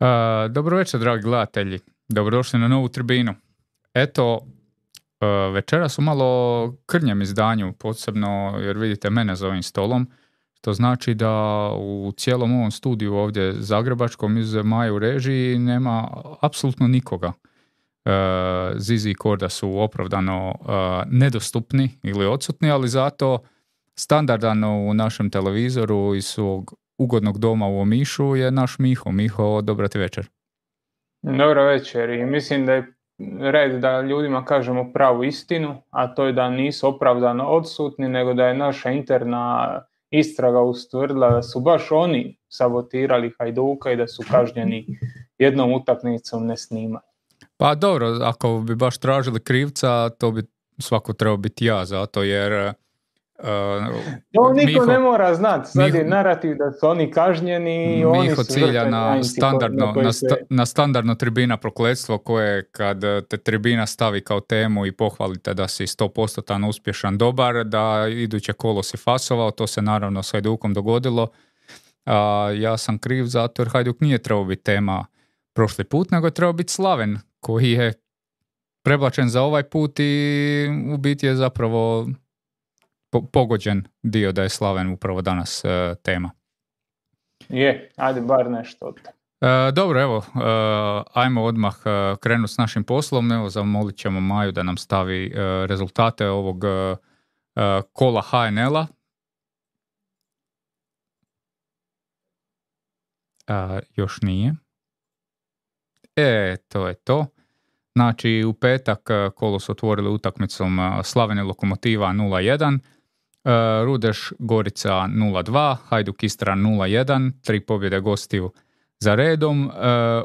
Uh, dobro večer, dragi gledatelji. Dobrodošli na novu tribinu. Eto, uh, večera su malo krnjem izdanju, posebno jer vidite mene za ovim stolom, što znači da u cijelom ovom studiju ovdje zagrebačkom iz Maju režiji nema apsolutno nikoga. Uh, Zizi i Korda su opravdano nedostupni ili odsutni, ali zato standardan u našem televizoru iz svog ugodnog doma u Omišu je naš Miho. Miho, dobro ti večer. Dobro večer i mislim da je red da ljudima kažemo pravu istinu, a to je da nisu opravdano odsutni, nego da je naša interna istraga ustvrdila da su baš oni sabotirali Hajduka i da su kažnjeni jednom utakmicom ne snima. Pa dobro, ako bi baš tražili krivca, to bi svako trebao biti ja, zato jer to niko ne mora znati, sad je narativ da su oni kažnjeni i oni su cilja na standardno, na, na standardno tribina prokletstvo koje kad te tribina stavi kao temu i pohvalite da si 100% uspješan dobar, da iduće kolo si fasovao, to se naravno s Hajdukom dogodilo. A, ja sam kriv zato jer Hajduk nije trebao biti tema prošli put, nego je trebao biti Slaven koji je preblačen za ovaj put i u biti je zapravo pogođen dio da je Slaven upravo danas e, tema. Je, ajde bar nešto od e, dobro, evo, e, ajmo odmah krenuti s našim poslom. Evo, zamolit ćemo Maju da nam stavi rezultate ovog kola HNL-a. Još nije. E, to je to. Znači, u petak kolo su otvorili utakmicom Slavene Lokomotiva 0-1, E, Rudeš Gorica 0-2, Hajduk Istra 0-1, tri pobjede gostiju za redom. E,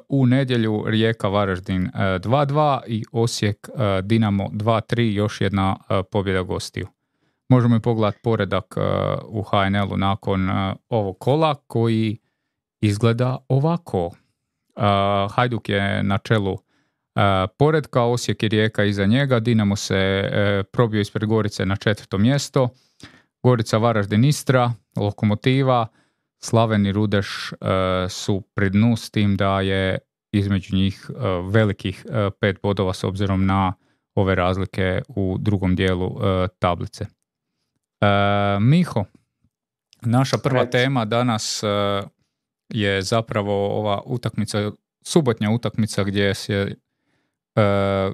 u nedjelju Rijeka Varaždin 2-2 e, i Osijek Dinamo 2-3, još jedna pobjeda gostiju. Možemo i pogledati poredak u HNL-u nakon ovog kola koji izgleda ovako. Hajduk je na čelu poredka, Osijek i Rijeka iza njega, Dinamo se probio ispred Gorice na četvrto mjesto, Gorica, Varaždin, Istra, Lokomotiva, Slaven i Rudeš e, su pred dnu s tim da je između njih e, velikih e, pet bodova s obzirom na ove razlike u drugom dijelu tablice. Miho, naša prva tema danas je zapravo ova utakmica, subotnja utakmica gdje je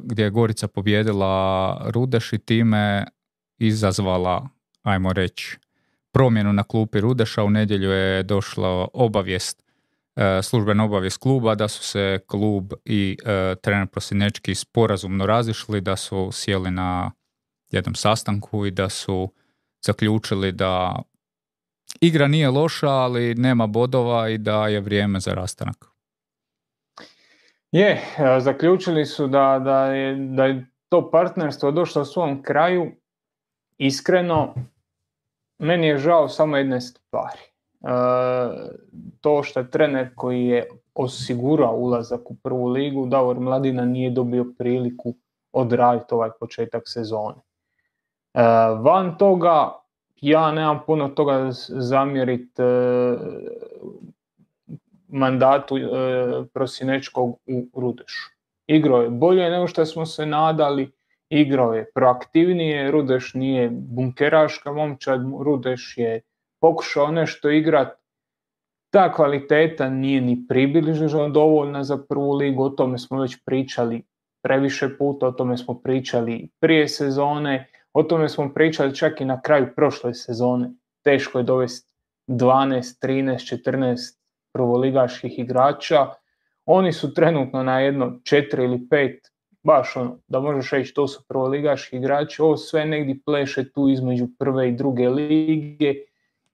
gdje je Gorica pobjedila Rudeš i time izazvala ajmo reći, promjenu na klupi Rudeša. U nedjelju je došla obavijest, e, službena obavijest kluba da su se klub i e, trener Prosinečki sporazumno razišli, da su sjeli na jednom sastanku i da su zaključili da igra nije loša, ali nema bodova i da je vrijeme za rastanak. Je, e, zaključili su da, da, je, da je to partnerstvo došlo svom kraju iskreno, meni je žao samo jedne stvari. E, to što je trener koji je osigurao ulazak u prvu ligu, Davor Mladina nije dobio priliku odraditi ovaj početak sezone. E, van toga, ja nemam puno toga zamjeriti e, mandatu Prosinečkog u Rudešu. Igro je bolje nego što smo se nadali, igrao je proaktivnije, Rudeš nije bunkeraška momčad, Rudeš je pokušao nešto igrat. Ta kvaliteta nije ni približno dovoljna za prvu ligu, o tome smo već pričali previše puta, o tome smo pričali prije sezone, o tome smo pričali čak i na kraju prošle sezone. Teško je dovesti 12, 13, 14 prvoligaških igrača. Oni su trenutno na jedno 4 ili 5 baš ono, da možeš reći to su prvoligaški igrači, ovo sve negdje pleše tu između prve i druge lige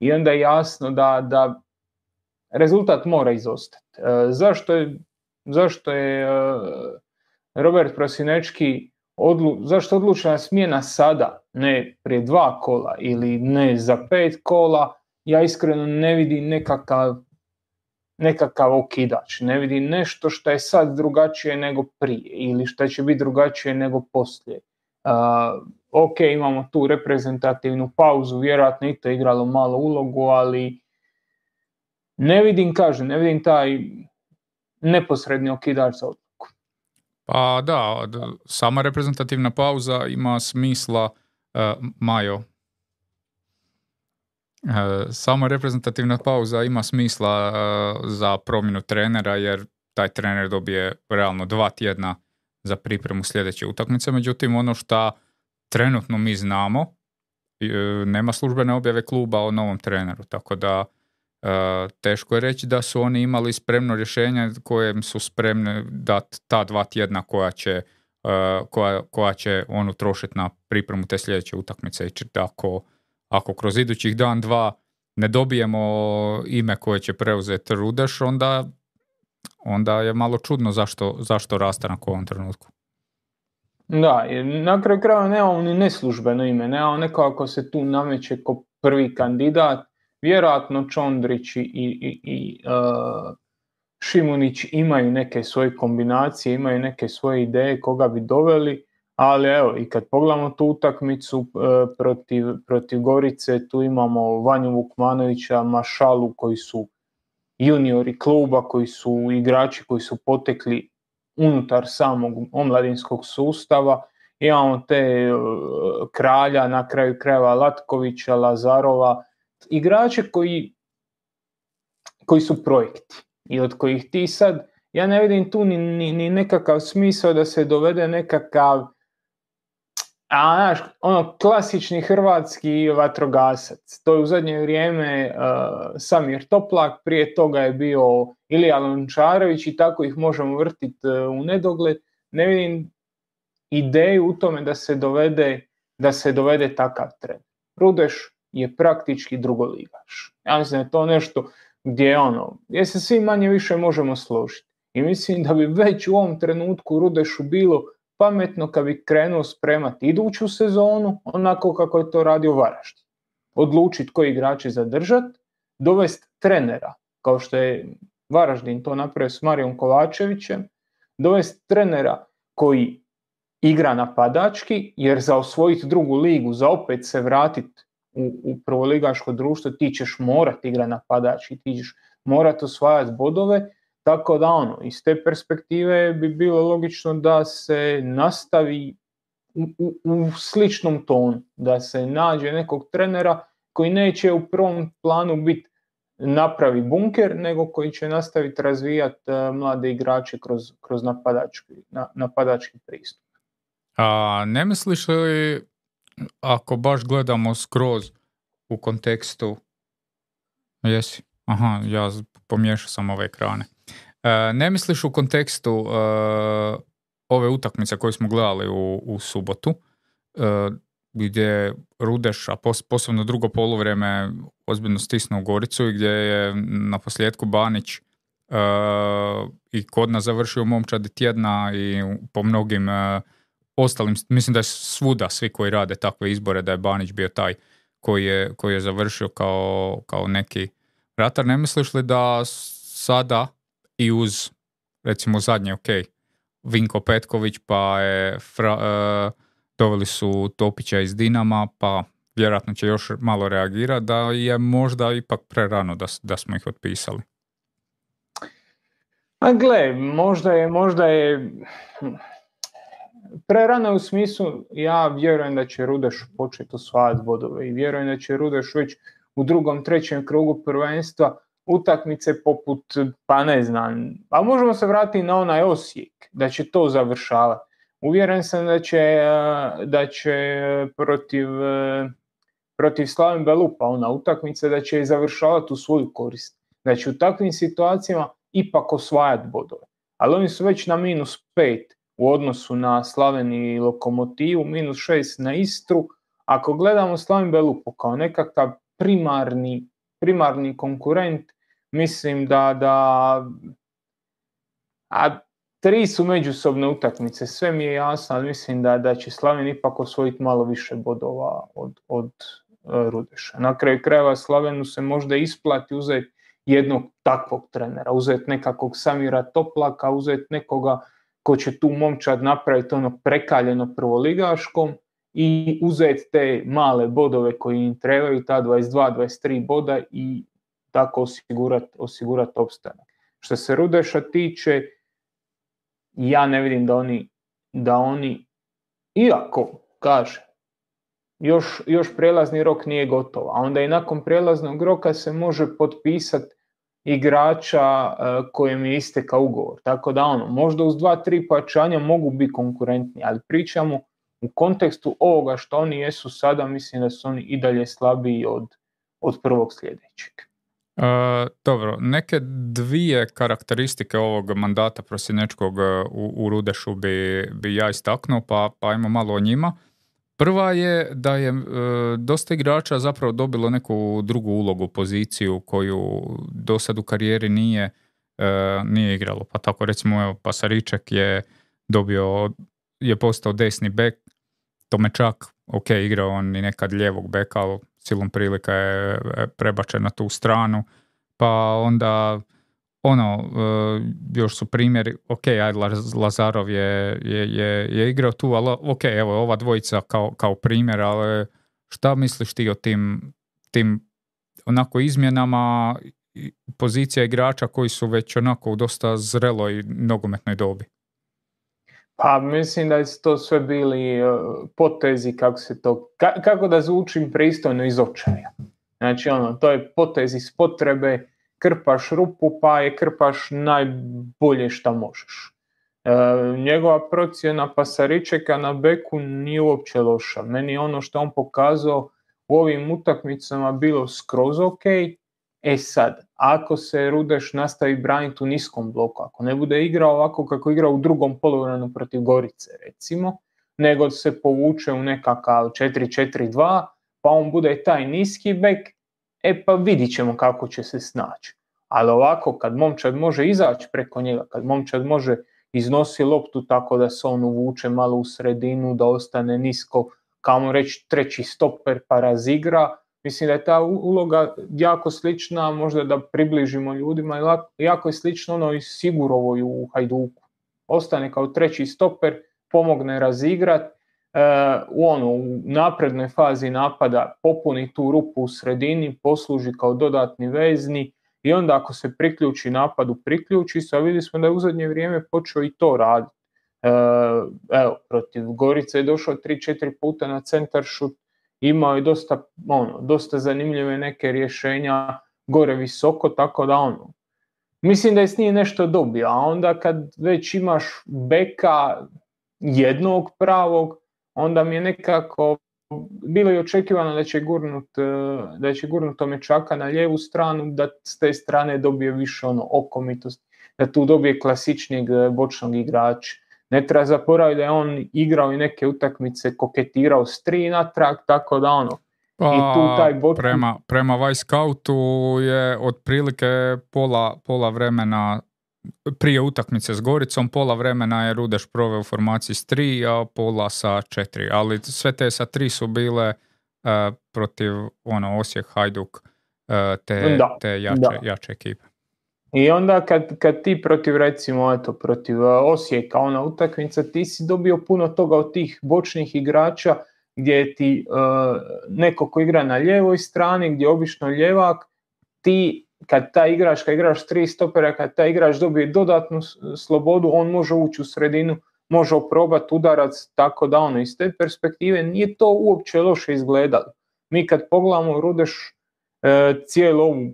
i onda je jasno da, da rezultat mora izostati. E, zašto je, zašto je e, Robert Prosinečki odlu, zašto odlučena smjena sada, ne prije dva kola ili ne za pet kola, ja iskreno ne vidim nekakav nekakav okidač, ne vidi nešto što je sad drugačije nego prije ili što će biti drugačije nego poslije. Uh, ok, imamo tu reprezentativnu pauzu, vjerojatno i to igralo malo ulogu, ali ne vidim, kažem, ne vidim taj neposredni okidač za odluku. Pa da, sama reprezentativna pauza ima smisla, Majo, sama reprezentativna pauza ima smisla za promjenu trenera jer taj trener dobije realno dva tjedna za pripremu sljedeće utakmice. Međutim, ono što trenutno mi znamo, e, nema službene objave kluba o novom treneru, tako da e, teško je reći da su oni imali spremno rješenje kojem su spremne dati ta dva tjedna koja će, e, koja, koja će on utrošiti na pripremu te sljedeće utakmice. Ako, ako kroz idućih dan, dva ne dobijemo ime koje će preuzeti Rudeš, onda onda je malo čudno zašto, zašto rastanak u ovom trenutku. Da, jer na kraju krajeva nemamo ni neslužbeno ime, nemamo neko ako se tu nameće kao prvi kandidat, vjerojatno Čondrić i, i, i uh, Šimunić imaju neke svoje kombinacije, imaju neke svoje ideje koga bi doveli, ali evo i kad pogledamo tu utakmicu uh, protiv, protiv Gorice, tu imamo Vanju Vukmanovića, Mašalu koji su juniori kluba koji su igrači koji su potekli unutar samog omladinskog sustava. Imamo te e, kralja, na kraju krajeva Latkovića, Lazarova, igrače koji, koji su projekti i od kojih ti sad, ja ne vidim tu ni, ni, ni nekakav smisao da se dovede nekakav a znaš, ono klasični hrvatski vatrogasac, to je u zadnje vrijeme uh, Samir Toplak, prije toga je bio Ilija Lončarević i tako ih možemo vrtiti uh, u nedogled. Ne vidim ideju u tome da se dovede, da se dovede takav trend. Rudeš je praktički drugoligaš. Ja mislim da je to nešto gdje ono, gdje se svi manje više možemo složiti. I mislim da bi već u ovom trenutku Rudešu bilo pametno kad bi krenuo spremati iduću sezonu, onako kako je to radio Varaždin. Odlučiti koji igrači zadržati, dovesti trenera, kao što je Varaždin to napravio s Marijom Kovačevićem, dovesti trenera koji igra napadački, jer za osvojiti drugu ligu, za opet se vratiti u, u prvoligaško društvo, ti ćeš morati igrati napadački, ti ćeš morati osvajati bodove tako da ono, iz te perspektive bi bilo logično da se nastavi u, u, u sličnom tonu, da se nađe nekog trenera koji neće u prvom planu biti napravi bunker, nego koji će nastaviti razvijati uh, mlade igrače kroz, kroz napadački, na, napadački pristup. A ne misliš li, ako baš gledamo skroz u kontekstu, jesi, aha, ja pomiješao sam ove ekrane. E, ne misliš u kontekstu uh, ove utakmice koje smo gledali u, u subotu, uh, gdje Rudeš, a pos, posebno drugo poluvreme, ozbiljno stisnuo Goricu i gdje je na posljedku Banić uh, i kod nas završio momčad tjedna i po mnogim ostalim, mislim da je svuda svi koji rade takve izbore, da je Banić bio taj koji je, koji je završio kao, kao neki ratar. Ne misliš li da sada i uz recimo zadnje, ok, Vinko Petković, pa je fra, uh, doveli su Topića iz Dinama, pa vjerojatno će još malo reagirati, da je možda ipak prerano da, da smo ih otpisali. A gle, možda je, možda je prerano u smislu, ja vjerujem da će Rudeš početi osvajati bodove i vjerujem da će Rudeš već u drugom, trećem krugu prvenstva utakmice poput, pa ne znam, a možemo se vratiti na onaj Osijek, da će to završavati. Uvjeren sam da će, e, da će protiv, e, protiv Slavim Belupa ona utakmica, da će završavati u svoju korist. Da će u takvim situacijama ipak osvajati bodove. Ali oni su već na minus pet u odnosu na Slaveni Lokomotivu, minus šest na Istru. Ako gledamo Slavim Belupo kao nekakav primarni, primarni konkurent, mislim da, da a tri su međusobne utakmice, sve mi je jasno, ali mislim da, da će Slaven ipak osvojiti malo više bodova od, od uh, Rudeša. Na kraju krajeva Slavenu se možda isplati uzeti jednog takvog trenera, uzeti nekakvog Samira Toplaka, uzeti nekoga ko će tu momčad napraviti ono prekaljeno prvoligaškom i uzeti te male bodove koji im trebaju, ta 22-23 boda i tako osigurati osigurat opstanak. Što se Rudeša tiče, ja ne vidim da oni, da oni iako, kaže, još, još prelazni rok nije gotov, a onda i nakon prelaznog roka se može potpisati igrača e, kojem je istekao ugovor. Tako da ono, možda uz dva, tri pojačanja mogu biti konkurentni, ali pričamo u kontekstu ovoga što oni jesu sada, mislim da su oni i dalje slabiji od, od prvog sljedećeg. Uh, dobro, neke dvije karakteristike ovog mandata prosinečkog e, u, u Rudešu bi, bi ja istaknuo, pa, pa ajmo malo o njima. Prva je da je e, dosta igrača zapravo dobilo neku drugu ulogu, poziciju koju do sad u karijeri nije, e, nije igralo. Pa tako recimo evo, Pasariček je dobio, je postao desni bek, tome čak, ok, igrao on i nekad lijevog beka, ali silom prilika je e, prebačen na tu stranu. Pa onda ono, uh, još su primjeri, ok, ajde, Lazarov je, je, je, je igrao tu, ali ok, evo, ova dvojica kao, kao primjer, ali šta misliš ti o tim, tim onako izmjenama pozicija igrača koji su već onako u dosta zreloj nogometnoj dobi? Pa mislim da su to sve bili uh, potezi, kako se to, kako da zvučim pristojno iz očaja. Znači ono, to je potezi iz potrebe, krpaš rupu pa je krpaš najbolje što možeš. E, njegova procjena Pasaričeka na beku nije uopće loša. Meni ono što on pokazao u ovim utakmicama bilo skroz ok. E sad, ako se Rudeš nastavi braniti u niskom bloku, ako ne bude igrao ovako kako igra u drugom poluvremenu protiv Gorice recimo, nego se povuče u nekakav 4-4-2, pa on bude taj niski bek, e pa vidit ćemo kako će se snaći. Ali ovako, kad momčad može izaći preko njega, kad momčad može iznosi loptu tako da se on uvuče malo u sredinu, da ostane nisko, kamo reći treći stoper pa razigra, mislim da je ta uloga jako slična, možda da približimo ljudima, jako je slično ono i Sigurovoj u Hajduku. Ostane kao treći stoper, pomogne razigrat, u, ono, u naprednoj fazi napada popuni tu rupu u sredini, posluži kao dodatni vezni i onda ako se priključi napadu, priključi se, a vidjeli smo da je u zadnje vrijeme počeo i to raditi. E, evo, protiv Gorice je došao 3-4 puta na centar šut, imao je dosta, ono, dosta zanimljive neke rješenja gore visoko, tako da ono, mislim da je s njim nešto dobio, a onda kad već imaš beka jednog pravog, onda mi je nekako bilo je očekivano da će gurnut, e, da će gurnut Tomečaka na lijevu stranu, da s te strane dobije više ono okomitost, da tu dobije klasičnijeg e, bočnog igrača. Ne treba zaboraviti da je on igrao i neke utakmice, koketirao s tri natrag, tako da ono, pa, I tu taj bot... prema, prema Vajskautu je otprilike pola, pola vremena prije utakmice s Goricom, pola vremena je Rudeš proveo u formaciji s tri, a pola sa četiri. Ali sve te sa tri su bile uh, protiv ono, Osijek, Hajduk, uh, te, te jače, jače ekipe. I onda kad, kad ti protiv recimo eto, protiv Osijeka ona utakmica, ti si dobio puno toga od tih bočnih igrača gdje ti uh, neko ko igra na lijevoj strani, gdje je obično ljevak, ti kad taj igrač, kad igraš tri stopera, kad taj igrač dobije dodatnu slobodu, on može ući u sredinu, može oprobati udarac, tako da ono, iz te perspektive nije to uopće loše izgledalo. Mi kad pogledamo Rudeš e, cijelu ovu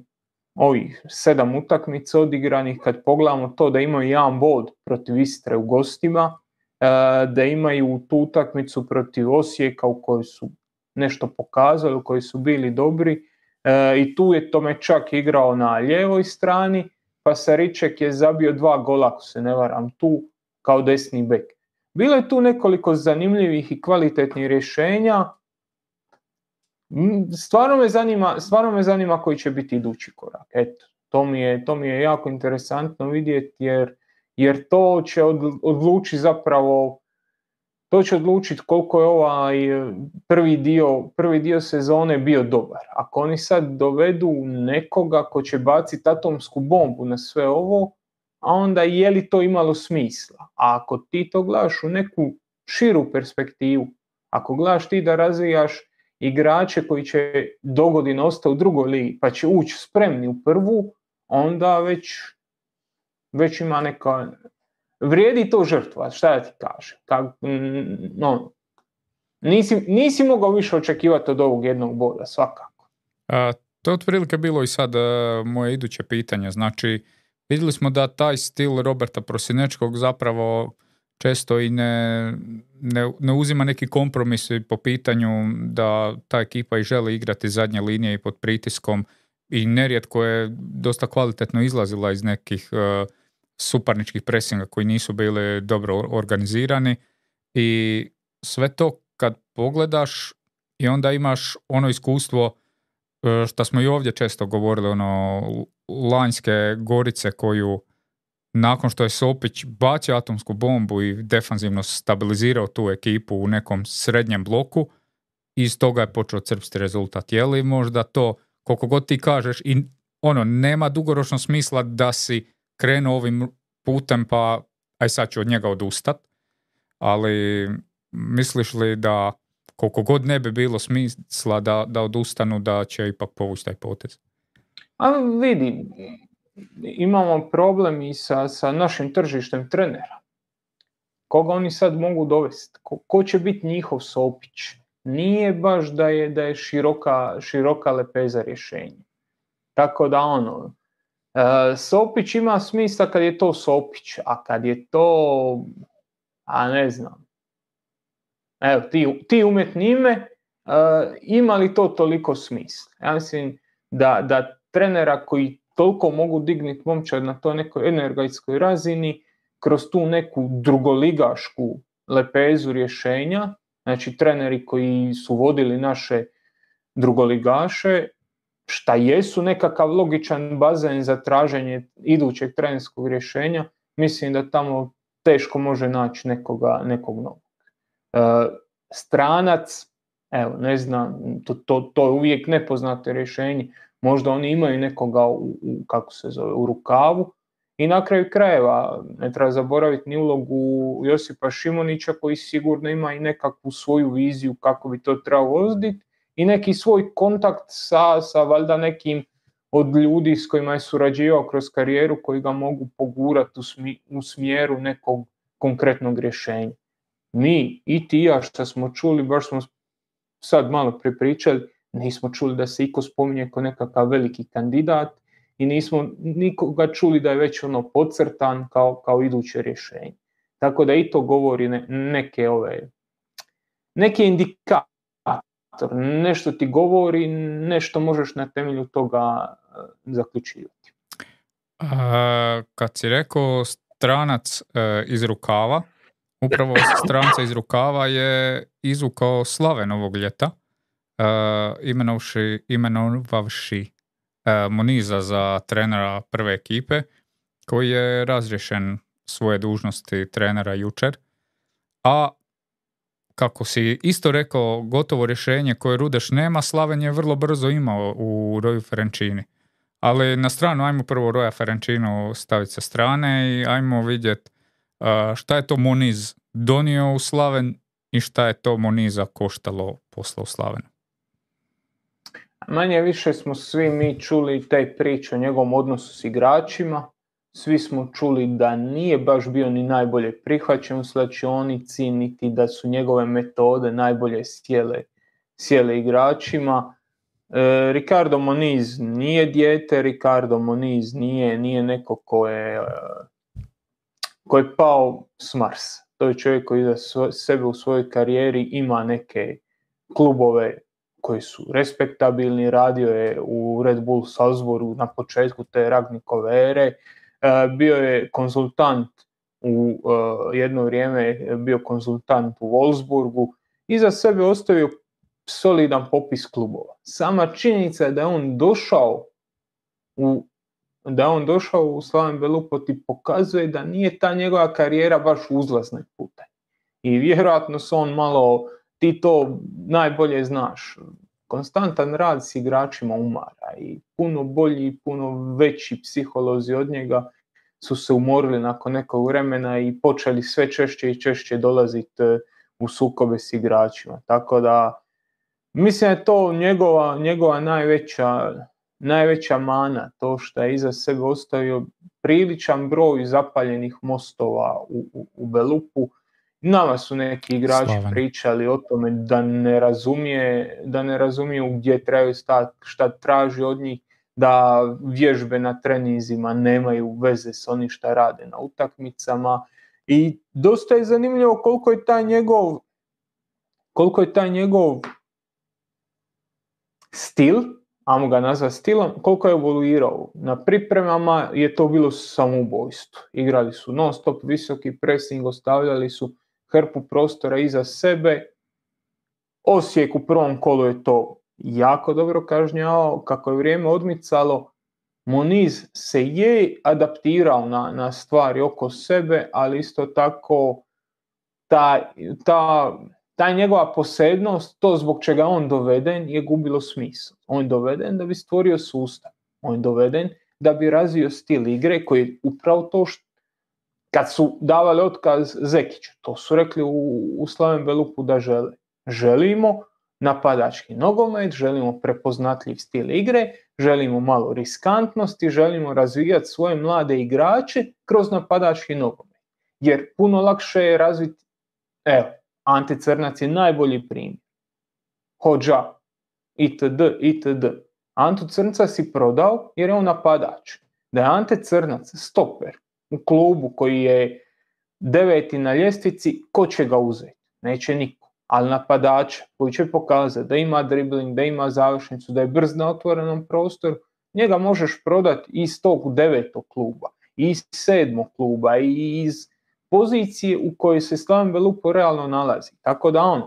ovih sedam utakmica odigranih, kad pogledamo to da imaju jedan bod protiv Istre u gostima, e, da imaju tu utakmicu protiv Osijeka u kojoj su nešto pokazali, u kojoj su bili dobri, E, I tu je tome čak igrao na lijevoj strani, pa Sariček je zabio dva gola, ako se ne varam, tu kao desni bek. Bilo je tu nekoliko zanimljivih i kvalitetnih rješenja. Stvarno me zanima, stvarno me zanima koji će biti idući korak. Eto, to mi je, to mi je jako interesantno vidjeti jer, jer to će odlučiti zapravo to će odlučiti koliko je ovaj prvi dio, prvi dio sezone bio dobar. Ako oni sad dovedu nekoga ko će baciti atomsku bombu na sve ovo, a onda je li to imalo smisla? A ako ti to gledaš u neku širu perspektivu, ako gledaš ti da razvijaš igrače koji će dogodine ostati u drugoj ligi pa će ući spremni u prvu, onda već već ima neka, vrijedi to žrtva, šta ja ti kažem. Kak, no, nisi, nisi mogao više očekivati od ovog jednog boda, svakako. A, to je otprilike bilo i sad uh, moje iduće pitanje. Znači, vidjeli smo da taj stil Roberta Prosinečkog zapravo često i ne, ne, ne uzima neki kompromis po pitanju da ta ekipa i želi igrati zadnje linije i pod pritiskom i nerijetko je dosta kvalitetno izlazila iz nekih uh, suparničkih presinga koji nisu bili dobro organizirani. I sve to kad pogledaš i onda imaš ono iskustvo E, što smo i ovdje često govorili, ono, lanjske gorice koju nakon što je Sopić bacio atomsku bombu i defanzivno stabilizirao tu ekipu u nekom srednjem bloku, iz toga je počeo crpsti rezultat. Je li možda to, koliko god ti kažeš, i ono, nema dugoročno smisla da si krenuo ovim putem pa aj sad ću od njega odustat, ali misliš li da koliko god ne bi bilo smisla da, da odustanu, da će ipak povući taj potez. A vidi, imamo problem i sa, sa našim tržištem trenera. Koga oni sad mogu dovesti? Ko, ko će biti njihov sopić? Nije baš da je, da je široka, široka lepeza rješenja. Tako da ono, e, Sopić ima smisla kad je to Sopić, a kad je to, a ne znam, evo, ti, ti umjetni ime, uh, ima li to toliko smisla? Ja mislim da, da trenera koji toliko mogu dignuti momčad na to nekoj energetskoj razini, kroz tu neku drugoligašku lepezu rješenja, znači treneri koji su vodili naše drugoligaše, šta jesu nekakav logičan bazen za traženje idućeg trenerskog rješenja, mislim da tamo teško može naći nekoga, nekog novog. E, stranac, evo, ne znam, to, to, to je uvijek nepoznato rješenje, možda oni imaju nekoga u, u, kako se zove, u rukavu, i na kraju krajeva, ne treba zaboraviti ni ulogu Josipa Šimonića koji sigurno ima i nekakvu svoju viziju kako bi to trebalo voziti i neki svoj kontakt sa, sa valjda nekim od ljudi s kojima je surađivao kroz karijeru koji ga mogu pogurati u, u smjeru nekog konkretnog rješenja. Mi i ti ja što smo čuli, baš smo sad malo prepričali, nismo čuli da se iko spominje kao nekakav veliki kandidat i nismo nikoga čuli da je već ono podcrtan kao, kao iduće rješenje. Tako da i to govori ne, neke ove, neke indikator, nešto ti govori, nešto možeš na temelju toga e, zaključivati. A, kad si rekao stranac e, iz rukava, upravo stranca iz rukava je izvukao slave novog ljeta, imenovši, imenovavši uh, Moniza za trenera prve ekipe, koji je razriješen svoje dužnosti trenera jučer. A kako si isto rekao, gotovo rješenje koje Rudeš nema, Slaven je vrlo brzo imao u Roju Ferenčini. Ali na stranu, ajmo prvo Roja Ferenčinu staviti sa strane i ajmo vidjeti šta je to Moniz donio u Slaven i šta je to Moniza koštalo posla u Slavenu? Manje više smo svi mi čuli taj prič o njegovom odnosu s igračima. Svi smo čuli da nije baš bio ni najbolje prihvaćen u slačionici, niti da su njegove metode najbolje sjele, sjele igračima. E, Ricardo Moniz nije dijete, Ricardo Moniz nije, nije neko ko je koji je pao s Marsa. To je čovjek koji za sebe u svojoj karijeri ima neke klubove koji su respektabilni, radio je u Red Bull Salzburgu na početku te Ragnikove ere, e, bio je konzultant u e, jedno vrijeme bio konzultant u Wolfsburgu i za sebe ostavio solidan popis klubova. Sama činjenica je da je on došao u da on došao u Slaven Belupot i pokazuje da nije ta njegova karijera baš uzlazne pute. I vjerojatno se on malo, ti to najbolje znaš, konstantan rad s igračima umara i puno bolji i puno veći psiholozi od njega su se umorili nakon nekog vremena i počeli sve češće i češće dolaziti e, u sukobe s igračima. Tako da mislim je to njegova, njegova najveća najveća mana, to što je iza sebe ostavio priličan broj zapaljenih mostova u, u, u Belupu. Nama su neki igrači Slaven. pričali o tome da ne razumije, da ne razumiju gdje trebaju stati, šta traži od njih, da vježbe na treninzima nemaju veze s onim šta rade na utakmicama. I dosta je zanimljivo koliko je taj njegov koliko je taj njegov stil, ajmo ga nazvati stilom, koliko je evoluirao. Na pripremama je to bilo samoubojstvo. Igrali su non stop visoki pressing, ostavljali su hrpu prostora iza sebe. Osijek u prvom kolu je to jako dobro kažnjavao. Kako je vrijeme odmicalo, Moniz se je adaptirao na, na stvari oko sebe, ali isto tako ta, ta, ta njegova posebnost, to zbog čega on doveden, je gubilo smisao. On je doveden da bi stvorio sustav. On je doveden da bi razvio stil igre koji je upravo to što kad su davali otkaz Zekiću, to su rekli u, u Slaven Belupu da žele. Želimo napadački nogomet, želimo prepoznatljiv stil igre, želimo malo riskantnosti, želimo razvijati svoje mlade igrače kroz napadački nogomet. Jer puno lakše je razviti, evo, Ante Crnac je najbolji primjer. Hođa, itd., itd. Antu Crnca si prodao jer je on napadač. Da je Ante Crnac stoper u klubu koji je deveti na ljestvici, ko će ga uzeti? Neće niko. Ali napadača koji će pokazati da ima dribling, da ima završnicu, da je brz na otvorenom prostoru, njega možeš prodati iz tog devetog kluba, iz sedmog kluba, i iz pozicije u kojoj se Slaven Belupo realno nalazi. Tako da on,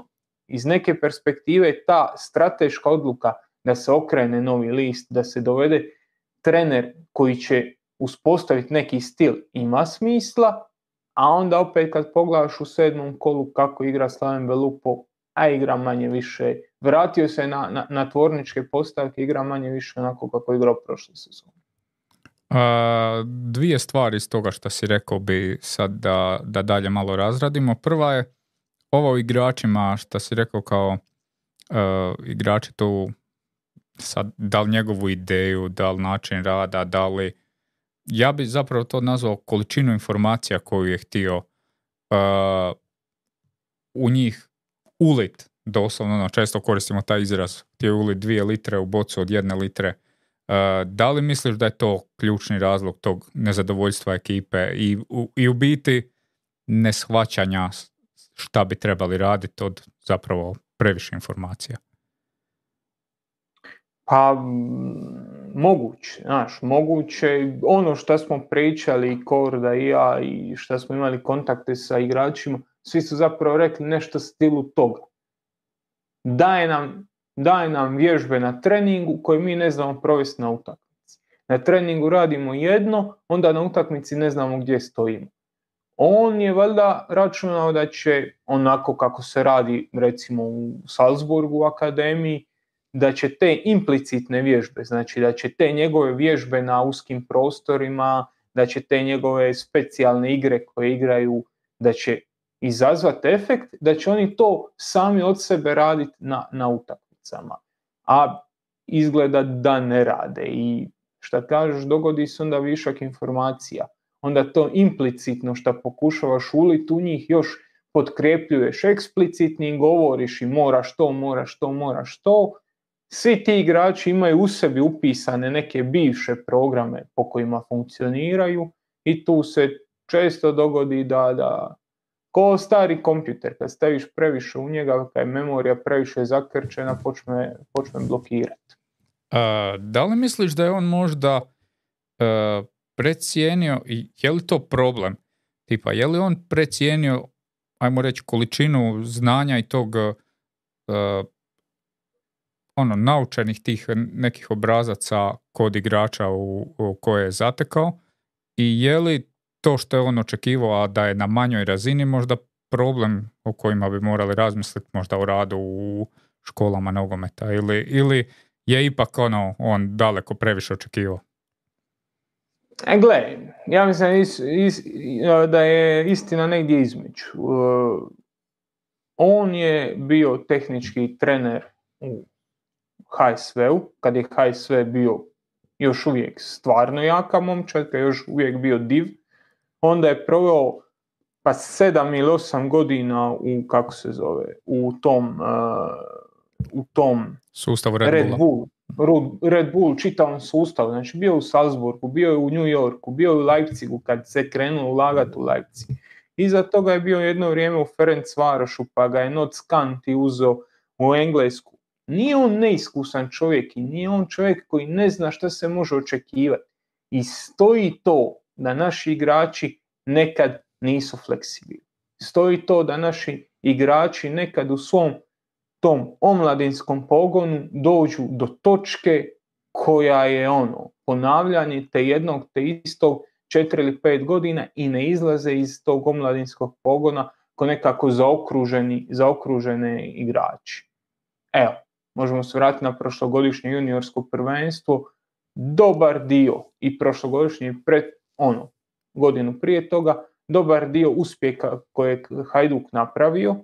iz neke perspektive, ta strateška odluka da se okrene novi list, da se dovede trener koji će uspostaviti neki stil ima smisla, a onda opet kad pogledaš u sedmom kolu kako igra Slaven Belupo, a igra manje više, vratio se na, na, na tvorničke postavke, igra manje više onako kako je igrao prošle sezone. Dvije stvari iz toga što si rekao bi sad da, da dalje malo razradimo. Prva je ovo igračima što si rekao kao uh, igrači tu sad da li njegovu ideju, da li način rada, da li ja bi zapravo to nazvao količinu informacija koju je htio uh, u njih ulit, doslovno, ono, često koristimo taj izraz, htio je ulit dvije litre u bocu od jedne litre. Uh, da li misliš da je to ključni razlog tog nezadovoljstva ekipe i u, i u biti neshvaćanja šta bi trebali raditi od zapravo previše informacija? Pa moguće, znaš, moguće, ono što smo pričali Korda i ja i što smo imali kontakte sa igračima, svi su zapravo rekli nešto stilu toga. Daje nam, daje nam vježbe na treningu koje mi ne znamo provesti na utakmici. Na treningu radimo jedno, onda na utakmici ne znamo gdje stojimo. On je valjda računao da će onako kako se radi recimo u Salzburgu u akademiji, da će te implicitne vježbe, znači da će te njegove vježbe na uskim prostorima, da će te njegove specijalne igre koje igraju, da će izazvati efekt, da će oni to sami od sebe raditi na, na utakmicama. A izgleda da ne rade i šta kažeš, dogodi se onda višak informacija. Onda to implicitno što pokušavaš uliti u njih još potkrepljuješ eksplicitnim, govoriš i moraš to, moraš to, moraš to, svi ti igrači imaju u sebi upisane neke bivše programe po kojima funkcioniraju i tu se često dogodi da, da ko stari kompjuter, kad staviš previše u njega, kad je memorija previše zakrčena, počne, počne blokirati. da li misliš da je on možda uh, precijenio, i je li to problem? Tipa, je li on precijenio, ajmo reći, količinu znanja i tog uh, ono, naučenih tih nekih obrazaca kod igrača u, u koje je zatekao i je li to što je on očekivao, a da je na manjoj razini možda problem o kojima bi morali razmisliti možda u radu u školama nogometa ili, ili je ipak ono, on daleko previše očekivao? E, gle, ja mislim is, is, da je istina negdje između. Uh, on je bio tehnički trener u HSV-u, kad je HSV bio još uvijek stvarno jaka momčad, je još uvijek bio div. Onda je proveo pa sedam ili osam godina u, kako se zove, u tom, uh, u tom sustavu Red, Red Bull. Red Bull čitavom sustavu, znači bio u Salzburgu, bio je u New Yorku, bio je u Leipzigu kad se krenuo ulagati u Leipzig. Iza toga je bio jedno vrijeme u Ferenc Varošu pa ga je Not Scanti uzeo u Englesku. Nije on neiskusan čovjek i nije on čovjek koji ne zna šta se može očekivati. I stoji to da naši igrači nekad nisu fleksibilni. Stoji to da naši igrači nekad u svom tom omladinskom pogonu dođu do točke koja je ono ponavljanje te jednog te istog četiri ili pet godina i ne izlaze iz tog omladinskog pogona ko nekako zaokruženi, zaokružene igrači. Evo, možemo se vratiti na prošlogodišnje juniorsko prvenstvo, dobar dio i prošlogodišnji pred ono, godinu prije toga, dobar dio uspjeha kojeg Hajduk napravio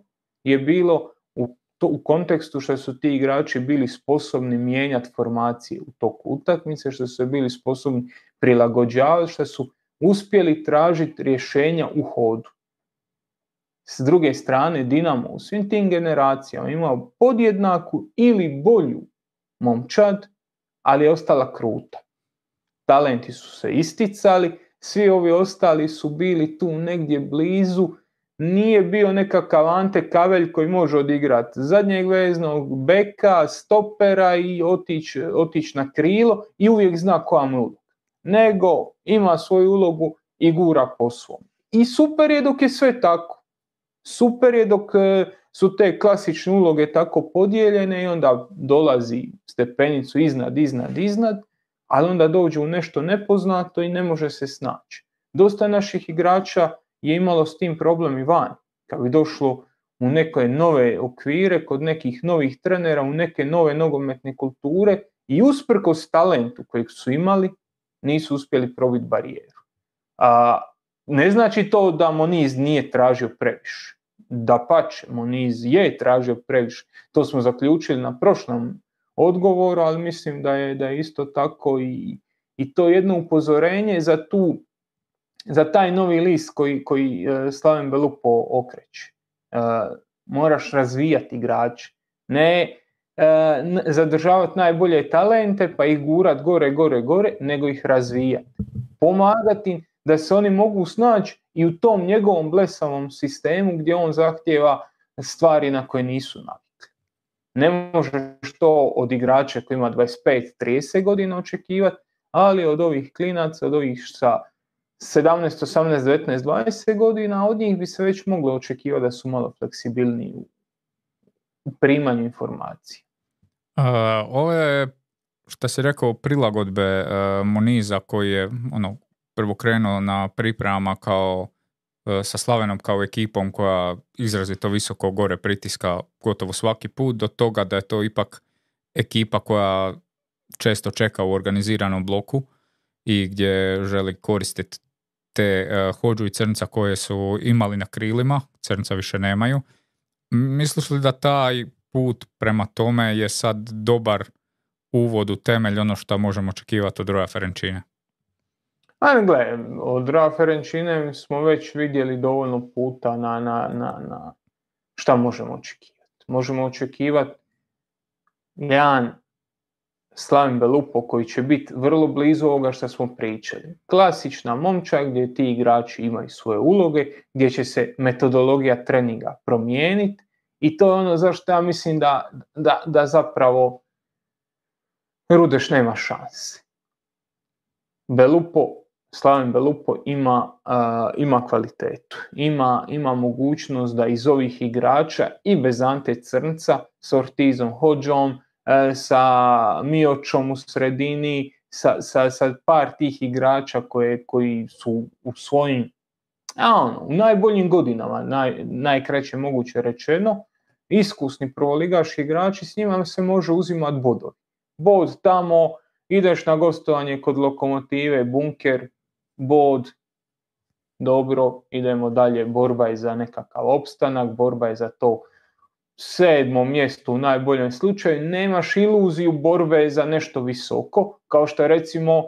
je bilo u, to, u kontekstu što su ti igrači bili sposobni mijenjati formacije u toku utakmice, što su bili sposobni prilagođavati, što su uspjeli tražiti rješenja u hodu. S druge strane, Dinamo u svim tim generacijama imao podjednaku ili bolju momčad, ali je ostala kruta. Talenti su se isticali, svi ovi ostali su bili tu negdje blizu, nije bio nekakav Ante Kavelj koji može odigrati zadnjeg veznog beka, stopera i otići otić na krilo i uvijek zna koja mu Nego ima svoju ulogu i gura po svom. I super je dok je sve tako. Super je dok e, su te klasične uloge tako podijeljene i onda dolazi stepenicu iznad, iznad, iznad ali onda dođe u nešto nepoznato i ne može se snaći. Dosta naših igrača je imalo s tim problem i van, kad bi došlo u neke nove okvire, kod nekih novih trenera, u neke nove nogometne kulture i usprkos talentu kojeg su imali, nisu uspjeli probiti barijeru. A, ne znači to da Moniz nije tražio previše. Da pače, Moniz je tražio previše. To smo zaključili na prošlom odgovor, ali mislim da je, da je isto tako i, i to jedno upozorenje za tu za taj novi list koji, koji e, Slaven Belupo okreće. E, moraš razvijati igrače, ne e, zadržavati najbolje talente pa ih gurat gore, gore, gore, nego ih razvijati. Pomagati da se oni mogu snaći i u tom njegovom blesavom sistemu gdje on zahtjeva stvari na koje nisu navikli. Ne možeš to od igrača koji ima 25-30 godina očekivati, ali od ovih klinaca, od ovih sa 17, 18, 19, 20 godina, od njih bi se već moglo očekivati da su malo fleksibilniji u primanju informacije. Uh, ovo je, što si rekao, prilagodbe uh, Moniza koji je ono, prvo krenuo na pripremama kao E, sa Slavenom kao ekipom koja izrazito visoko gore pritiska gotovo svaki put do toga da je to ipak ekipa koja često čeka u organiziranom bloku i gdje želi koristiti te uh, hođu i crnca koje su imali na krilima, crnca više nemaju. Misliš li da taj put prema tome je sad dobar uvod u temelj ono što možemo očekivati od Roja Ferenčine? Ajme, gle, od Ferenčine smo već vidjeli dovoljno puta na, na, na, na šta možemo očekivati. Možemo očekivati jedan Slavim Belupo koji će biti vrlo blizu ovoga što smo pričali. Klasična momča gdje ti igrači imaju svoje uloge, gdje će se metodologija treninga promijeniti i to je ono zašto ja mislim da, da, da zapravo Rudeš nema šanse. Belupo Slaven Belupo ima, ima kvalitetu, ima, ima mogućnost da iz ovih igrača i bez Ante Crnca, s Ortizom Hođom, e, sa Miočom u sredini, sa, sa, sa par tih igrača koje, koji su u svojim, a ono, u najboljim godinama, naj, najkraće moguće rečeno, iskusni prvoligaški igrači, s njima se može uzimati bodovi. Bod tamo, ideš na gostovanje kod lokomotive, bunker, bod, dobro, idemo dalje, borba je za nekakav opstanak, borba je za to sedmom mjestu u najboljem slučaju, nemaš iluziju borbe za nešto visoko, kao što je recimo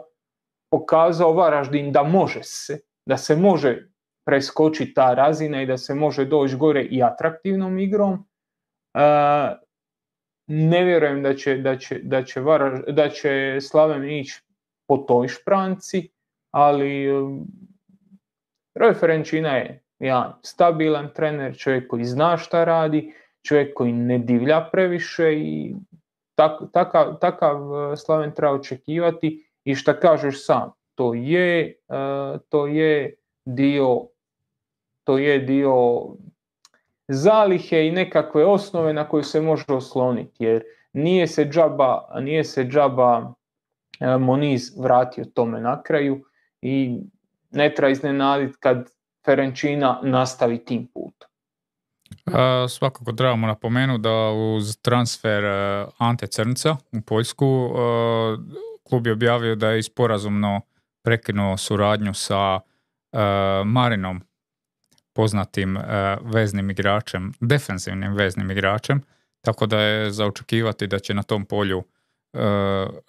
pokazao Varaždin da može se, da se može preskočiti ta razina i da se može doći gore i atraktivnom igrom. ne vjerujem da će, da će, da će, da će Slaven ići po toj špranci, ali Roy Ferenčina je jedan stabilan trener, čovjek koji zna šta radi, čovjek koji ne divlja previše i tak, takav, takav e, Slaven treba očekivati. I šta kažeš sam, to je, e, to je dio to je dio zalihe i nekakve osnove na koju se može osloniti jer nije se džaba, nije se džaba e, Moniz vratio tome na kraju i ne treba iznenaditi kad Ferenčina nastavi tim putom. svakako trebamo napomenuti da uz transfer e, Ante Crnca u Poljsku e, klub je objavio da je sporazumno prekinuo suradnju sa e, Marinom, poznatim veznim igračem, defensivnim veznim igračem, tako da je za očekivati da će na tom polju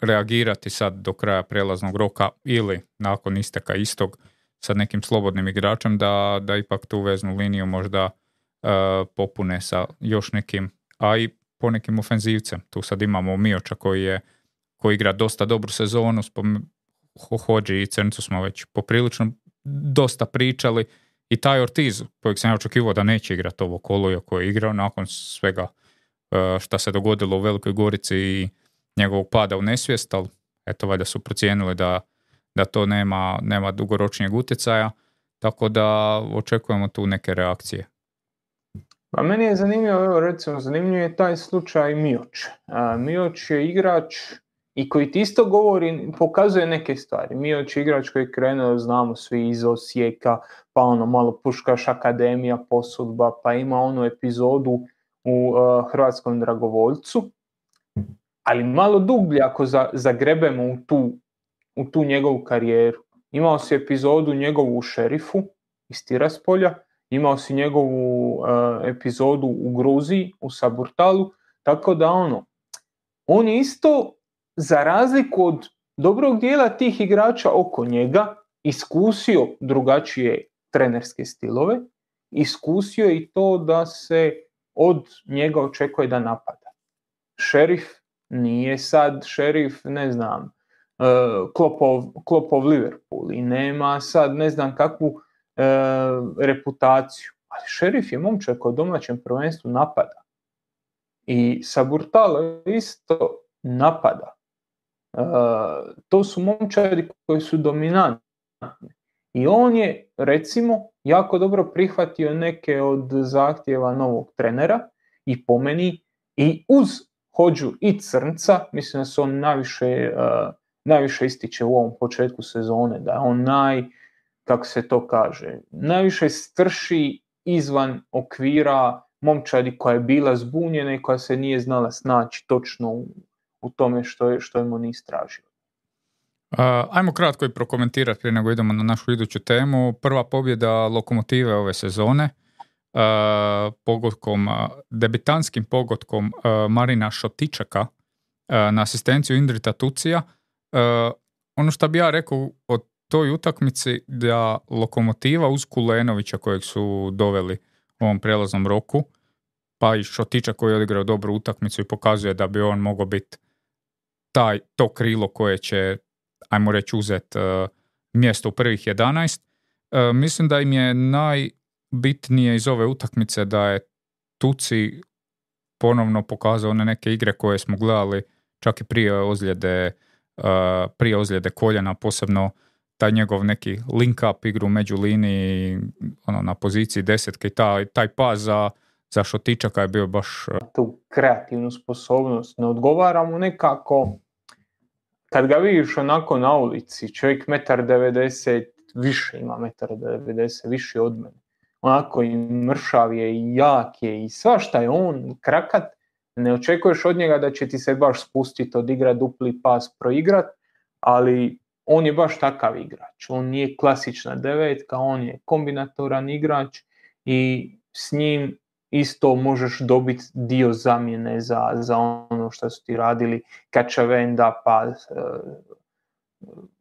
reagirati sad do kraja prelaznog roka ili nakon isteka istog sa nekim slobodnim igračem da, da ipak tu veznu liniju možda uh, popune sa još nekim, a i ponekim ofenzivcem. Tu sad imamo Mioča koji je koji igra dosta dobru sezonu, o Hođi i Crncu smo već poprilično dosta pričali i taj Ortiz, kojeg sam ja očekivao da neće igrati ovo kolo, koji je igrao nakon svega uh, šta se dogodilo u Velikoj Gorici i njegovog pada u nesvijest, ali eto valjda su procijenili da da to nema, nema dugoročnijeg utjecaja, tako da očekujemo tu neke reakcije. Pa meni je zanimljivo, evo recimo, zanimljiv je taj slučaj Mioč. Mioč je igrač i koji ti isto govori, pokazuje neke stvari. Mioč je igrač koji je krenuo, znamo svi iz Osijeka, pa ono malo Puškaš akademija, posudba, pa ima onu epizodu u Hrvatskom dragovoljcu. Ali malo dublje ako zagrebemo u tu u tu njegovu karijeru. Imao si epizodu njegovu u Šerifu iz Tiraspolja, imao si njegovu e, epizodu u Gruziji, u Saburtalu, tako da ono, on je isto za razliku od dobrog dijela tih igrača oko njega iskusio drugačije trenerske stilove, iskusio i to da se od njega očekuje da napada. Šerif nije sad šerif, ne znam, Klopov, Klopov Liverpool i nema sad ne znam kakvu e, reputaciju. Ali šerif je momčak koji domaćem prvenstvu napada. I Saburtalo isto napada. E, to su momčadi koji su dominantni. I on je, recimo, jako dobro prihvatio neke od zahtjeva novog trenera i po meni i uz hođu i crnca, mislim da su on najviše e, najviše ističe u ovom početku sezone, da on naj, kako se to kaže, najviše strši izvan okvira momčadi koja je bila zbunjena i koja se nije znala snaći točno u, u tome što je, što je Moniz tražio. ajmo kratko i prokomentirati prije nego idemo na našu iduću temu. Prva pobjeda lokomotive ove sezone, uh, pogodkom, debitanskim pogodkom Marina Šotičaka na asistenciju Indrita Tucija. Ono što bi ja rekao o toj utakmici da Lokomotiva uz Kulenovića kojeg su doveli u ovom prelaznom roku, pa i Šotića koji je odigrao dobru utakmicu i pokazuje da bi on mogao biti taj, to krilo koje će, ajmo reći, uzet uh, mjesto u prvih 11. Uh, mislim da im je najbitnije iz ove utakmice da je Tuci ponovno pokazao one neke igre koje smo gledali čak i prije ozljede prije ozljede koljena, posebno taj njegov neki link up igru među liniji ono, na poziciji desetke i taj, taj pas za, za Šotičaka je bio baš... Tu kreativnu sposobnost ne odgovara mu nekako kad ga vidiš onako na ulici, čovjek metar 90, više ima metar 90, više od mene. Onako i mršav je i jak je i svašta je on krakat, ne očekuješ od njega da će ti se baš spustiti, odigrat dupli pas, proigrat, ali on je baš takav igrač. On nije klasična devetka, on je kombinatoran igrač i s njim isto možeš dobiti dio zamjene za, za ono što su ti radili kačavenda, pa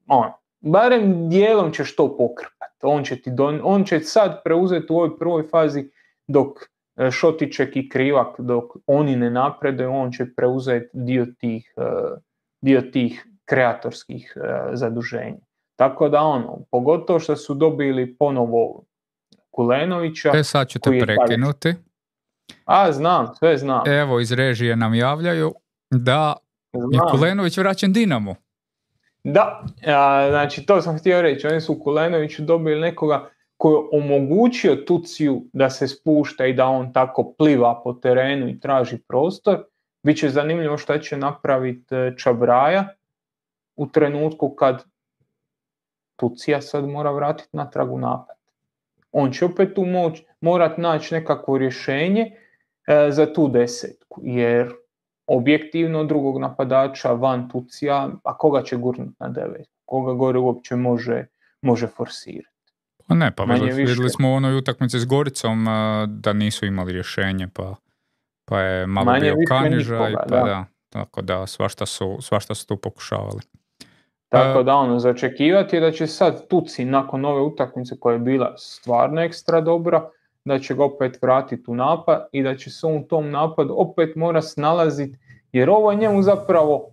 on, barem dijelom ćeš to pokrpati. On će, ti on će sad preuzeti u ovoj prvoj fazi dok e, Šotiček i Krivak, dok oni ne napreduju, on će preuzeti dio tih, e, dio tih kreatorskih e, zaduženja. Tako da ono, pogotovo što su dobili ponovo Kulenovića. E sad ću te prekinuti. A, znam, sve znam. Evo, iz režije nam javljaju da je Kulenović vraćen Dinamo. Da, znači to sam htio reći. Oni su u Kulenoviću dobili nekoga koji je omogućio Tuciju da se spušta i da on tako pliva po terenu i traži prostor. Biće zanimljivo šta će napraviti e, Čabraja u trenutku kad Tucija sad mora vratiti natrag u napad. On će opet tu moć, morat naći nekakvo rješenje e, za tu desetku, jer objektivno drugog napadača van Tucija, a koga će gurnuti na devet? Koga gore uopće može, može forsirati? Pa ne, pa vidjeli, smo u onoj utakmici s Goricom da nisu imali rješenje, pa, pa je malo Manje bio kanižaj, pa da. tako da svašta su, svašta su tu pokušavali. Tako da ono, začekivati je da će sad Tuci nakon ove utakmice koja je bila stvarno ekstra dobra, da će ga opet vratiti u napad i da će se on u tom napadu opet mora snalaziti jer ovo je njemu zapravo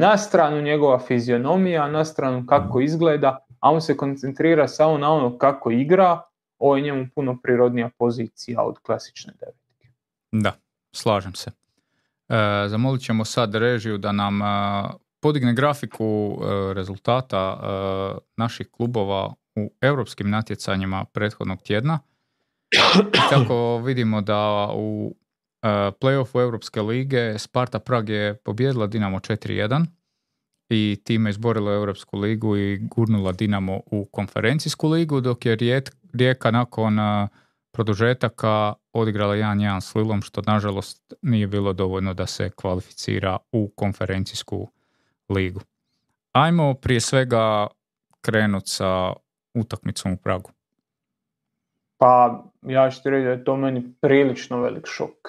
na stranu njegova fizionomija, na stranu kako izgleda, a on se koncentrira samo na ono kako igra, ovo je njemu puno prirodnija pozicija od klasične devetke. Da, slažem se. E, zamolit ćemo sad režiju da nam e, podigne grafiku e, rezultata e, naših klubova u europskim natjecanjima prethodnog tjedna. Tako vidimo da u e, playoffu Europske lige Sparta Prag je pobjedila Dinamo 4-1 i time izborila Europsku ligu i gurnula Dinamo u konferencijsku ligu, dok je Rijeka nakon produžetaka odigrala 1-1 s Lilom, što nažalost nije bilo dovoljno da se kvalificira u konferencijsku ligu. Ajmo prije svega krenuti sa utakmicom u Pragu. Pa ja ću ti reći da je to meni prilično velik šok.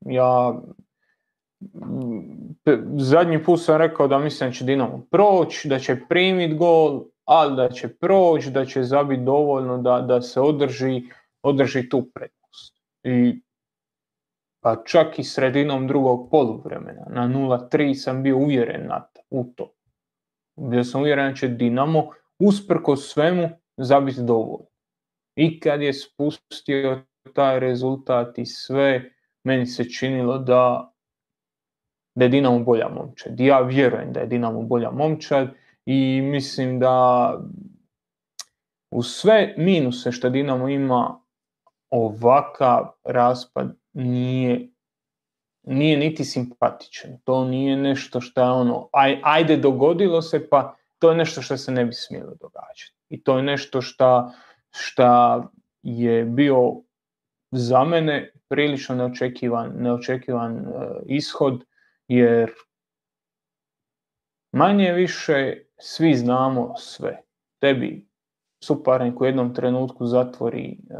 Ja zadnji put sam rekao da mislim da će Dinamo proći, da će primiti gol, ali da će proći, da će zabiti dovoljno da, da se održi, održi tu prednost. I pa čak i sredinom drugog poluvremena na 0-3 sam bio uvjeren na u to. Bio sam uvjeren da će Dinamo usprko svemu zabiti dovoljno. I kad je spustio taj rezultat i sve, meni se činilo da, da je Dinamo bolja momčad. Ja vjerujem da je Dinamo bolja momčad i mislim da u sve minuse što Dinamo ima ovakav raspad nije nije niti simpatičan. To nije nešto što je ono, aj, ajde dogodilo se pa to je nešto što se ne bi smjelo događati. I to je nešto što šta je bio za mene prilično neočekivan, neočekivan e, ishod jer manje više svi znamo sve. Tebi suparnik u jednom trenutku zatvori, e,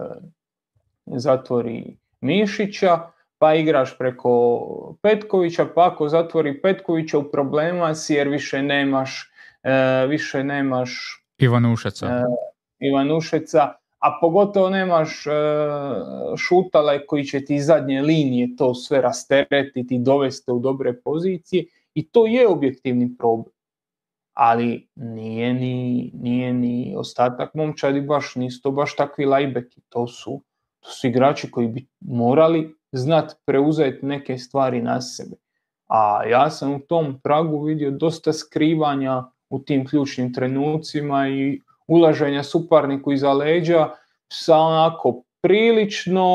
zatvori Mišića, pa igraš preko Petkovića, pa ako zatvori Petkovića u problema si jer više nemaš e, više nemaš Ivanušeca. E, Ivanušeca, a pogotovo nemaš e, šutale koji će ti zadnje linije to sve rasteretiti, dovesti u dobre pozicije i to je objektivni problem. Ali nije ni, nije ni ostatak momčadi baš, nisu to baš takvi lajbeki, to su, to su igrači koji bi morali znat preuzeti neke stvari na sebe. A ja sam u tom pragu vidio dosta skrivanja u tim ključnim trenucima i ulaženja suparniku iza leđa sa onako prilično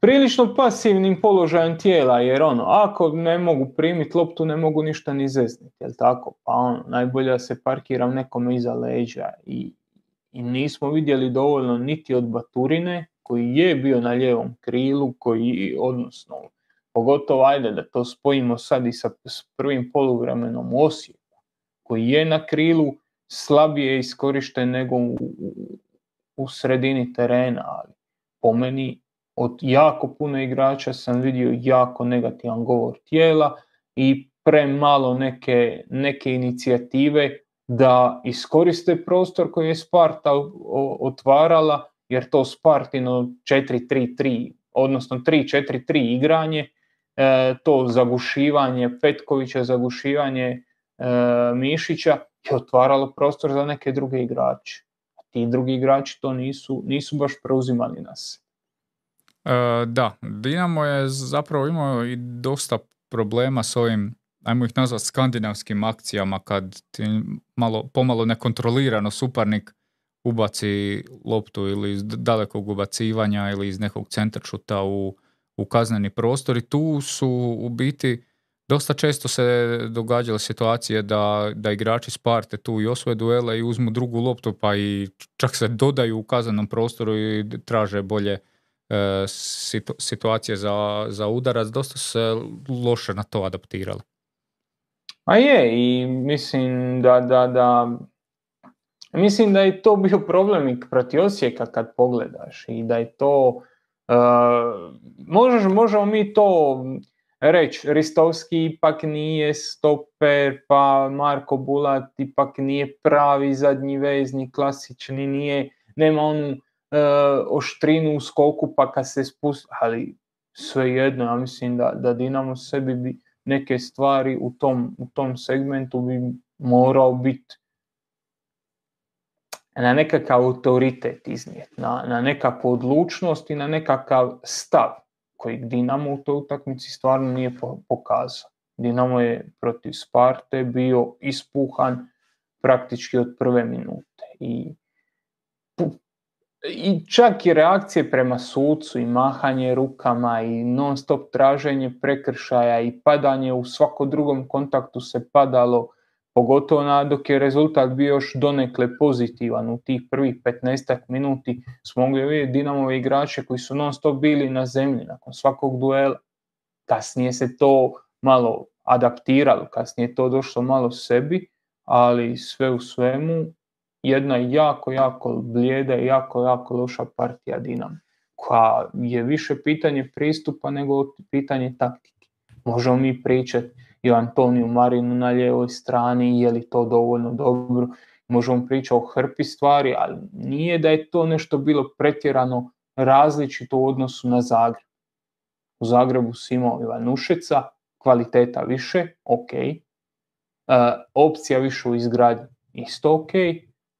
prilično pasivnim položajem tijela, jer ono, ako ne mogu primiti loptu, ne mogu ništa ni zezniti, jel tako? Pa ono, najbolje se parkiram nekome iza leđa i, i nismo vidjeli dovoljno niti od Baturine, koji je bio na lijevom krilu, koji, odnosno, pogotovo ajde da to spojimo sad i sa prvim poluvremenom Osijeku, koji je na krilu slabije iskorišten nego u, u sredini terena, ali po meni od jako puno igrača sam vidio jako negativan govor tijela i premalo neke, neke inicijative da iskoriste prostor koji je Sparta otvarala, jer to Spartino 4-3-3, odnosno 3-4-3 igranje, e, to zagušivanje Petkovića, zagušivanje e, Mišića je otvaralo prostor za neke druge igrače. A ti drugi igrači to nisu, nisu baš preuzimali nas. E, da, Dinamo je zapravo imao i dosta problema s ovim ajmo ih nazvati skandinavskim akcijama kad ti malo, pomalo nekontrolirano suparnik ubaci loptu ili iz dalekog ubacivanja ili iz nekog centaršuta u, u kazneni prostor i tu su u biti dosta često se događale situacije da, da igrači sparte tu i osvoje duele i uzmu drugu loptu pa i čak se dodaju u kaznenom prostoru i traže bolje e, situacije za, za udarac. Dosta se loše na to adaptirali. A je, i mislim da, da, da, mislim da je to bio problem i protiv Osijeka kad pogledaš i da je to, uh, možemo, možemo mi to reći, Ristovski ipak nije stoper, pa Marko Bulat ipak nije pravi zadnji vezni, klasični, nije, nema onu uh, oštrinu u skoku pa kad se spusti, ali svejedno, ja mislim da, da Dinamo sebi bi neke stvari u tom, u tom segmentu bi morao biti na nekakav autoritet iznijeti, na, na nekakvu odlučnost i na nekakav stav koji Dinamo u toj utakmici stvarno nije pokazao. Dinamo je protiv Sparte bio ispuhan praktički od prve minute i i čak i reakcije prema sucu i mahanje rukama i non stop traženje prekršaja i padanje u svako drugom kontaktu se padalo, pogotovo na, dok je rezultat bio još donekle pozitivan u tih prvih 15 minuti smo mogli vidjeti Dinamove igrače koji su non stop bili na zemlji nakon svakog duela. Kasnije se to malo adaptiralo, kasnije je to došlo malo sebi, ali sve u svemu jedna jako, jako blijeda i jako, jako loša partija Dinamo koja je više pitanje pristupa nego pitanje taktike. Možemo mi pričati i Antoniju Marinu na lijevoj strani, je li to dovoljno dobro, možemo pričati o hrpi stvari, ali nije da je to nešto bilo pretjerano različito u odnosu na Zagreb. U Zagrebu si imao Ivanušeca, kvaliteta više, ok, e, opcija više u izgradnji, isto ok,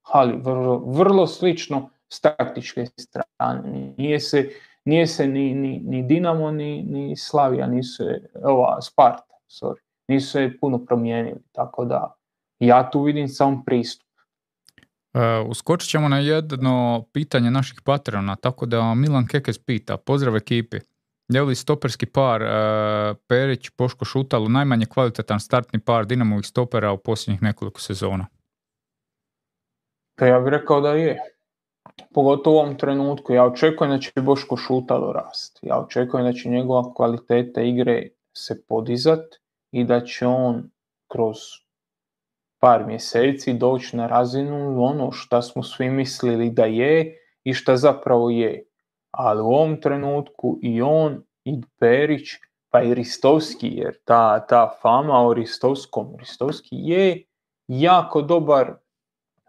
ali vrlo, vrlo slično s taktičke strane. Nije se, nije se ni, ni, ni Dinamo, ni, ni Slavija, nisu ova Sparta, sorry, nisu se puno promijenili, tako da ja tu vidim sam pristup. Uh, uskočit ćemo na jedno pitanje naših patrona, tako da Milan Kekes pita, pozdrav ekipi, je li stoperski par uh, Perić, Poško Šutalo najmanje kvalitetan startni par Dinamovih stopera u posljednjih nekoliko sezona? Pa ja bih rekao da je. Pogotovo u ovom trenutku. Ja očekujem da će Boško Šutalo rast. Ja očekujem da će njegova kvaliteta igre se podizat i da će on kroz par mjeseci doći na razinu ono što smo svi mislili da je i šta zapravo je. Ali u ovom trenutku i on i Perić pa i Ristovski, jer ta, ta fama o Ristovskom, Ristovski je jako dobar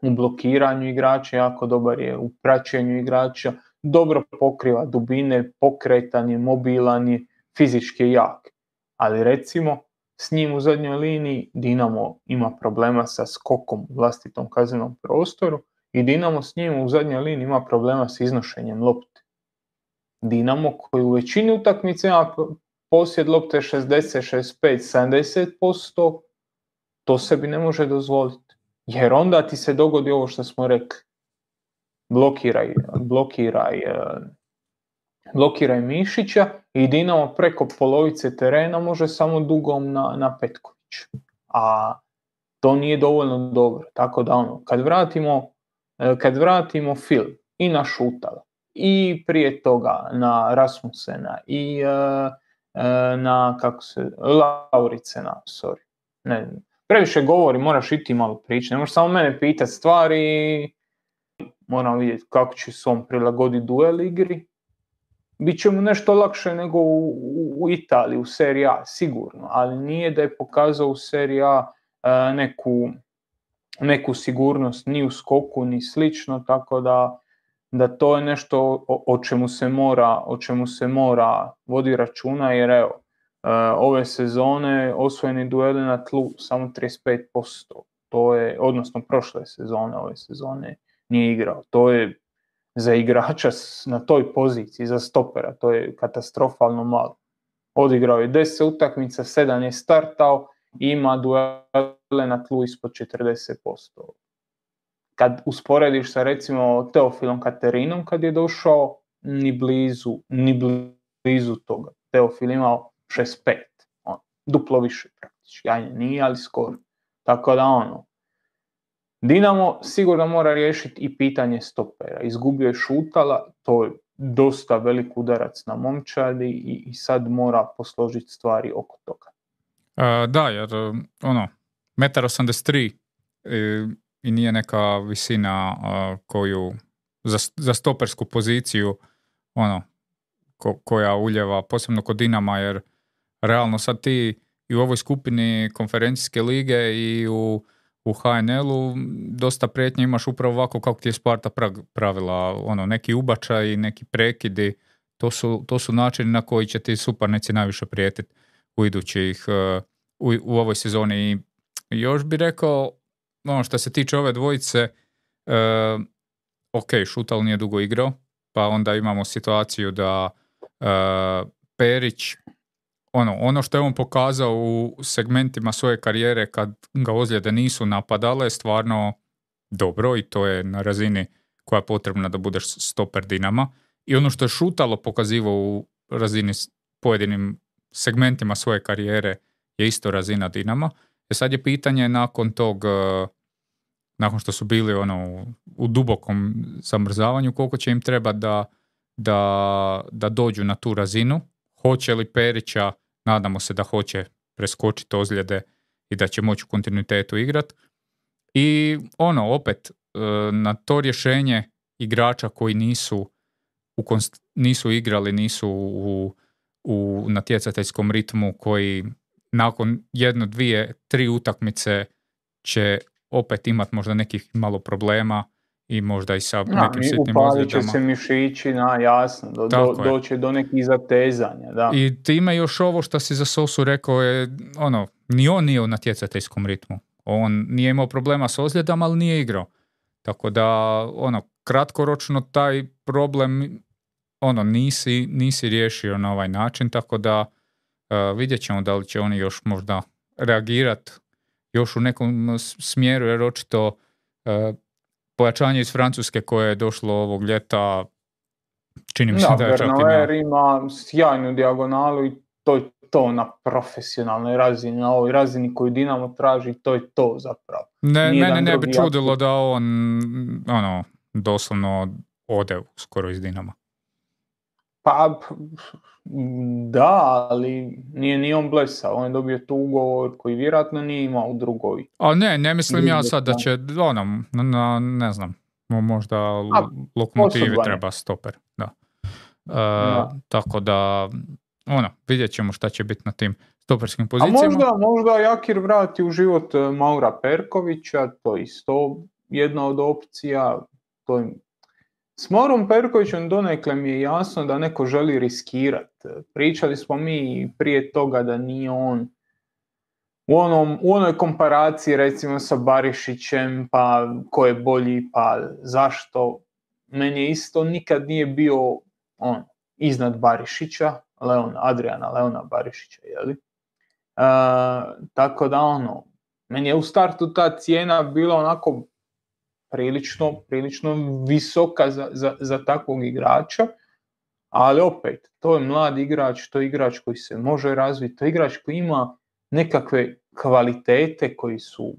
u blokiranju igrača, jako dobar je u praćenju igrača, dobro pokriva dubine, pokretan je, mobilan je, fizički je jak. Ali recimo, s njim u zadnjoj liniji Dinamo ima problema sa skokom u vlastitom kaznenom prostoru i Dinamo s njim u zadnjoj liniji ima problema s iznošenjem lopte. Dinamo koji u većini utakmice ima posjed lopte 60, 65, 70%, to sebi ne može dozvoliti. Jer onda ti se dogodi ovo što smo rekli. Blokiraj, blokiraj, e, blokiraj Mišića i Dinamo preko polovice terena može samo dugom na, na Petković. A to nije dovoljno dobro. Tako da ono, kad vratimo, e, kad vratimo film i na Šutala i prije toga na Rasmusena i uh, na kako se Lauricena, sorry. Ne, previše govori, moraš iti malo pričati, ne možeš samo mene pitati stvari, moram vidjeti kako ću se on prilagoditi duel igri bit će mu nešto lakše nego u, u Italiji, u seriji A, sigurno, ali nije da je pokazao u seriji A e, neku, neku sigurnost ni u skoku ni slično, tako da, da to je nešto o, o čemu se mora, o čemu se mora vodi računa, jer evo, e, ove sezone osvojeni dueli na tlu samo 35%. To je, odnosno prošle sezone, ove sezone nije igrao. To je za igrača na toj poziciji, za stopera, to je katastrofalno malo. Odigrao je 10 utakmica, 7 je startao i ima duele na tlu ispod 40%. Kad usporediš sa recimo Teofilom Katerinom kad je došao, ni blizu, ni blizu toga. Teofil imao 65, on, duplo više praktički, ajde nije, ali skoro. Tako da ono, Dinamo sigurno mora riješiti i pitanje stopera. Izgubio je šutala, to je dosta velik udarac na momčadi i, i sad mora posložiti stvari oko toga. da, jer ono, 1,83 m i nije neka visina koju za, za stopersku poziciju ono, koja uljeva, posebno kod Dinama, jer realno sad ti i u ovoj skupini konferencijske lige i u u HNL-u dosta prijetnje imaš upravo ovako kako ti je Sparta pravila, ono, neki ubačaj, neki prekidi, to su, to su načini na koji će ti suparnici najviše prijetiti u idućih, uh, u, u ovoj sezoni. I još bi rekao, ono što se tiče ove dvojice, uh, ok, Šutal nije dugo igrao, pa onda imamo situaciju da uh, Perić ono, ono što je on pokazao u segmentima svoje karijere kad ga ozljede nisu napadale je stvarno dobro i to je na razini koja je potrebna da budeš stoper Dinama. I ono što je Šutalo pokazivao u razini pojedinim segmentima svoje karijere je isto razina Dinama. E sad je pitanje nakon tog, e, nakon što su bili ono u dubokom zamrzavanju, koliko će im treba da, da, da dođu na tu razinu hoće li Perića, nadamo se da hoće preskočiti ozljede i da će moći u kontinuitetu igrat. I ono, opet, e, na to rješenje igrača koji nisu, u nisu igrali, nisu u, u natjecateljskom ritmu, koji nakon jedno, dvije, tri utakmice će opet imati možda nekih malo problema, i možda i sa nekim sitnim Upalit će se mišići, na, jasno, do, do, doće do nekih zatezanja. Da. I time još ovo što si za Sosu rekao je, ono, ni on nije u natjecateljskom ritmu. On nije imao problema s ozljedama, ali nije igrao. Tako da, ono, kratkoročno taj problem, ono, nisi, nisi riješio na ovaj način, tako da uh, vidjet ćemo da li će oni još možda reagirati još u nekom smjeru, jer očito uh, pojačanje iz Francuske koje je došlo ovog ljeta, čini mi se da, je čak ima sjajnu dijagonalu i to je to na profesionalnoj razini, na ovoj razini koju Dinamo traži, to je to zapravo. Ne, mene ne bi čudilo da on ono, doslovno ode skoro iz Dinama. Pa, da, ali nije ni on blesao. On je dobio tu ugovor koji vjerojatno nije imao u drugoj. A ne, ne mislim ja sad da će, ono, na, ne znam, možda A, lokomotivi treba stoper. Da. E, Tako da, ono, vidjet ćemo šta će biti na tim stoperskim pozicijama. A možda, možda Jakir vrati u život e, Maura Perkovića, to je isto jedna od opcija. To je s Morom Perkovićem donekle mi je jasno da neko želi riskirati. Pričali smo mi prije toga da nije on u, onom, u onoj komparaciji recimo sa Barišićem, pa ko je bolji, pa zašto. Meni je isto nikad nije bio on iznad Barišića, Leon, Adriana Leona Barišića, jeli? Uh, tako da ono, meni je u startu ta cijena bila onako prilično, prilično visoka za, za, za takvog igrača, ali opet, to je mlad igrač, to je igrač koji se može razviti, to je igrač koji ima nekakve kvalitete koji su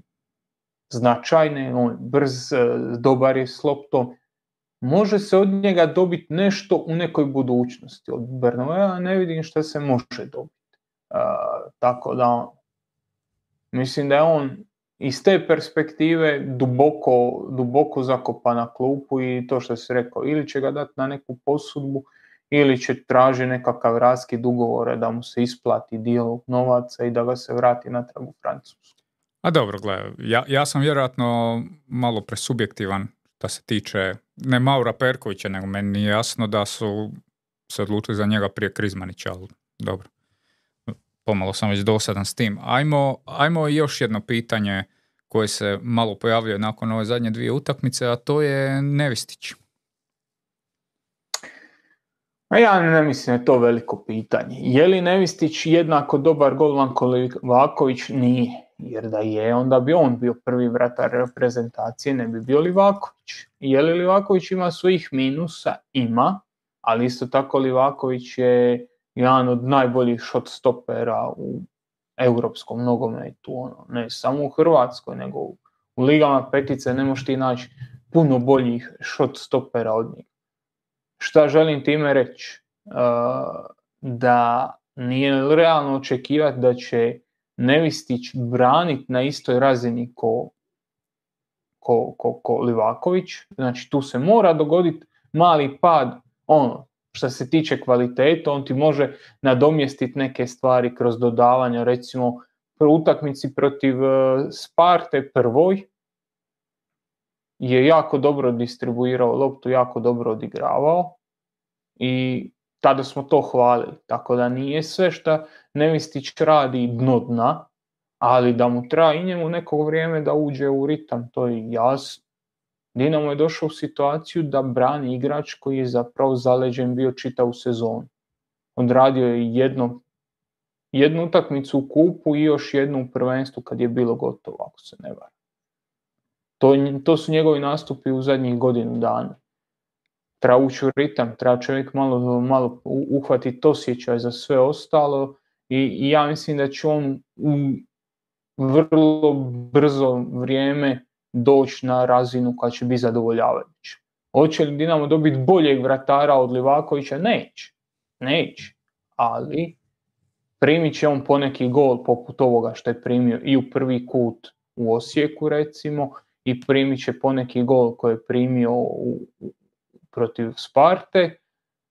značajne, on brz, dobar je s loptom, može se od njega dobiti nešto u nekoj budućnosti. Od Bernoja ne vidim što se može dobiti. tako da mislim da je on iz te perspektive duboko, duboko zakopa na klupu i to što si rekao, ili će ga dati na neku posudbu, ili će traži nekakav raskid ugovora da mu se isplati dio novaca i da ga se vrati natrag u Francusku. A dobro, gledaj, ja, ja sam vjerojatno malo presubjektivan da se tiče ne Maura Perkovića, nego meni je jasno da su se odlučili za njega prije Krizmanića, ali dobro. Pomalo sam već dosadan s tim. Ajmo, ajmo još jedno pitanje koje se malo pojavljuje nakon ove zadnje dvije utakmice, a to je Nevistić. A ja ne mislim je to veliko pitanje. Je li Nevistić jednako dobar golman Livaković? Nije. Jer da je, onda bi on bio prvi vratar reprezentacije, ne bi bio Livaković. Je li Livaković ima svojih minusa? Ima. Ali isto tako Livaković je jedan od najboljih shot stopera u europskom nogometu, ono, ne samo u Hrvatskoj, nego u ligama petice ne možeš ti naći puno boljih shot stopera od njih. Šta želim time reći? Uh, da nije realno očekivati da će Nevistić braniti na istoj razini ko, ko, ko, ko Livaković. Znači tu se mora dogoditi mali pad ono, što se tiče kvalitete, on ti može nadomjestiti neke stvari kroz dodavanja, recimo u utakmici protiv e, Sparte prvoj je jako dobro distribuirao loptu, jako dobro odigravao i tada smo to hvalili. Tako da nije sve što Nevistić radi dno dna, ali da mu treba i njemu neko vrijeme da uđe u ritam, to je jasno. Dinamo je došao u situaciju da brani igrač koji je zapravo zaleđen bio čitavu sezonu. Odradio je jedno, jednu utakmicu u kupu i još jednu u prvenstvu kad je bilo gotovo, ako se ne vara. To, to su njegovi nastupi u zadnjih godinu dana. Treba ući u ritam, treba čovjek malo, malo uhvatiti osjećaj za sve ostalo i, i ja mislim da će on u vrlo brzo vrijeme doći na razinu koja će biti zadovoljavajuća. Hoće li Dinamo dobiti boljeg vratara od Livakovića? Neće. Neće. Ali primit će on poneki gol poput ovoga što je primio i u prvi kut u Osijeku recimo i primit će poneki gol koji je primio u, protiv Sparte,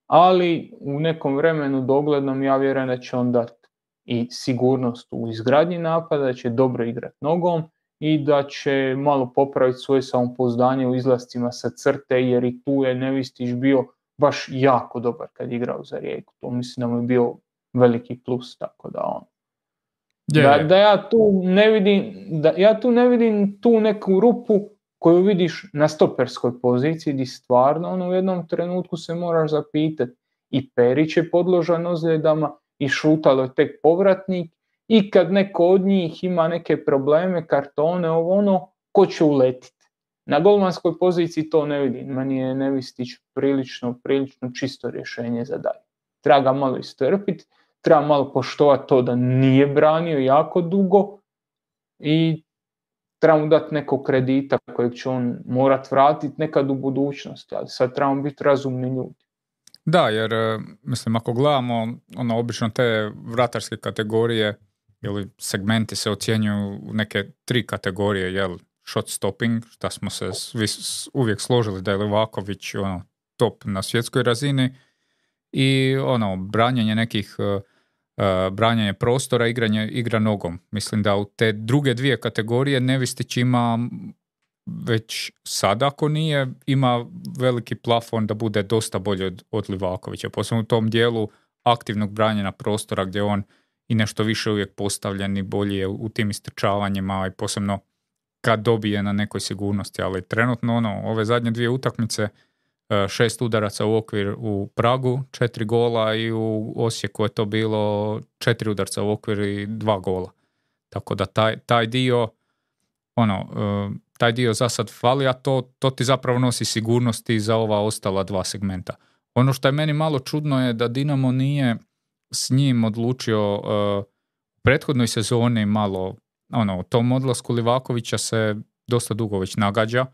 ali u nekom vremenu doglednom ja vjerujem da će on dati i sigurnost u izgradnji napada, da će dobro igrati nogom i da će malo popraviti svoje samopouzdanje u izlascima sa crte jer i tu je Nevistić bio baš jako dobar kad je igrao za Rijeku. To mislim da mu je bio veliki plus, tako da on. Da, da, ja tu ne vidim, da ja tu ne vidim tu neku rupu koju vidiš na stoperskoj poziciji gdje stvarno ono, u jednom trenutku se moraš zapitati i Perić je podložan ozljedama i šutalo je tek povratnik i kad neko od njih ima neke probleme, kartone, ovo ono, ko će uletiti. Na golmanskoj poziciji to ne vidim. Meni je Nevistić prilično, prilično čisto rješenje za dalje. Treba ga malo istrpiti, treba malo poštovati to da nije branio jako dugo i treba mu dati nekog kredita kojeg će on morat vratiti nekad u budućnosti, ali sad trebamo biti razumni ljudi. Da, jer mislim ako gledamo ono obično te vratarske kategorije ili segmenti se ocjenjuju u neke tri kategorije, jel, shot stopping, što smo se svi uvijek složili da je Livaković ono, top na svjetskoj razini i ono, branjenje nekih uh, branjenje prostora, igranje, igra nogom. Mislim da u te druge dvije kategorije Nevistić ima već sada ako nije, ima veliki plafon da bude dosta bolji od, od Livakovića. Posebno u tom dijelu aktivnog branjenja prostora gdje on i nešto više uvijek postavljen i bolji je u tim istrčavanjima i posebno kad dobije na nekoj sigurnosti, ali trenutno ono, ove zadnje dvije utakmice, e, šest udaraca u okvir u Pragu, četiri gola i u Osijeku je to bilo četiri udarca u okvir i dva gola. Tako da taj, taj dio ono, e, taj dio za sad fali, a to, to ti zapravo nosi sigurnosti za ova ostala dva segmenta. Ono što je meni malo čudno je da Dinamo nije s njim odlučio uh, prethodnoj sezoni malo, ono, tom odlasku Livakovića se dosta dugo već nagađa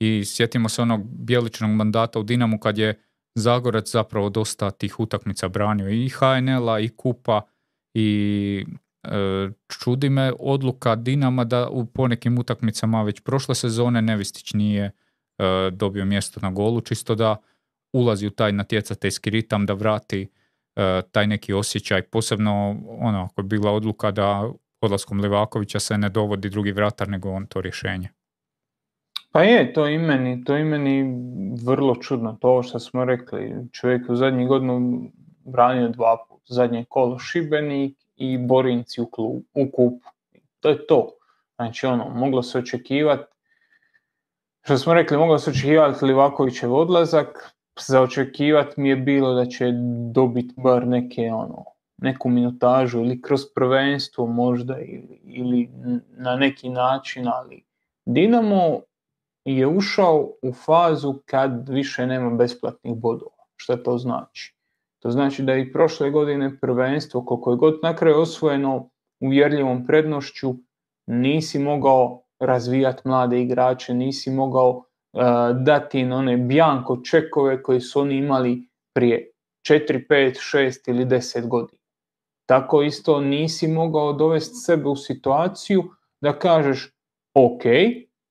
i sjetimo se onog bijeličnog mandata u Dinamu kad je Zagorac zapravo dosta tih utakmica branio i HNL-a i Kupa i e, čudi me odluka Dinama da u ponekim utakmicama već prošle sezone Nevistić nije e, dobio mjesto na golu, čisto da ulazi u taj natjecateljski ritam, da vrati taj neki osjećaj, posebno ono, ako je bila odluka da odlaskom Livakovića se ne dovodi drugi vratar, nego on to rješenje. Pa je, to i meni, to i meni vrlo čudno, to što smo rekli, čovjek u zadnjih godinu branio dva puta, zadnje kolo Šibenik i Borinci u, klub, u kupu. To je to. Znači ono, moglo se očekivati, što smo rekli, moglo se očekivati Livakovićev odlazak, za očekivati mi je bilo da će dobiti bar neke ono, neku minutažu ili kroz prvenstvo možda ili, ili na neki način, ali Dinamo je ušao u fazu kad više nema besplatnih bodova. Što to znači? To znači da i prošle godine prvenstvo, koliko je god na osvojeno uvjerljivom prednošću, nisi mogao razvijati mlade igrače, nisi mogao dati im one bjanko čekove koje su oni imali prije 4, 5, 6 ili 10 godina. Tako isto nisi mogao dovesti sebe u situaciju da kažeš ok,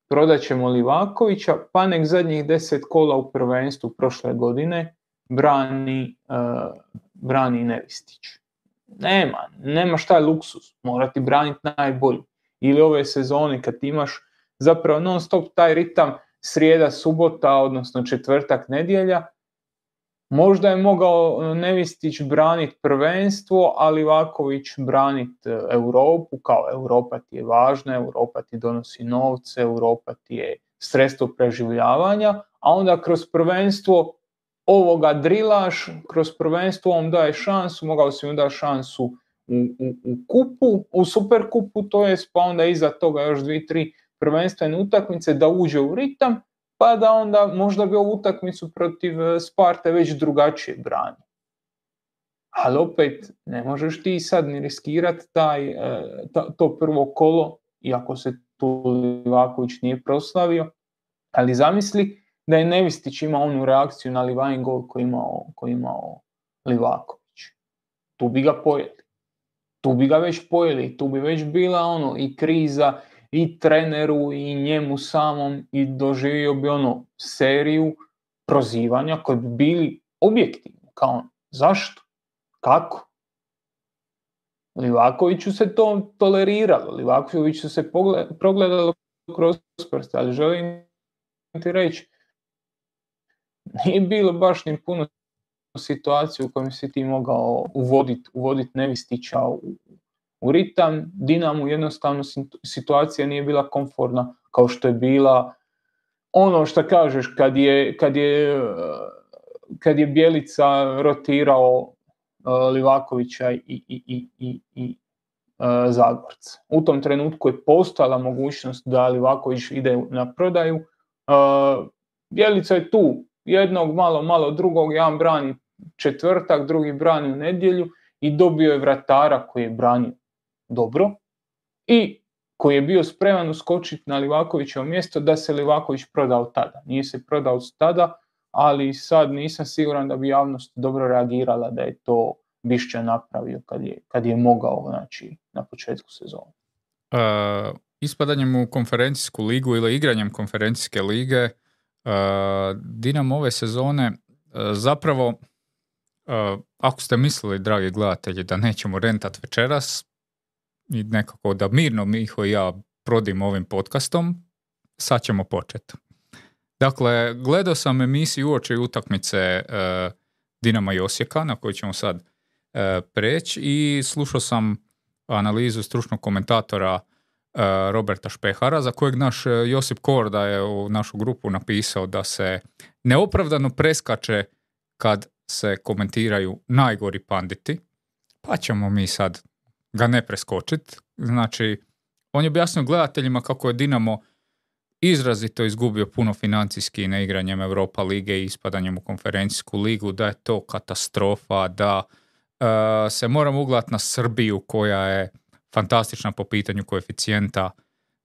prodat ćemo Livakovića, pa nek zadnjih 10 kola u prvenstvu prošle godine brani, uh, brani Nevistić. Nema, nema šta je luksus, mora ti braniti najbolji. Ili ove sezone kad imaš zapravo non stop taj ritam srijeda, subota, odnosno četvrtak, nedjelja, Možda je mogao Nevistić braniti prvenstvo, ali Vaković braniti e, Europu, kao Europa ti je važna, Europa ti donosi novce, Europa ti je sredstvo preživljavanja, a onda kroz prvenstvo ovoga drilaš, kroz prvenstvo on daje šansu, mogao si mu dati šansu u, u, u kupu, u superkupu, to jest pa onda iza toga još dvi, tri prvenstvene utakmice da uđe u ritam pa da onda možda bi ovu utakmicu protiv e, Sparte već drugačije brani. Ali opet ne možeš ti sad ni riskirati taj, e, to prvo kolo, iako se tu Livaković nije proslavio, ali zamisli da je Nevistić imao onu reakciju na Livajin gol koji imao, koji imao Livaković. Tu bi ga pojeli. Tu bi ga već pojeli, tu bi već bila ono i kriza i treneru i njemu samom i doživio bi ono seriju prozivanja koji bi bili objektivni. Kao, zašto? Kako? Livakoviću se to toleriralo, Livakoviću se progledalo kroz prste, ali želim ti reći, nije bilo baš ni puno situaciju u kojoj si ti mogao uvoditi uvodit Nevistića u, u ritam. Dinamu jednostavno situacija nije bila komfortna kao što je bila ono što kažeš kad je, kad je, kad je Bjelica rotirao uh, Livakovića i, i, i, i, i uh, Zagorca. U tom trenutku je postala mogućnost da Livaković ide na prodaju. Uh, Bjelica je tu, jednog malo, malo drugog, jedan brani četvrtak, drugi brani u nedjelju i dobio je vratara koji je branio dobro i koji je bio spreman uskočiti na Livakovićevo mjesto da se Livaković prodao tada. Nije se prodao tada, ali sad nisam siguran da bi javnost dobro reagirala da je to Bišća napravio kad je, kad je mogao znači, na početku sezone. Uh, ispadanjem u konferencijsku ligu ili igranjem konferencijske lige uh, Dinamo ove sezone uh, zapravo ako ste mislili, dragi gledatelji, da nećemo rentat večeras, i nekako da mirno Miho i ja prodim ovim podcastom, sad ćemo početi. Dakle, gledao sam emisiju uoči utakmice uh, Dinama i Osijeka, na koju ćemo sad uh, preći i slušao sam analizu stručnog komentatora uh, Roberta Špehara, za kojeg naš Josip Korda je u našu grupu napisao da se neopravdano preskače kad se komentiraju najgori panditi, pa ćemo mi sad ga ne preskočiti. Znači, on je objasnio gledateljima kako je Dinamo izrazito izgubio puno financijski neigranjem Europa lige i ispadanjem u konferencijsku ligu, da je to katastrofa, da uh, se moramo ugledati na Srbiju koja je fantastična po pitanju koeficijenta.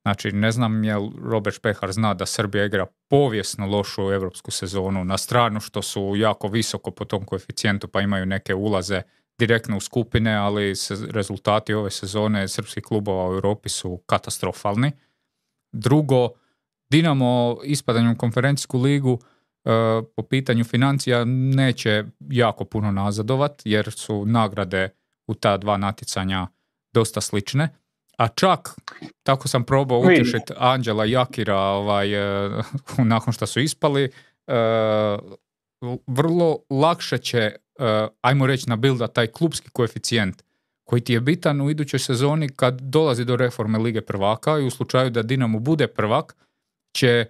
Znači, ne znam je Robert Špehar zna da Srbija igra povijesno lošu europsku sezonu, na stranu što su jako visoko po tom koeficijentu pa imaju neke ulaze direktno u skupine, ali se, rezultati ove sezone srpskih klubova u Europi su katastrofalni. Drugo, Dinamo ispadanjem u konferencijsku ligu po pitanju financija neće jako puno nazadovat jer su nagrade u ta dva natjecanja dosta slične. A čak, tako sam probao utješiti Anđela Jakira ovaj, e, nakon što su ispali, e, vrlo lakše će, e, ajmo reći, nabilda taj klubski koeficijent koji ti je bitan u idućoj sezoni kad dolazi do reforme Lige prvaka i u slučaju da Dinamo bude prvak, će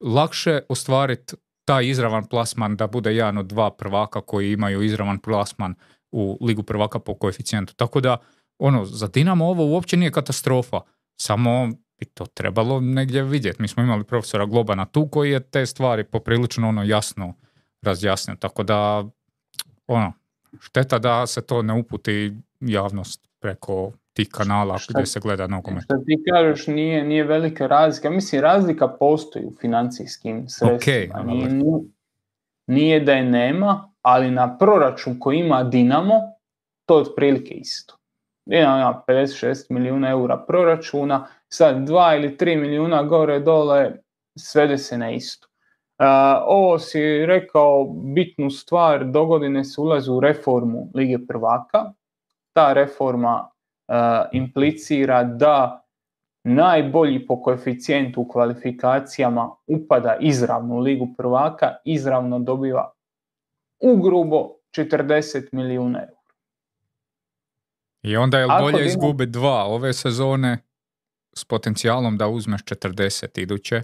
lakše ostvariti taj izravan plasman da bude jedan od dva prvaka koji imaju izravan plasman u Ligu prvaka po koeficijentu. Tako da ono, za Dinamo ovo uopće nije katastrofa, samo bi to trebalo negdje vidjeti. Mi smo imali profesora Globana tu koji je te stvari poprilično ono jasno razjasnio, tako da ono, šteta da se to ne uputi javnost preko tih kanala šta, gdje se gleda nogomet. Što ti kažeš nije, nije velika razlika, mislim razlika postoji u financijskim sredstvima. Okay, nije, nije da je nema, ali na proračun koji ima Dinamo, to je otprilike isto ima 56 milijuna eura proračuna, sad 2 ili 3 milijuna gore dole, svede se na isto. Ovo si rekao bitnu stvar, dogodine se ulazi u reformu Lige prvaka. Ta reforma implicira da najbolji po koeficijentu u kvalifikacijama upada izravno u Ligu prvaka, izravno dobiva ugrubo 40 milijuna eura. I onda je bolje izgubiti dva ove sezone s potencijalom da uzmeš 40 iduće?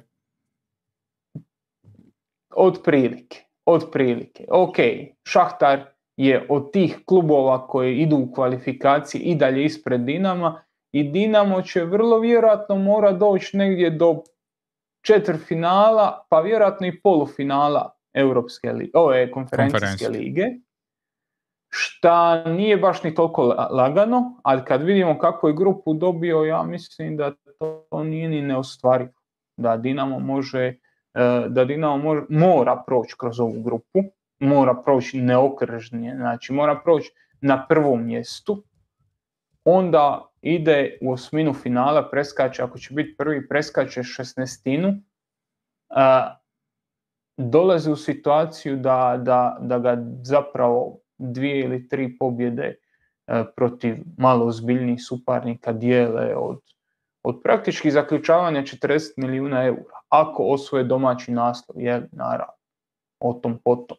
Od prilike. Od prilike. Ok, Šahtar je od tih klubova koji idu u kvalifikaciji i dalje ispred Dinama i Dinamo će vrlo vjerojatno mora doći negdje do četvrfinala, pa vjerojatno i polufinala Europske lige, ove konferencijske lige šta nije baš ni toliko lagano, ali kad vidimo kako je grupu dobio, ja mislim da to nije ni neostvarivo. Da Dinamo može, da Dinamo mora proći kroz ovu grupu, mora proći neokržnije, znači mora proći na prvom mjestu, onda ide u osminu finala, preskače, ako će biti prvi, preskače šestnestinu, e, dolazi u situaciju da, da, da ga zapravo dvije ili tri pobjede e, protiv malo ozbiljnijih suparnika dijele od, od praktički zaključavanja 40 milijuna eura. Ako osvoje domaći naslov, je naravno, o tom potom.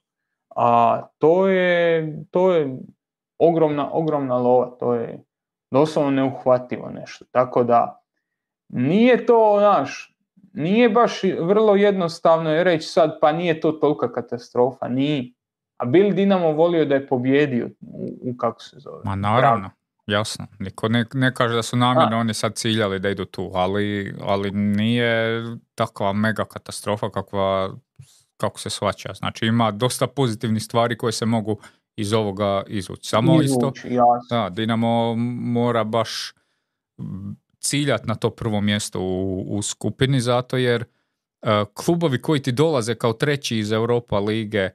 A to je, to je ogromna, ogromna lova, to je doslovno neuhvativo nešto. Tako da nije to naš, nije baš vrlo jednostavno je reći sad pa nije to tolika katastrofa, nije. A Bill Dinamo volio da je pobjedio u, kako se zove. Ma naravno, jasno. Niko ne, ne kaže da su namjerno oni sad ciljali da idu tu, ali, ali nije takva mega katastrofa kakva, kako se svaća. Znači ima dosta pozitivnih stvari koje se mogu iz ovoga izvući. Samo isto, da, Dinamo mora baš ciljati na to prvo mjesto u, u skupini zato jer uh, klubovi koji ti dolaze kao treći iz Europa lige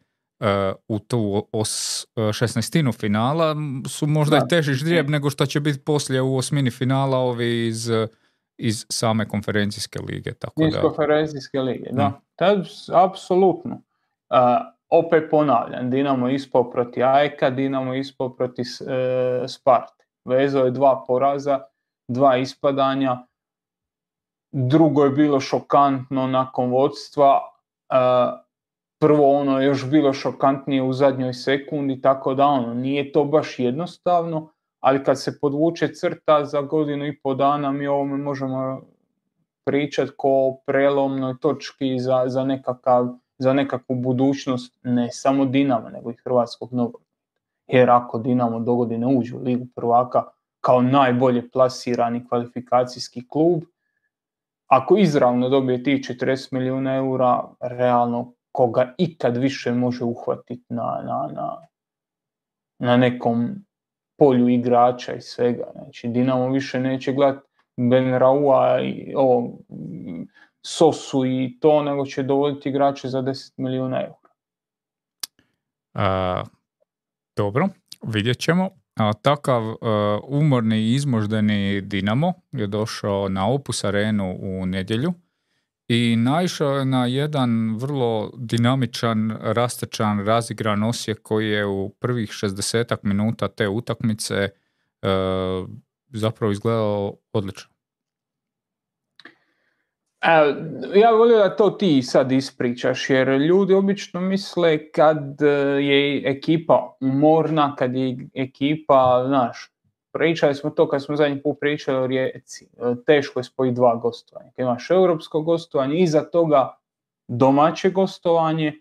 u tu os, šestnestinu finala su možda i teži ždrijeb nego što će biti poslije u osmini finala ovi iz, iz same konferencijske lige. Tako iz da. konferencijske lige, da. Tad, apsolutno. Uh, opet ponavljam, Dinamo ispao protiv Ajka, Dinamo ispao protiv e, Sparte. Vezo je dva poraza, dva ispadanja. Drugo je bilo šokantno nakon vodstva. Uh, prvo ono još bilo šokantnije u zadnjoj sekundi, tako da ono nije to baš jednostavno, ali kad se podvuče crta za godinu i pol dana mi ovome možemo pričati ko o prelomnoj točki za, za, nekakav, za nekakvu budućnost ne samo Dinama nego i Hrvatskog nogometa. Jer ako Dinamo dogodine uđe u Ligu prvaka kao najbolje plasirani kvalifikacijski klub, ako izravno dobije tih 40 milijuna eura, realno koga ikad više može uhvatiti na, na, na, na nekom polju igrača i svega. Znači, Dinamo više neće gledati Benraua i ovo, Sosu i to, nego će dovoditi igrače za 10 milijuna eura. A, dobro, vidjet ćemo. A, takav uh, umorni i izmoždeni Dinamo je došao na Opus arenu u nedjelju i naišao je na jedan vrlo dinamičan, rastečan, razigran Osijek koji je u prvih 60 minuta te utakmice e, zapravo izgledao odlično. Ja volio da to ti sad ispričaš, jer ljudi obično misle kad e, je ekipa umorna, kad je ekipa, znaš, pričali smo to kad smo zadnji put pričali o Rijeci, e, teško je spojiti dva gostovanja. Imaš europsko gostovanje, iza toga domaće gostovanje,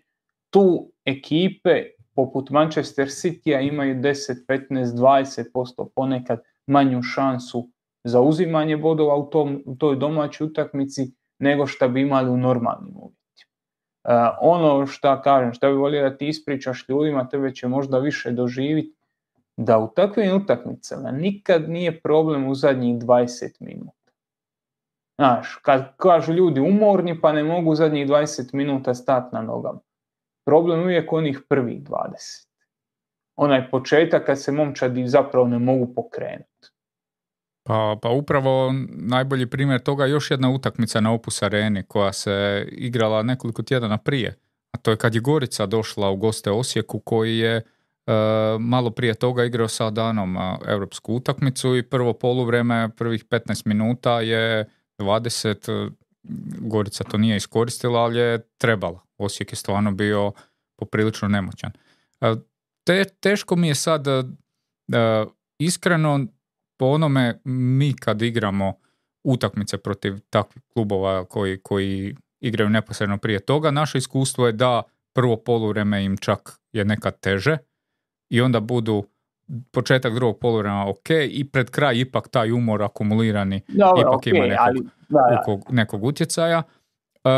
tu ekipe poput Manchester City-a imaju 10, 15, 20% ponekad manju šansu za uzimanje bodova u, tom, u toj domaćoj utakmici nego što bi imali u normalnim uvjetima. Uh, ono što kažem, što bi volio da ti ispričaš ljudima, tebe će možda više doživiti, da u takvim utakmicama nikad nije problem u zadnjih 20 minuta. Znaš, kad kažu ljudi umorni pa ne mogu u zadnjih 20 minuta stati na nogama. Problem je uvijek onih prvih 20. Onaj početak kad se momčadi zapravo ne mogu pokrenuti. Pa, pa upravo najbolji primjer toga je još jedna utakmica na Opus Areni koja se igrala nekoliko tjedana prije. A to je kad je Gorica došla u goste Osijeku koji je malo prije toga igrao sa Danom europsku utakmicu i prvo poluvreme, prvih 15 minuta je 20, Gorica to nije iskoristila, ali je trebala. Osijek je stvarno bio poprilično nemoćan. te, teško mi je sad iskreno po onome mi kad igramo utakmice protiv takvih klubova koji, koji igraju neposredno prije toga, naše iskustvo je da prvo poluvreme im čak je nekad teže i onda budu početak drugog poluvremena ok i pred kraj ipak taj umor akumulirani ipak ima nekog, nekog, utjecaja. E,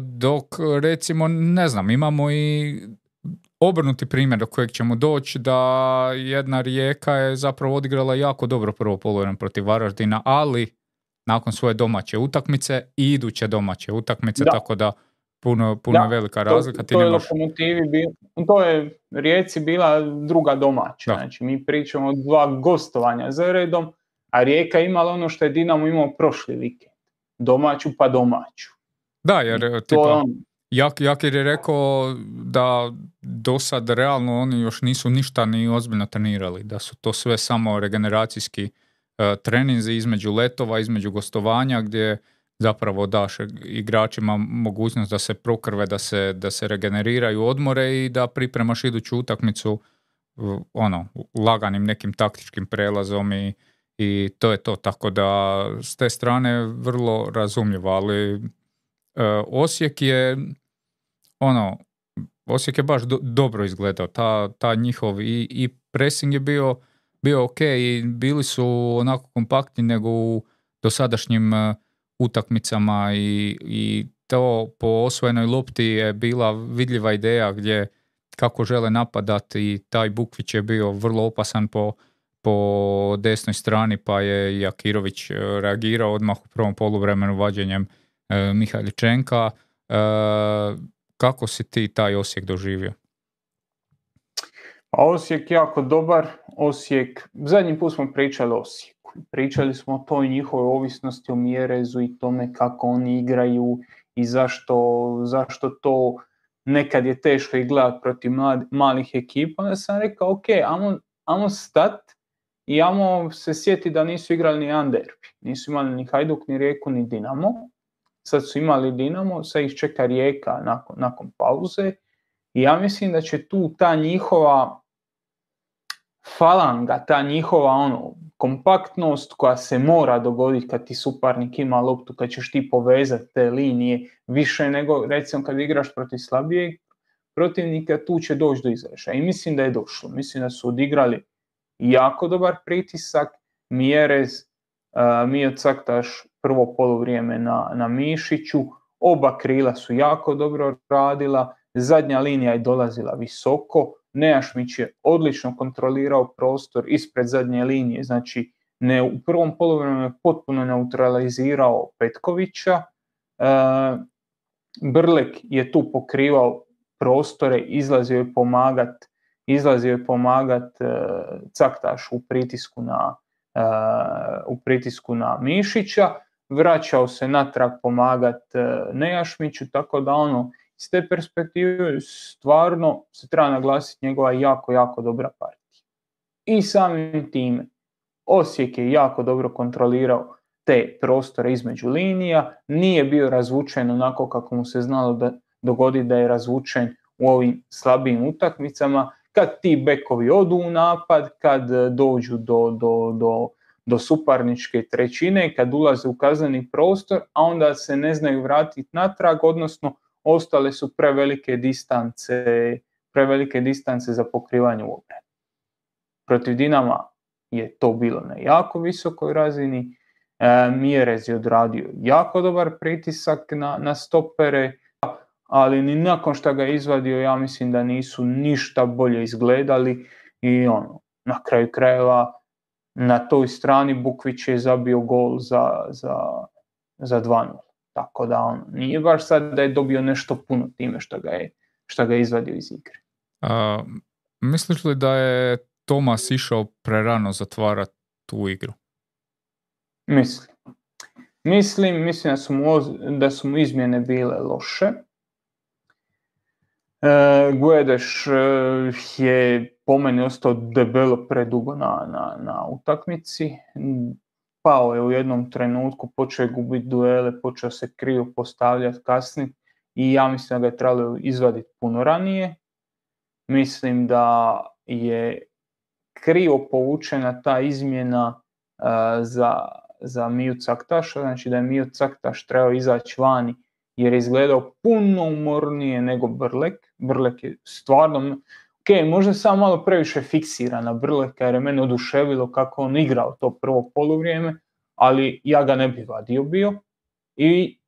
dok recimo, ne znam, imamo i obrnuti primjer do kojeg ćemo doći da jedna rijeka je zapravo odigrala jako dobro prvo poluvreme protiv Varaždina, ali nakon svoje domaće utakmice i iduće domaće utakmice, tako da puno, puno je velika razlika. To, to, je lokomotivi, to je Rijeci bila druga domaća, znači mi pričamo o dva gostovanja za redom, a Rijeka imala ono što je Dinamo imao prošli vikend, domaću pa domaću. Da, jer tipa, Jak, Jakir je rekao da do sad realno oni još nisu ništa ni ozbiljno trenirali, da su to sve samo regeneracijski uh, treninzi između letova, između gostovanja gdje zapravo daš igračima mogućnost da se prokrve, da se, da se regeneriraju odmore i da pripremaš iduću utakmicu ono, laganim nekim taktičkim prelazom i, i to je to. Tako da s te strane vrlo razumljivo, ali uh, Osijek je ono, Osijek je baš dobro izgledao, ta, ta njihov i, i pressing je bio, bio ok i bili su onako kompaktni nego u dosadašnjim uh, utakmicama i, i to po osvojenoj lopti je bila vidljiva ideja gdje kako žele napadati i taj Bukvić je bio vrlo opasan po, po desnoj strani pa je Jakirović uh, reagirao odmah u prvom poluvremenu vađenjem uh, Mihajličenka. Kako si ti taj Osijek doživio? Pa Osijek jako dobar. Osijek, zadnji put smo pričali o Osijeku. Pričali smo o toj njihovoj ovisnosti o Mjerezu i tome kako oni igraju i zašto, zašto to nekad je teško i gledati protiv malih ekipa. Onda sam rekao, ok, amo, amo stat i amo se sjeti da nisu igrali ni Anderbi. Nisu imali ni Hajduk, ni Rijeku, ni Dinamo sad su imali Dinamo, sad ih čeka Rijeka nakon, nakon pauze i ja mislim da će tu ta njihova falanga, ta njihova ono, kompaktnost koja se mora dogoditi kad ti suparnik ima loptu, kad ćeš ti povezati te linije više nego recimo kad igraš protiv slabijeg protivnika, tu će doći do izražaja. I mislim da je došlo. Mislim da su odigrali jako dobar pritisak. Mjerez, uh, Mio Caktaš prvo polovrijeme na, na Mišiću, oba krila su jako dobro radila, zadnja linija je dolazila visoko, Nejašmić je odlično kontrolirao prostor ispred zadnje linije, znači ne, u prvom polovremenu je potpuno neutralizirao Petkovića, e, Brlek je tu pokrivao prostore, izlazio je pomagat, izlazio je pomagat e, Caktaš u pritisku na, e, u pritisku na Mišića, vraćao se natrag pomagat Nejašmiću, tako da ono, iz te perspektive stvarno se treba naglasiti njegova jako, jako dobra partija. I samim time, Osijek je jako dobro kontrolirao te prostore između linija, nije bio razvučen onako kako mu se znalo da dogodi da je razvučen u ovim slabijim utakmicama, kad ti bekovi odu u napad, kad dođu do, do, do, do suparničke trećine, kad ulaze u kazneni prostor, a onda se ne znaju vratiti natrag, odnosno ostale su prevelike distance, prevelike distance za pokrivanje obrane. Protiv Dinama je to bilo na jako visokoj razini, e, Mjerez je odradio jako dobar pritisak na, na stopere, ali ni nakon što ga izvadio ja mislim da nisu ništa bolje izgledali i ono, na kraju krajeva na toj strani Bukvić je zabio gol za, za, za 2 Tako da on nije baš sad da je dobio nešto puno time što ga je, što ga je izvadio iz igre. A, misliš li da je Tomas išao prerano zatvarati tu igru? Mislim. Mislim, mislim da su mu, da su mu izmjene bile loše. E, Guedeš e, je po meni ostao debelo predugo na, na, na utakmici. Pao je u jednom trenutku, počeo je gubiti duele, počeo se krivo postavljati kasnije i ja mislim da ga je trebalo izvaditi puno ranije. Mislim da je krivo povučena ta izmjena uh, za, za Miju Caktaša, znači da je Miju Caktaš trebao izaći vani jer je izgledao puno umornije nego Brlek. Brlek je stvarno, ok, možda sam malo previše fiksiran na Brleka jer je mene oduševilo kako on igrao to prvo poluvrijeme, ali ja ga ne bi vadio bio. I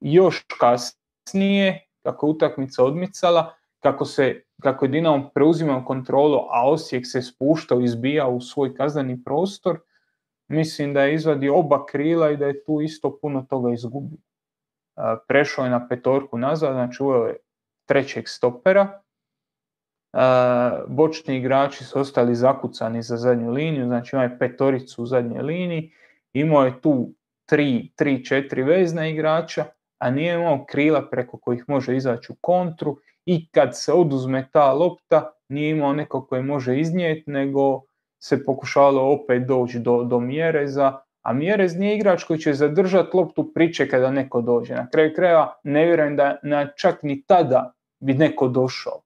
još kasnije, kako utakmica odmicala, kako, se, kako je Dinamo preuzimao kontrolu, a Osijek se spuštao i izbijao u svoj kazneni prostor, mislim da je izvadio oba krila i da je tu isto puno toga izgubio. Prešao je na petorku nazad, znači uveo je trećeg stopera. Bočni igrači su ostali zakucani za zadnju liniju, znači je petoricu u zadnjoj liniji, imao je tu tri, tri, četiri vezna igrača, a nije imao krila preko kojih može izaći u kontru i kad se oduzme ta lopta nije imao neko koji može iznijeti, nego se pokušavalo opet doći do, do Mjereza, a Mjerez nije igrač koji će zadržati loptu priče kada neko dođe. Na kraju krajeva ne vjerujem da na čak ni tada bi neko došao.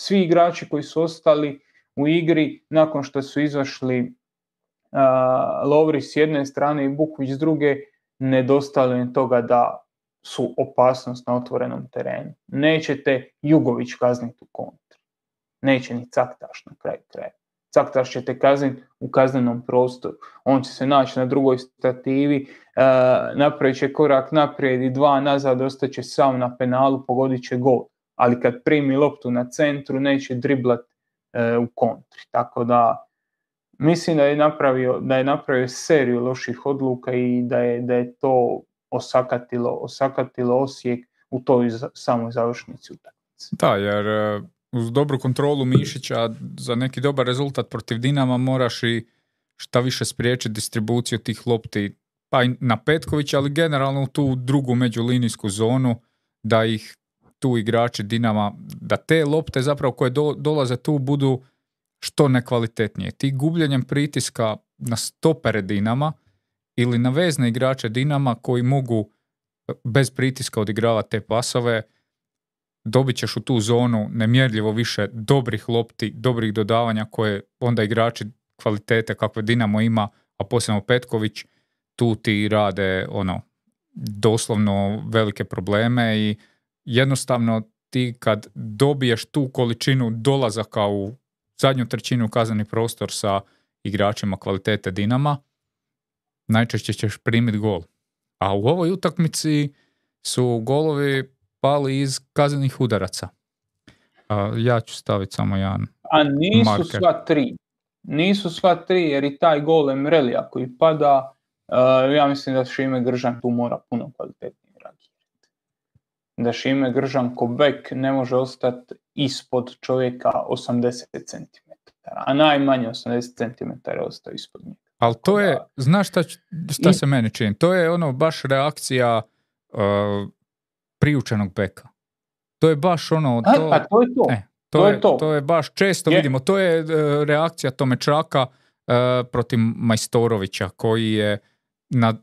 Svi igrači koji su ostali u igri nakon što su izašli uh, Lovri s jedne strane i Bukvić s druge, nedostalo toga da su opasnost na otvorenom terenu. Nećete Jugović kazniti u kontri. Neće ni Caktaš na kraju kraja. Caktaš ćete kazniti u kaznenom prostoru. On će se naći na drugoj stativi, e, napravit će korak naprijed i dva nazad, ostaće sam na penalu, pogodit će gol. Ali kad primi loptu na centru, neće driblat e, u kontri. Tako da mislim da je napravio, da je napravio seriju loših odluka i da je, da je to osakatilo, osakatilo Osijek u toj samoj završnici utakmice. Da, jer e, uz dobru kontrolu Mišića za neki dobar rezultat protiv Dinama moraš i šta više spriječiti distribuciju tih lopti pa na Petkovića, ali generalno u tu drugu međulinijsku zonu da ih tu igrači Dinama, da te lopte zapravo koje dolaze tu budu što nekvalitetnije. Ti gubljenjem pritiska na stopere Dinama ili na vezne igrače Dinama koji mogu e, bez pritiska odigravati te pasove, dobit ćeš u tu zonu nemjerljivo više dobrih lopti, dobrih dodavanja koje onda igrači kvalitete kakve Dinamo ima, a posebno Petković, tu ti rade ono doslovno velike probleme i jednostavno ti kad dobiješ tu količinu dolazaka u zadnju trećinu kazneni prostor sa igračima kvalitete Dinama, najčešće ćeš primiti gol. A u ovoj utakmici su golovi pali iz kaznenih udaraca. ja ću staviti samo jedan A nisu sva tri. Nisu sva tri jer i taj gol Emrelija koji pada, ja mislim da Šime Gržan tu mora puno kvalitetnije. Da Šime Gržan ko bek ne može ostati ispod čovjeka 80 cm. A najmanje 80 cm ostao ispod njega. Ali to je, znaš šta, šta I- se meni čini? To je ono baš reakcija uh, priučenog beka. To je baš ono, A, to, pa to je to. e, to, to je, je to. to je baš često Je. vidimo, to je e, reakcija Tomečaka e, protiv Majstorovića koji je na,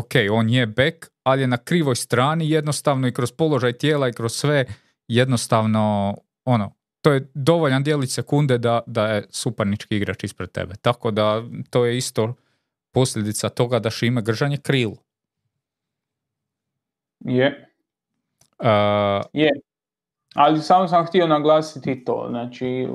ok, on je bek, ali je na krivoj strani jednostavno i kroz položaj tijela i kroz sve jednostavno ono, to je dovoljan dijelić sekunde da, da je suparnički igrač ispred tebe. Tako da to je isto posljedica toga da Šime Gržan je krilo. Je. Uh, Je. Ali samo sam htio naglasiti to. Znači,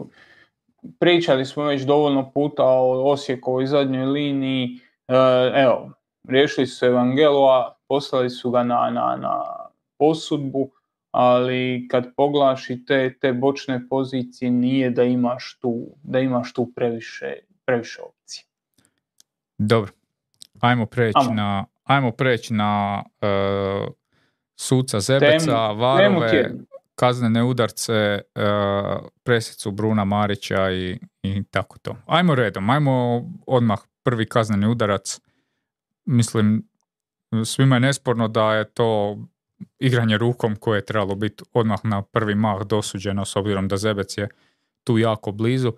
pričali smo već dovoljno puta o Osijekovoj zadnjoj liniji. E, evo, riješili su Evangelova, poslali su ga na, na, na posudbu, ali kad poglaš i te, te bočne pozicije nije da imaš tu, da imaš tu previše, previše opcije. Dobro, ajmo preći Ajmo. na, ajmo preći na e, suca Zebeca, Temu- varove, Temu kaznene udarce, e, presicu Bruna Marića i, i tako to. Ajmo redom, ajmo odmah prvi kazneni udarac. Mislim, svima je nesporno da je to igranje rukom koje je trebalo biti odmah na prvi mah dosuđeno s obzirom da Zebec je tu jako blizu.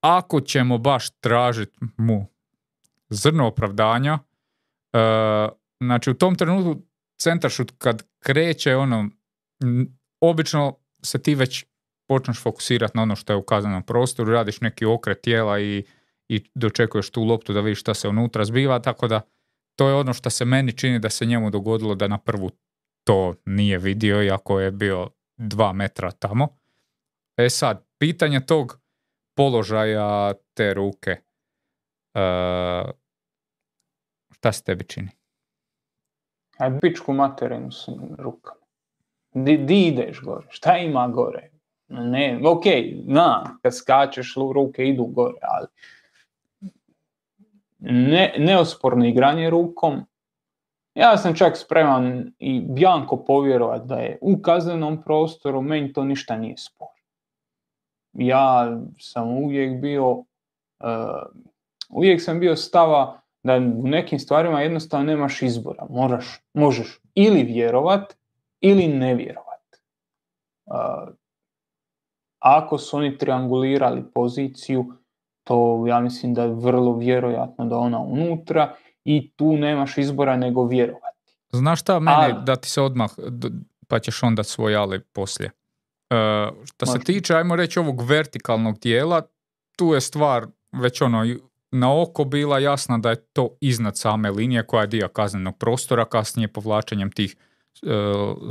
Ako ćemo baš tražiti mu zrno opravdanja, e, znači u tom trenutku centaršut kad kreće ono, m, obično se ti već počneš fokusirati na ono što je u kaznenom prostoru, radiš neki okret tijela i, i dočekuješ tu loptu da vidiš šta se unutra zbiva, tako da to je ono što se meni čini da se njemu dogodilo da na prvu to nije vidio, iako je bio dva metra tamo. E sad, pitanje tog položaja te ruke, e, šta se tebi čini? A pičku materinu s rukama. Di, di ideš gore? Šta ima gore? Ne, ok, na, kad skačeš, ruke idu gore, ali ne, neosporno igranje rukom. Ja sam čak spreman i bjanko povjerovat da je u kaznenom prostoru, meni to ništa nije sporno. Ja sam uvijek bio, uh, uvijek sam bio stava da u nekim stvarima jednostavno nemaš izbora. Moraš, možeš ili vjerovat ili ne vjerovat. Uh, ako su oni triangulirali poziciju, to ja mislim da je vrlo vjerojatno da ona unutra i tu nemaš izbora nego vjerovati. Znaš šta, meni, Ali- da ti se odmah, pa ćeš onda svoj ali poslije. E, što se tiče, ajmo reći, ovog vertikalnog dijela, tu je stvar već ono na oko bila jasna da je to iznad same linije koja je dio kaznenog prostora, kasnije povlačenjem tih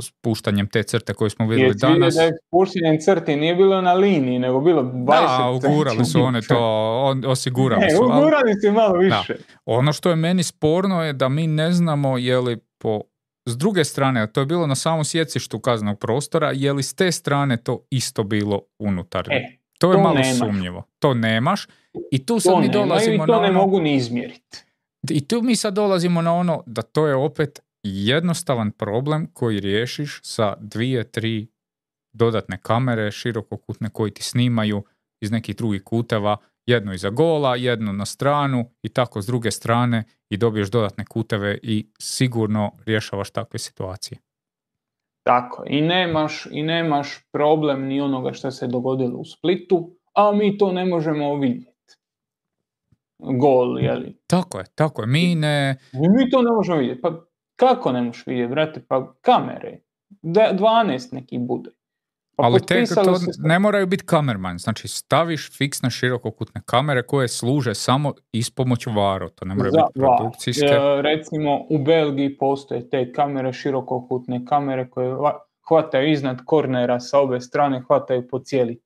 spuštanjem te crte koju smo vidjeli vidio danas. da je spuštenjem crti nije bilo na liniji, nego bilo 20 Da, ugurali su one to, on, osigurali Ne, su. ali- ugurali su malo više. Ono što je meni sporno je da mi ne znamo je li po s druge strane, to je bilo na samom sjecištu kaznenog prostora, je li s te strane to isto bilo unutar? E, to je to malo nemaš. sumnjivo. To nemaš. I tu sad to mi dolazimo i to na ne ono, mogu ni izmjeriti. i tu mi sad dolazimo na ono da to je opet jednostavan problem koji riješiš sa dvije, tri dodatne kamere širokokutne koji ti snimaju iz nekih drugih kuteva, jednu iza gola, jednu na stranu i tako s druge strane i dobiješ dodatne kuteve i sigurno rješavaš takve situacije. Tako, i nemaš, i nemaš problem ni onoga što se dogodilo u Splitu, a mi to ne možemo vidjeti. Gol, jeli? Tako je, tako je. Mi ne, Mi to ne možemo vidjeti. Pa kako ne možeš vidjeti, brate? Pa kamere. Da, 12 neki bude. Pa ali te, to ne moraju biti kamerman. Znači staviš fiksne širokokutne kamere koje služe samo ispomoć varu. To ne moraju za biti produkcijske. E, recimo u Belgiji postoje te kamere, širokokutne kamere koje va- hvataju iznad kornera sa obe strane, hvataju po cijeli.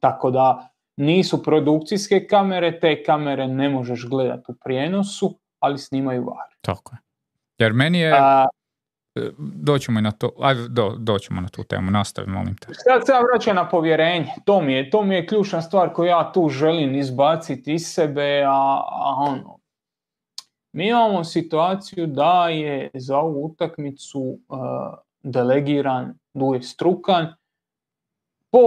Tako da nisu produkcijske kamere, te kamere ne možeš gledati u prijenosu, ali snimaju var. Tako je. Jer meni je, A, doćemo i na to, ajde, do, doćemo na tu temu, nastavi, molim te. Sad se ja vraćam na povjerenje. To mi je, to mi je ključna stvar koju ja tu želim izbaciti iz sebe, a, a ono, mi imamo situaciju da je za ovu utakmicu uh, delegiran Duje Strukan po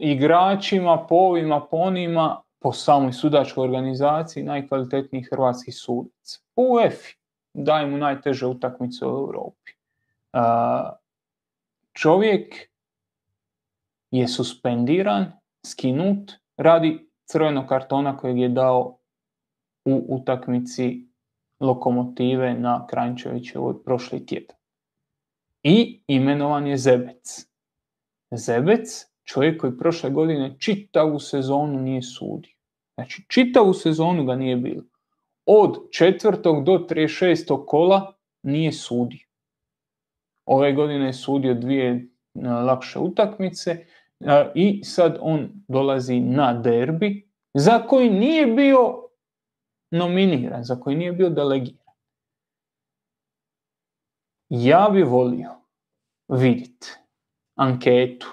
igračima, po ovima, po onima, po samoj sudačkoj organizaciji najkvalitetniji hrvatski sudac. U UEFA daje mu najteže utakmice u Europi. Čovjek je suspendiran, skinut radi crvenog kartona kojeg je dao u utakmici lokomotive na Krančevićevoj prošli tjedan. I imenovan je Zebec. Zebec, čovjek koji prošle godine čitavu sezonu nije sudio. Znači, čitavu sezonu ga nije bilo. Od četvrtog do 36. kola nije sudio. Ove godine je sudio dvije e, lakše utakmice e, i sad on dolazi na derbi za koji nije bio nominiran, za koji nije bio delegiran. Ja bi volio vidjeti anketu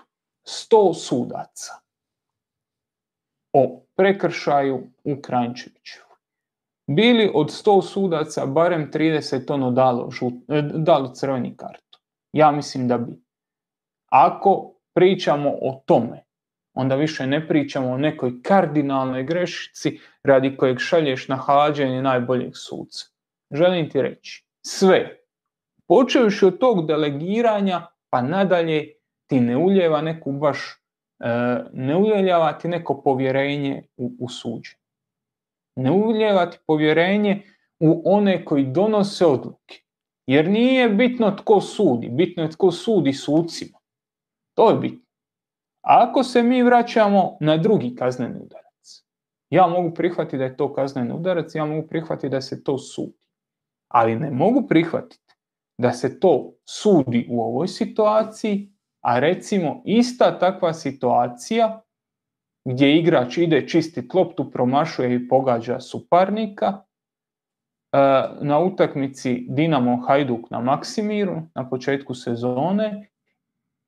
100 sudaca o prekršaju u Krančeviću. Bili od 100 sudaca barem 30 ono dalo, e, dalo crveni kartu. Ja mislim da bi. Ako pričamo o tome, onda više ne pričamo o nekoj kardinalnoj grešici radi kojeg šalješ na hađenje najboljeg suca. Želim ti reći, sve, počevši od tog delegiranja, pa nadalje ti ne uljeva neku baš, e, ne uljeva ti neko povjerenje u, u suđe. Ne uljeva ti povjerenje u one koji donose odluke. Jer nije bitno tko sudi, bitno je tko sudi sucima. To je bitno. Ako se mi vraćamo na drugi kazneni udarac, ja mogu prihvatiti da je to kazneni udarac, ja mogu prihvatiti da se to sudi. Ali ne mogu prihvatiti da se to sudi u ovoj situaciji, a recimo ista takva situacija gdje igrač ide čisti loptu, promašuje i pogađa suparnika, e, na utakmici Dinamo Hajduk na Maksimiru na početku sezone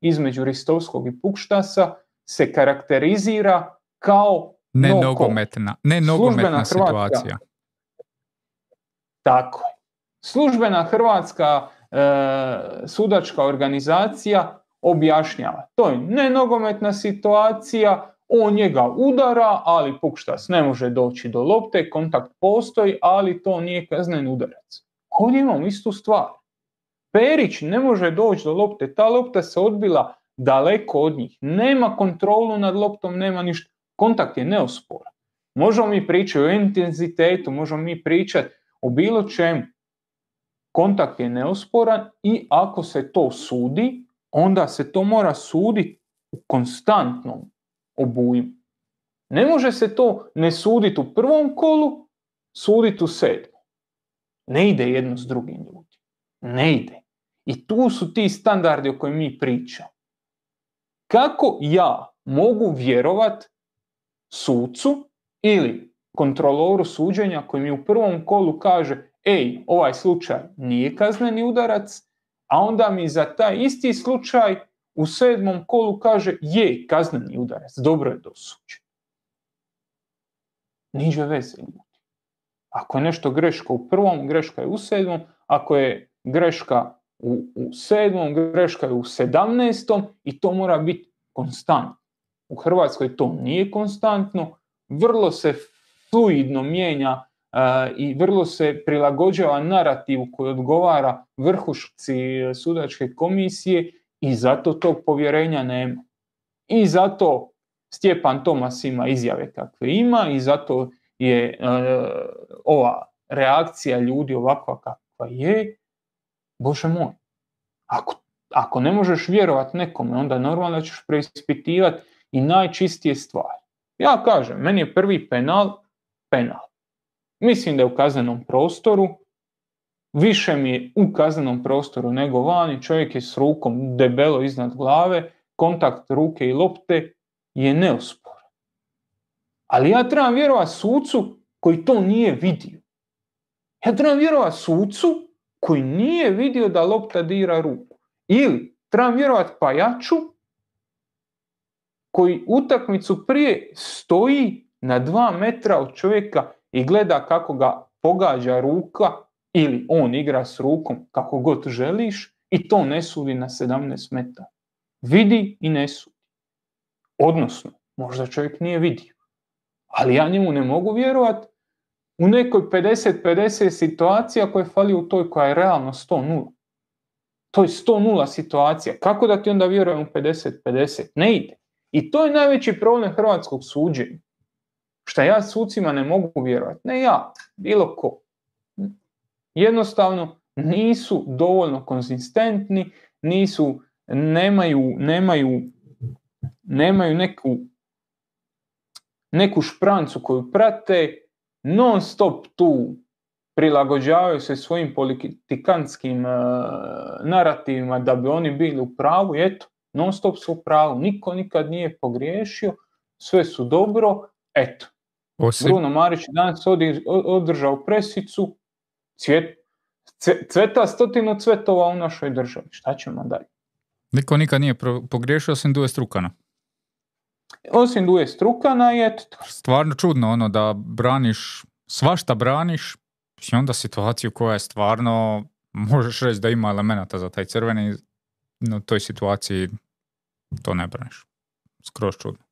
između Ristovskog i Pukštasa se karakterizira kao nenogometna, nogometna situacija. Tako je. Službena hrvatska e, sudačka organizacija objašnjava. To je nenogometna situacija, on njega udara, ali Pukštas ne može doći do lopte, kontakt postoji, ali to nije kazneni udarac. Ovdje imamo istu stvar. Perić ne može doći do lopte, ta lopta se odbila daleko od njih. Nema kontrolu nad loptom, nema ništa. Kontakt je neosporan. Možemo mi pričati o intenzitetu, možemo mi pričati o bilo čemu. Kontakt je neosporan i ako se to sudi, onda se to mora suditi u konstantnom obujmu. Ne može se to ne suditi u prvom kolu, suditi u sedmom. Ne ide jedno s drugim ljudi. Ne ide. I tu su ti standardi o kojima mi pričamo. Kako ja mogu vjerovat sucu ili kontroloru suđenja koji mi u prvom kolu kaže ej, ovaj slučaj nije kazneni udarac, a onda mi za taj isti slučaj u sedmom kolu kaže je kazneni udarac, dobro je dosuđen. Niđe veze Ako je nešto greška u prvom, greška je u sedmom. Ako je greška u, u sedmom, greška je u sedamnestom i to mora biti konstantno. U Hrvatskoj to nije konstantno, vrlo se fluidno mijenja i vrlo se prilagođava narativu koji odgovara vrhušci sudačke komisije i zato tog povjerenja nema. I zato Stjepan Tomas ima izjave kakve ima i zato je e, ova reakcija ljudi ovakva kakva je. Bože moj, ako, ako ne možeš vjerovati nekome, onda normalno ćeš preispitivati i najčistije stvari. Ja kažem, meni je prvi penal, penal. Mislim da je u kaznenom prostoru, više mi je u kaznenom prostoru nego vani, čovjek je s rukom debelo iznad glave, kontakt ruke i lopte je neosporan. Ali ja trebam vjerovati sucu koji to nije vidio. Ja trebam vjerovati sucu koji nije vidio da lopta dira ruku. Ili trebam vjerovati pajaču koji utakmicu prije stoji na dva metra od čovjeka i gleda kako ga pogađa ruka ili on igra s rukom kako god želiš i to ne sudi na 17 metara. Vidi i ne sudi. Odnosno, možda čovjek nije vidio. Ali ja njemu ne mogu vjerovati u nekoj 50-50 situacija koje fali u toj koja je realno 100-0. To je 100-0 situacija. Kako da ti onda vjerujem u 50-50? Ne ide. I to je najveći problem hrvatskog suđenja. Šta ja sucima ne mogu vjerovati. Ne ja, bilo ko. Jednostavno nisu dovoljno konzistentni, nisu, nemaju, nemaju, nemaju neku, neku šprancu koju prate, non stop tu prilagođavaju se svojim politikanskim uh, narativima da bi oni bili u pravu. Eto, non stop su u pravu, niko nikad nije pogriješio, sve su dobro, eto. Osim... Bruno Marić danas održao presicu, cvjet, cveta stotinu cvetova u našoj državi. Šta ćemo dalje? Niko nikad nije pogriješio osim Duje Strukana. Osim Duje Strukana je... Stvarno čudno ono da braniš, svašta braniš i onda situaciju koja je stvarno, možeš reći da ima elemenata za taj crveni, no toj situaciji to ne braniš. Skroz čudno.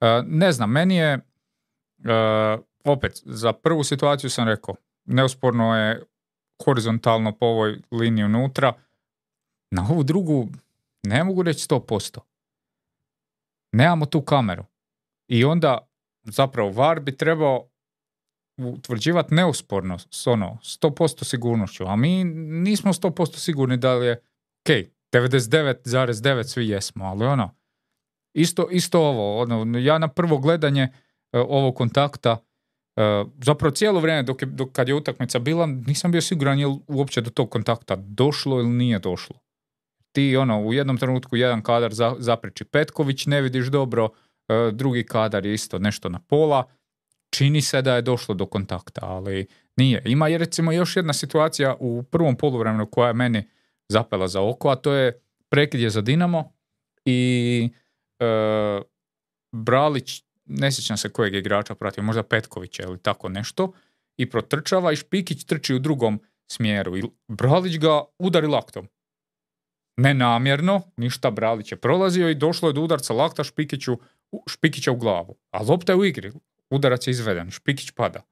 E, ne znam, meni je, e, opet, za prvu situaciju sam rekao, neusporno je horizontalno po ovoj liniji unutra. Na ovu drugu ne mogu reći 100%. Nemamo tu kameru. I onda zapravo VAR bi trebao utvrđivati neusporno s ono 100% sigurnošću, a mi nismo 100% sigurni da li je ok, 99,9 svi jesmo, ali ono isto, isto ovo, ono, ja na prvo gledanje uh, ovog kontakta E, zapravo cijelo vrijeme dok, je, dok kad je utakmica bila nisam bio siguran je li uopće do tog kontakta došlo ili nije došlo. Ti ono u jednom trenutku jedan kadar za, zapriči Petković, ne vidiš dobro, e, drugi kadar je isto nešto na pola, čini se da je došlo do kontakta, ali nije. Ima je recimo još jedna situacija u prvom poluvremenu koja je meni zapela za oko, a to je prekid je za Dinamo i e, Bralić ne sjećam se kojeg igrača pratio, možda Petkovića ili tako nešto, i protrčava i Špikić trči u drugom smjeru i Bralić ga udari laktom. Nenamjerno, ništa Bralić je prolazio i došlo je do udarca lakta Špikiću, Špikića u glavu. A lopta je u igri, udarac je izveden, Špikić pada.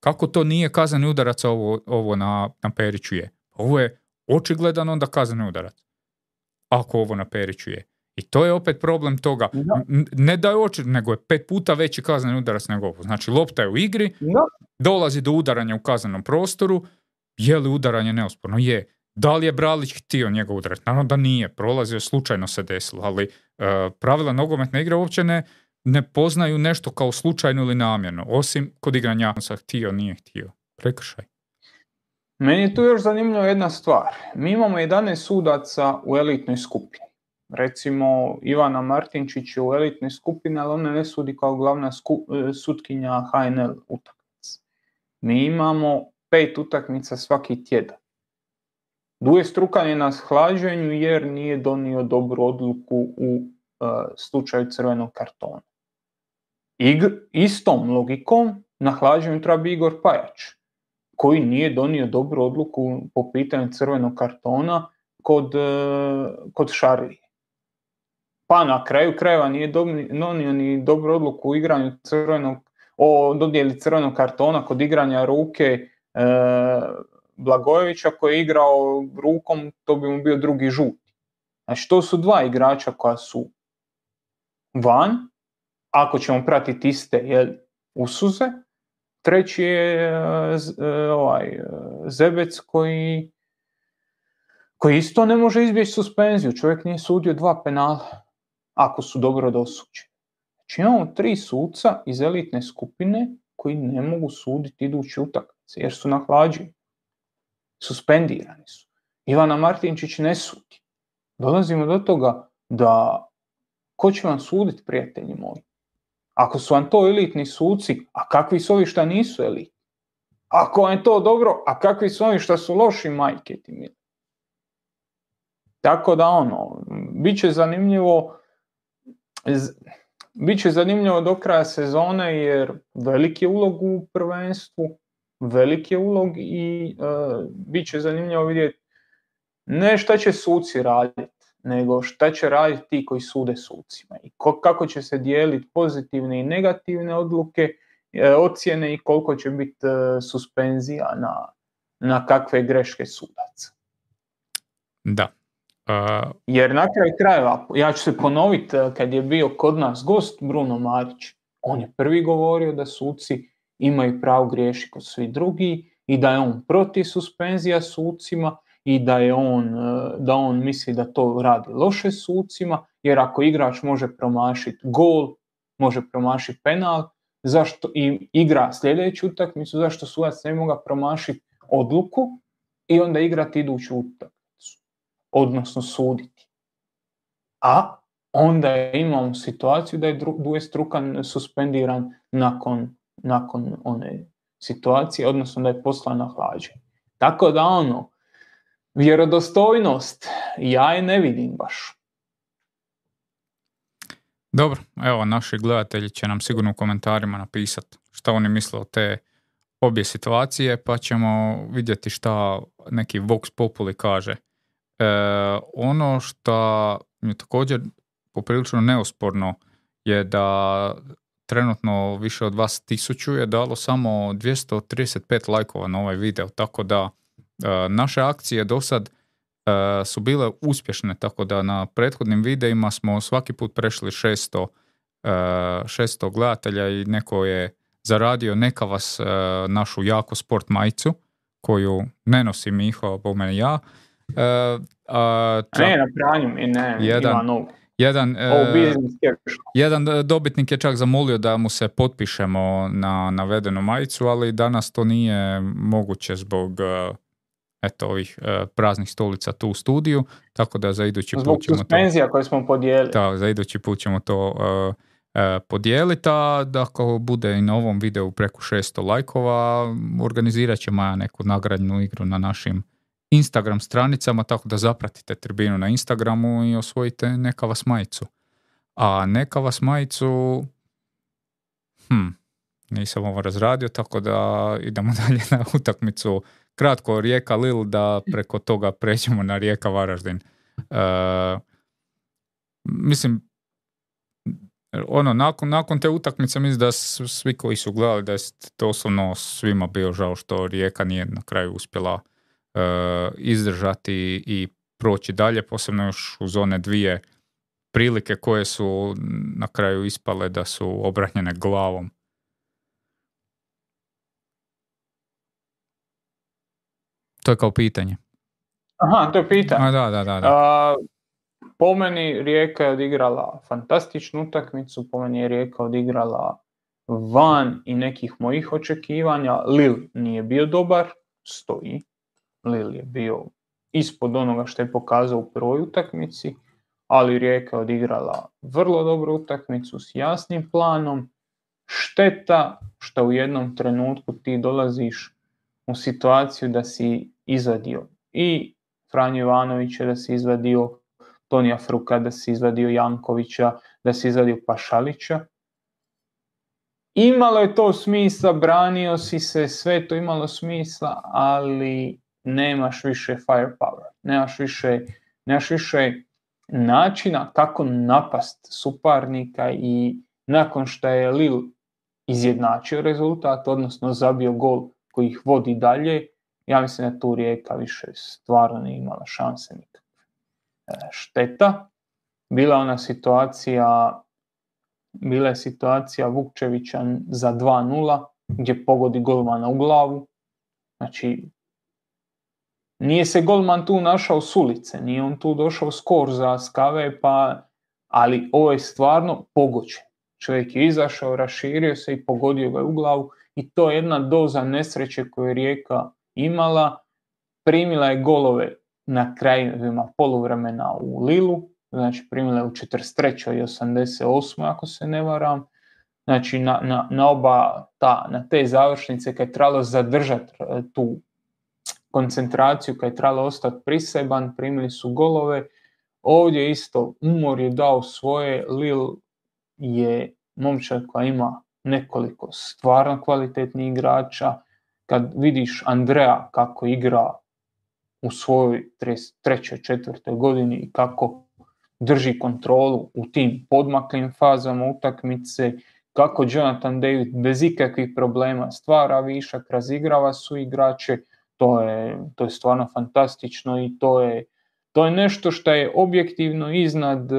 Kako to nije kazani udarac, ovo, ovo na, na Periću je? Ovo je očigledan onda kazani udarac. Ako ovo na Periću je. I to je opet problem toga. Ne da je oči, nego je pet puta veći kazneni udarac nego ovo. Znači, lopta je u igri, dolazi do udaranja u kaznenom prostoru, je li udaranje neosporno? Je. Da li je Bralić htio njega udarati? Naravno da nije, prolazio, slučajno se desilo, ali uh, pravila nogometne igre uopće ne, ne poznaju nešto kao slučajno ili namjerno, osim kod igranja sa htio, nije htio. Prekršaj. Meni je tu još zanimljiva jedna stvar. Mi imamo 11 sudaca u elitnoj skupini recimo Ivana Martinčić je u elitnoj skupini, ali ona ne sudi kao glavna e, sutkinja HNL utakmica. Mi imamo pet utakmica svaki tjedan. Duje strukan je na shlađenju jer nije donio dobru odluku u uh, slučaju crvenog kartona. Istom logikom na hlađenju treba bi Igor Pajač, koji nije donio dobru odluku po pitanju crvenog kartona kod, uh, kod Šarlije pa na kraju krajeva nije donio ni dobru odluku u igranju crvenog, o dodjeli crvenog kartona kod igranja ruke e, Blagojevića koji je igrao rukom, to bi mu bio drugi žuti. Znači to su dva igrača koja su van, ako ćemo pratiti iste jel, usuze. Treći je e, e, ovaj, Zebec koji, koji isto ne može izbjeći suspenziju. Čovjek nije sudio dva penala ako su dobro dosuđeni. Znači imamo tri suca iz elitne skupine koji ne mogu suditi idući utakmice jer su nahlađeni. Suspendirani su. Ivana Martinčić ne sudi. Dolazimo do toga da ko će vam suditi, prijatelji moji? Ako su vam to elitni suci, a kakvi su ovi šta nisu elitni? Ako vam je to dobro, a kakvi su ovi šta su loši majke ti Tako da ono, bit će zanimljivo Biće zanimljivo do kraja sezone jer veliki je ulog u prvenstvu, veliki je ulog i uh, bit će zanimljivo vidjeti ne šta će suci raditi, nego šta će raditi ti koji sude sucima i kako će se dijeliti pozitivne i negativne odluke, e, ocjene i koliko će biti e, suspenzija na, na kakve greške sudaca. Da. Jer na kraju krajeva, ja ću se ponoviti, kad je bio kod nas gost Bruno Marić, on je prvi govorio da suci imaju pravo griješiti kod svi drugi i da je on protiv suspenzija sucima i da je on, e, da on misli da to radi loše sucima, jer ako igrač može promašiti gol, može promašiti penal, zašto i igra sljedeću utakmicu, zašto sudac ne moga promašiti odluku i onda igrati iduću utakmicu, odnosno suditi. A onda imamo situaciju da je Duje Strukan suspendiran nakon, nakon one situacije, odnosno da je poslan na. Tako da ono, vjerodostojnost ja je ne vidim baš. Dobro, evo naši gledatelji će nam sigurno u komentarima napisati šta oni misle o te obje situacije, pa ćemo vidjeti šta neki Vox Populi kaže. E, ono što je također poprilično neosporno je da trenutno više od vas tisuću je dalo samo 235 lajkova na ovaj video, tako da e, naše akcije do sad e, su bile uspješne, tako da na prethodnim videima smo svaki put prešli 600, 600 e, gledatelja i neko je zaradio neka vas našu jako sport majicu koju ne nosi Miho, po mene ja. A, ne, na pranju mi ne, jedan, ima jedan, e, jedan dobitnik je čak zamolio da mu se potpišemo na navedenu majicu, ali danas to nije moguće zbog e, eto ovih e, praznih stolica tu u studiju, tako da za idući put ćemo to... koje smo podijelili. Da, za idući put ćemo to podijeliti, a da ako bude i na ovom videu preko 600 lajkova, organizirat ćemo ja neku nagradnu igru na našim Instagram stranicama, tako da zapratite tribinu na Instagramu i osvojite neka vas majicu. A neka vas majicu, hm, nisam ovo razradio, tako da idemo dalje na utakmicu. Kratko, Rijeka Lil, da preko toga pređemo na Rijeka Varaždin. Uh, mislim, ono, nakon, nakon te utakmice mislim da svi koji su gledali da je to osobno svima bio žao što Rijeka nije na kraju uspjela izdržati i proći dalje, posebno još uz one dvije prilike koje su na kraju ispale da su obranjene glavom. To je kao pitanje. Aha, to je pitanje. da, da, da. da. po meni Rijeka je odigrala fantastičnu utakmicu, po meni je Rijeka odigrala van i nekih mojih očekivanja. Lil nije bio dobar, stoji. Lil je bio ispod onoga što je pokazao u prvoj utakmici, ali Rijeka je odigrala vrlo dobru utakmicu s jasnim planom. Šteta što u jednom trenutku ti dolaziš u situaciju da si izvadio i Franjo Ivanovića, da si izvadio Tonija Fruka, da si izvadio Jankovića, da si izvadio Pašalića. Imalo je to smisla, branio si se, sve to imalo smisla, ali nemaš više firepower, nemaš više, nemaš više načina kako napast suparnika i nakon što je Lil izjednačio rezultat, odnosno zabio gol koji ih vodi dalje, ja mislim da tu Rijeka više stvarno nije imala šanse nikakve. E, šteta, bila ona situacija bila je situacija Vukčevića za 2-0 gdje pogodi golmana u glavu. Znači, nije se golman tu našao s ulice, nije on tu došao skor za skave, pa, ali ovo je stvarno pogođen. Čovjek je izašao, raširio se i pogodio ga u glavu i to je jedna doza nesreće koju je Rijeka imala. Primila je golove na krajevima poluvremena u Lilu, znači primila je u 43. i 88. ako se ne varam. Znači na, na, na oba ta, na te završnice kad je trebalo zadržati e, tu koncentraciju kad je trebalo ostati priseban, primili su golove. Ovdje isto umor je dao svoje, Lil je momčad koja ima nekoliko stvarno kvalitetnih igrača. Kad vidiš Andrea kako igra u svojoj trećoj, četvrtoj godini i kako drži kontrolu u tim podmaklim fazama utakmice, kako Jonathan David bez ikakvih problema stvara višak, razigrava su igrače, to je, to je stvarno fantastično i to je, to je nešto što je objektivno iznad,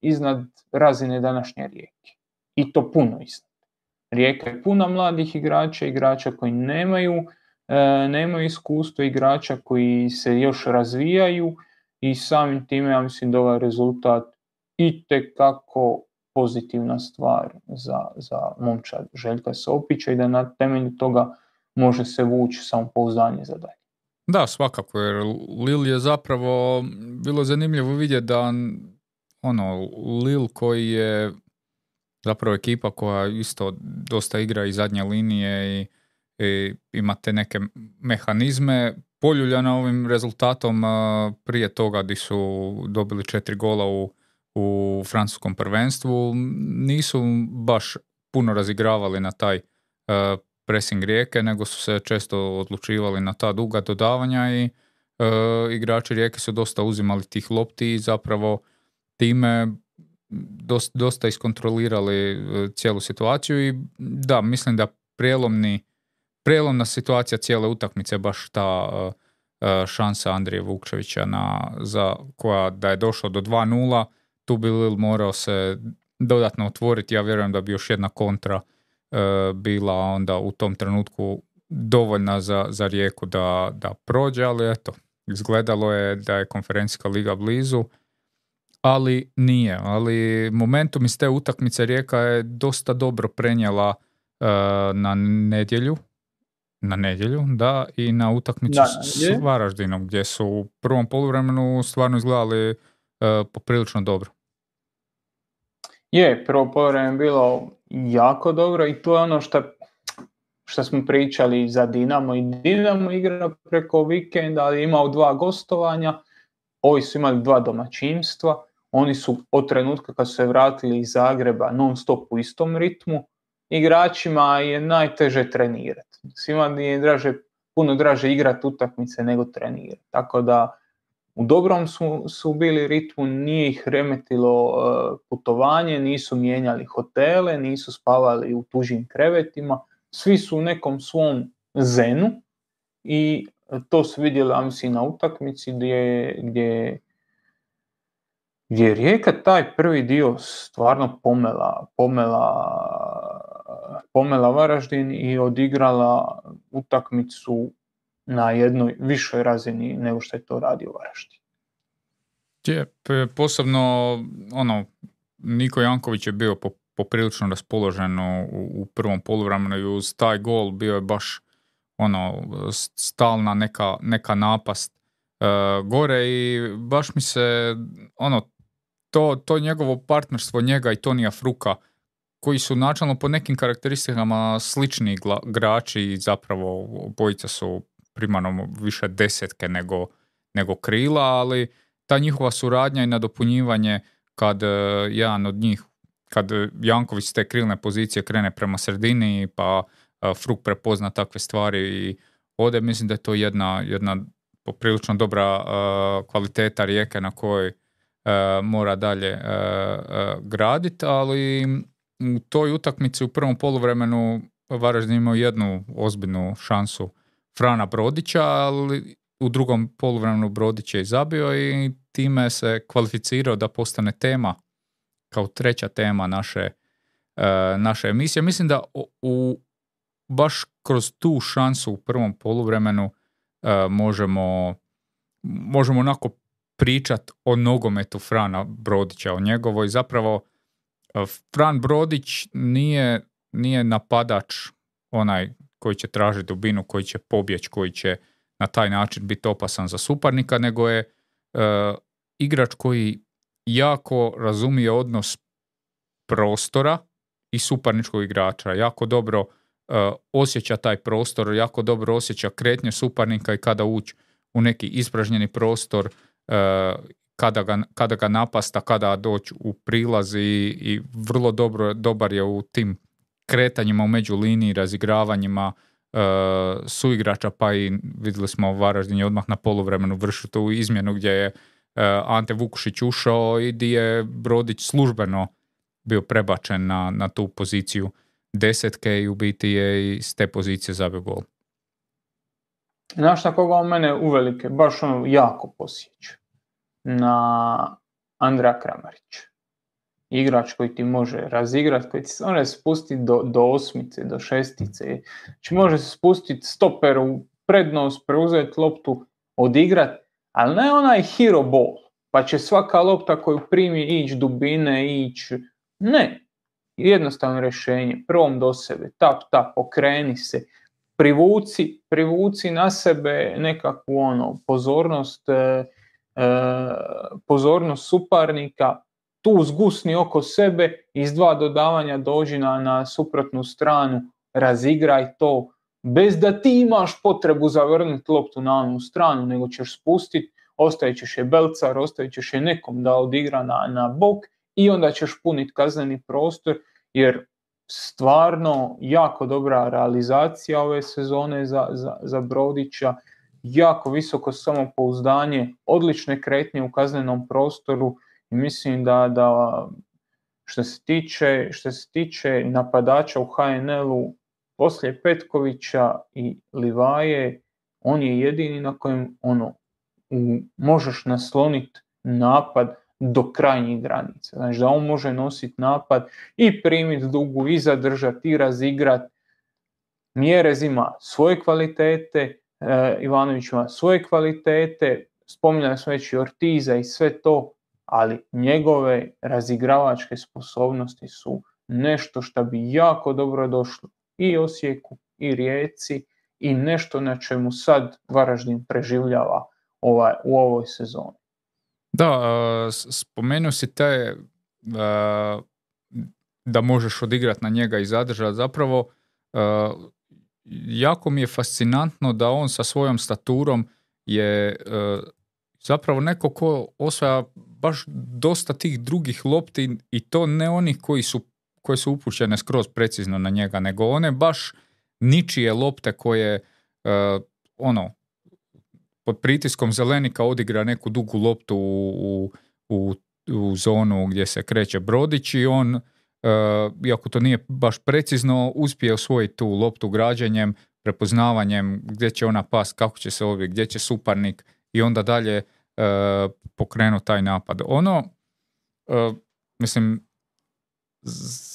iznad razine današnje rijeke. I to puno iznad. Rijeka je puna mladih igrača, igrača koji nemaju, e, nemaju iskustvo, igrača koji se još razvijaju i samim time ja mislim da ovaj rezultat i kako pozitivna stvar za, za momčad Željka Sopića i da na temelju toga može se vući samopouzdanje za dalje. Da, svakako, jer Lil je zapravo bilo zanimljivo vidjeti da ono, Lil koji je zapravo ekipa koja isto dosta igra i zadnje linije i, i ima te neke mehanizme, poljuljana ovim rezultatom prije toga di su dobili četiri gola u, u francuskom prvenstvu, nisu baš puno razigravali na taj pressing rijeke, nego su se često odlučivali na ta duga dodavanja i uh, igrači rijeke su dosta uzimali tih lopti i zapravo time dosta, dosta iskontrolirali cijelu situaciju i da, mislim da prijelomni prijelomna situacija cijele utakmice baš ta uh, šansa Andrije Vukčevića na, za, koja da je došlo do 2-0, tu bi Lil morao se dodatno otvoriti, ja vjerujem da bi još jedna kontra bila onda u tom trenutku dovoljna za, za rijeku da, da prođe, ali eto, izgledalo je da je konferencijska liga blizu, ali nije, ali momentum iz te utakmice Rijeka je dosta dobro prenijela uh, na nedjelju, na nedjelju, da, i na utakmicu s Varaždinom, gdje su u prvom poluvremenu stvarno izgledali uh, poprilično dobro. Je, prvo poluvreme bilo jako dobro i to je ono što što smo pričali za Dinamo i Dinamo igra preko vikenda, ali imao dva gostovanja, ovi su imali dva domaćinstva, oni su od trenutka kad su se vratili iz Zagreba non stop u istom ritmu, igračima je najteže trenirati. Svima je draže, puno draže igrati utakmice nego trenirati. Tako da u dobrom su, su bili ritmu, nije ih remetilo e, putovanje, nisu mijenjali hotele, nisu spavali u tužim krevetima, svi su u nekom svom zenu i to su vidjeli mislim, na utakmici gdje, gdje, gdje je Rijeka taj prvi dio stvarno pomela, pomela, pomela Varaždin i odigrala utakmicu na jednoj višoj razini nego što je to radio Varaždin. Je, posebno ono, Niko Janković je bio poprilično raspoložen u, u prvom poluvremenu i uz taj gol bio je baš ono stalna neka, neka napast uh, gore i baš mi se ono to, to njegovo partnerstvo njega i Tonija Fruka koji su načalno po nekim karakteristikama slični igrači i zapravo bojica su primarno više desetke nego, nego krila, ali ta njihova suradnja i nadopunjivanje kad uh, jedan od njih, kad Janković s te krilne pozicije krene prema sredini pa uh, Fruk prepozna takve stvari i ode, mislim da je to jedna, jedna poprilično dobra uh, kvaliteta rijeke na kojoj mora dalje graditi, ali u toj utakmici u prvom poluvremenu Varaždin imao jednu ozbiljnu šansu Frana Brodića, ali u drugom poluvremenu Brodić je zabio i time se kvalificirao da postane tema kao treća tema naše, uh, naše emisije. Mislim da u, baš kroz tu šansu u prvom poluvremenu uh, možemo, možemo onako pričat o nogometu Frana Brodića, o njegovoj zapravo e, Fran Brodić nije, nije napadač onaj koji će tražiti dubinu, koji će pobjeć, koji će na taj način biti opasan za suparnika, nego je uh, igrač koji jako razumije odnos prostora i suparničkog igrača. Jako dobro uh, osjeća taj prostor, jako dobro osjeća kretnje suparnika i kada ući u neki ispražnjeni prostor, uh, kada ga, kada ga napasta, kada doći u prilaz i, i vrlo dobro, dobar je u tim kretanjima u međuliniji, razigravanjima uh, suigrača, pa i vidjeli smo Varaždin je odmah na poluvremenu vršu tu izmjenu gdje je Ante Vukušić ušao i di je Brodić službeno bio prebačen na, na tu poziciju desetke i u biti je iz te pozicije zabio gol. Znaš na koga on mene uvelike, baš ono jako posjeća? Na Andra Kramarić. Igrač koji ti može razigrati, koji ti se može spustiti do, do osmice, do šestice. Znači može se spustiti stoper u prednost, preuzeti loptu, odigrat, ali ne onaj hero ball, pa će svaka lopta koju primi ići dubine, ići... Ne, jednostavno rješenje, prvom do sebe, tap, tap, okreni se, privuci, privuci na sebe nekakvu ono, pozornost, e, pozornost suparnika, tu zgusni oko sebe, iz dva dodavanja dođi na, na suprotnu stranu, razigraj to, bez da ti imaš potrebu zavrnuti loptu na onu stranu, nego ćeš spustiti, ostavit ćeš je belcar, ostavit ćeš je nekom da odigra na, na bok i onda ćeš puniti kazneni prostor, jer stvarno jako dobra realizacija ove sezone za, za, za Brodića, jako visoko samopouzdanje, odlične kretnje u kaznenom prostoru mislim da, da što se tiče, što se tiče napadača u HNL-u poslije Petkovića i Livaje, on je jedini na kojem ono, možeš nasloniti napad do krajnjih granica. Znači da on može nositi napad i primiti dugu i zadržati i razigrat. Mjerez ima svoje kvalitete, e, Ivanović ima svoje kvalitete, spominjali smo već i Ortiza i sve to, ali njegove razigravačke sposobnosti su nešto što bi jako dobro došlo i Osijeku i Rijeci i nešto na čemu sad Varaždin preživljava ovaj, u ovoj sezoni. Da, spomenuo si te da možeš odigrati na njega i zadržati. Zapravo, jako mi je fascinantno da on sa svojom staturom je zapravo neko ko osvaja baš dosta tih drugih lopti i to ne onih koji su, koje su upućene skroz precizno na njega, nego one baš ničije lopte koje ono, pod pritiskom zelenika odigra neku dugu loptu u, u, u zonu gdje se kreće Brodić i on, uh, iako to nije baš precizno, uspije osvojiti tu loptu građenjem, prepoznavanjem gdje će ona pas, kako će se ovdje, gdje će suparnik i onda dalje uh, pokrenu taj napad. Ono, uh, mislim,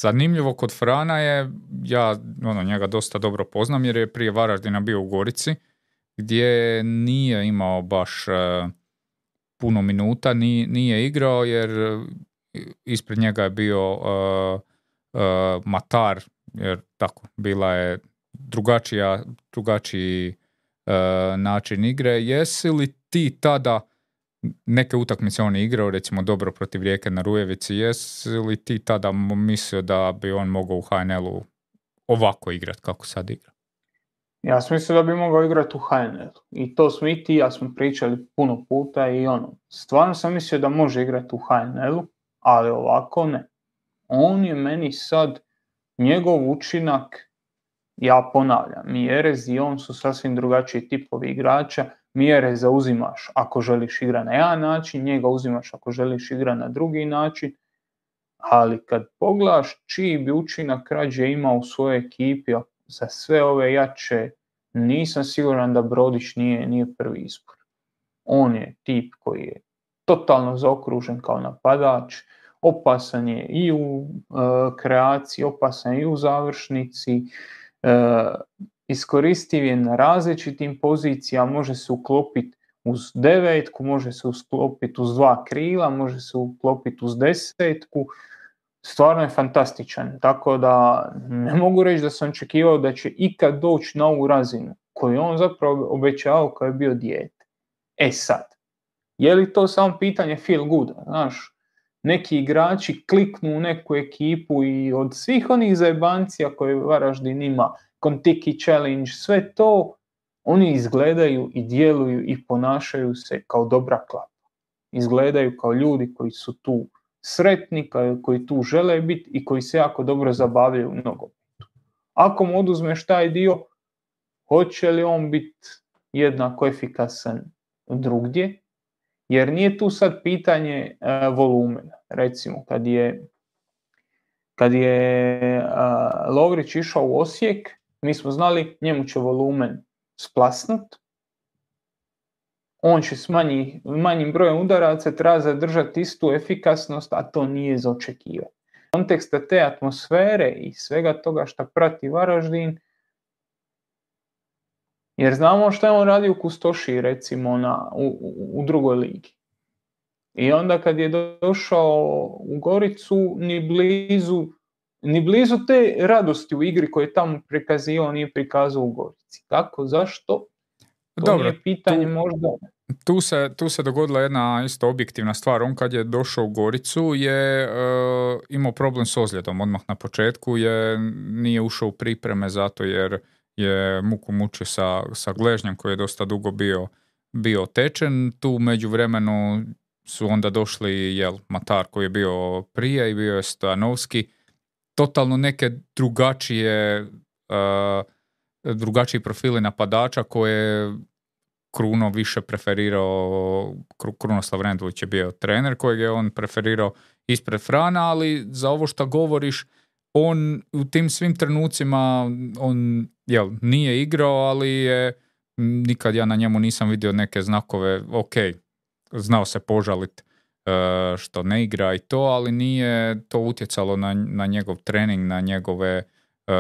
zanimljivo kod Frana je, ja ono, njega dosta dobro poznam jer je prije Varaždina bio u Gorici, gdje nije imao baš e, puno minuta, nije, igrao jer e, ispred njega je bio e, Matar, jer tako, bila je drugačija, drugačiji način igre. Jesi li ti tada neke utakmice on igrao, recimo dobro protiv Rijeke na Rujevici, jesi li ti tada mislio da bi on mogao u HNL-u ovako igrati kako sad igra? Ja sam mislio da bi mogao igrati u HNL. I to smo i ti ja smo pričali puno puta i ono, stvarno sam mislio da može igrati u HNL-u, ali ovako ne. On je meni sad, njegov učinak, ja ponavljam, Mjerez i on su sasvim drugačiji tipovi igrača. Mjerez zauzimaš ako želiš igrati na jedan način, njega uzimaš ako želiš igrati na drugi način. Ali kad pogledaš čiji bi učinak rađe imao u svojoj ekipi, za sve ove jače nisam siguran da Brodić nije, nije prvi izbor. On je tip koji je totalno zaokružen kao napadač, opasan je i u e, kreaciji, opasan je i u završnici, e, iskoristiv je na različitim pozicijama, može se uklopiti uz devetku, može se uklopiti uz dva krila, može se uklopiti uz desetku, stvarno je fantastičan. Tako da ne mogu reći da sam očekivao da će ikad doći na ovu razinu koju on zapravo obećao kao je bio dijete. E sad, je li to samo pitanje feel good? Znaš, neki igrači kliknu u neku ekipu i od svih onih zajebancija koje Varaždin ima, Kontiki Challenge, sve to, oni izgledaju i djeluju i ponašaju se kao dobra klapa. Izgledaju kao ljudi koji su tu sretni, koji tu žele biti i koji se jako dobro zabavljaju u nogometu. Ako mu oduzmeš taj dio, hoće li on biti jednako efikasan drugdje? Jer nije tu sad pitanje e, volumena. Recimo, kad je, kad je Lovrić išao u Osijek, mi smo znali njemu će volumen splasnut, on će s manjim brojem udaraca treba zadržati istu efikasnost, a to nije za očekivati. Konteksta te atmosfere i svega toga što prati Varaždin, jer znamo što je on radio u Kustoši, recimo, na, u, u drugoj ligi. I onda kad je došao u Goricu, ni blizu, ni blizu te radosti u igri koje je tamo prikazio, nije prikazao u Gorici. Kako, zašto? To Dobro, je pitanje tu, možda. Tu se, tu se dogodila jedna isto objektivna stvar. On kad je došao u Goricu je uh, imao problem s ozljedom odmah na početku. Je, nije ušao u pripreme zato jer je muku mučio sa, sa gležnjem koji je dosta dugo bio, bio tečen. Tu među vremenu su onda došli jel, Matar koji je bio prije i bio je Stojanovski. Totalno neke drugačije uh, drugačiji profili napadača koje Kruno više preferirao, Krunoslav Rendović je bio trener kojeg je on preferirao ispred Frana, ali za ovo što govoriš, on u tim svim trenucima, on jel, nije igrao, ali je, nikad ja na njemu nisam vidio neke znakove, ok, znao se požalit e, što ne igra i to, ali nije to utjecalo na, na njegov trening, na njegove E,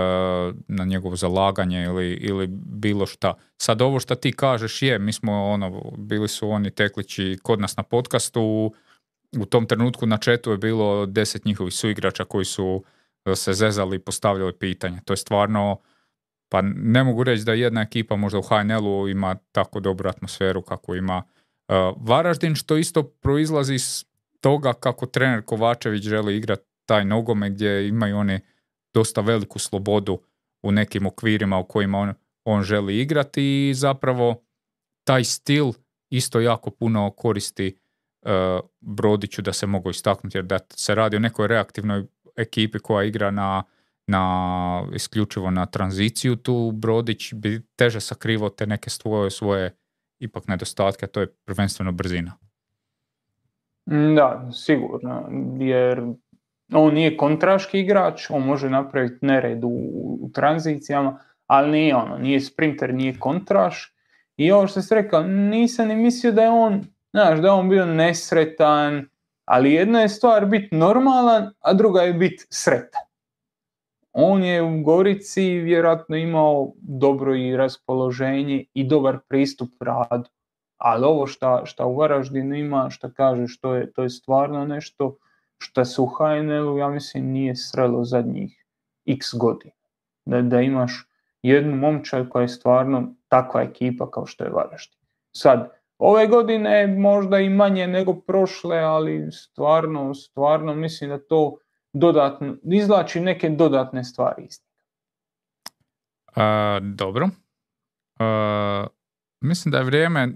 na njegovo zalaganje ili, ili bilo šta. Sad ovo što ti kažeš je, mi smo ono, bili su oni teklići kod nas na podcastu, u tom trenutku na četu je bilo deset njihovih suigrača koji su se zezali i postavljali pitanje. To je stvarno, pa ne mogu reći da jedna ekipa možda u HNL-u ima tako dobru atmosferu kako ima Varaždin, što isto proizlazi iz toga kako trener Kovačević želi igrati taj nogome gdje imaju oni dosta veliku slobodu u nekim okvirima u kojima on, on želi igrati i zapravo taj stil isto jako puno koristi uh, Brodiću da se mogu istaknuti jer da se radi o nekoj reaktivnoj ekipi koja igra na, na isključivo na tranziciju tu Brodić bi teže sakrivao te neke svoje, svoje ipak nedostatke, to je prvenstveno brzina. Da, sigurno, jer on nije kontraški igrač, on može napraviti nered u, u tranzicijama, ali nije ono, nije sprinter, nije kontraš. I ovo što ste rekao, nisam ni mislio da je on, znaš, da je on bio nesretan, ali jedna je stvar biti normalan, a druga je biti sretan. On je u Gorici vjerojatno imao dobro i raspoloženje i dobar pristup radu. Ali ovo što u Varaždinu ima, što kaže, što je, to je stvarno nešto što se u HNL-u, ja mislim, nije srelo zadnjih x godina. Da, da imaš jednu momčad koja je stvarno takva ekipa kao što je Varaždin. Sad, ove godine možda i manje nego prošle, ali stvarno, stvarno mislim da to dodatno, izlači neke dodatne stvari iz dobro. mislim da je vrijeme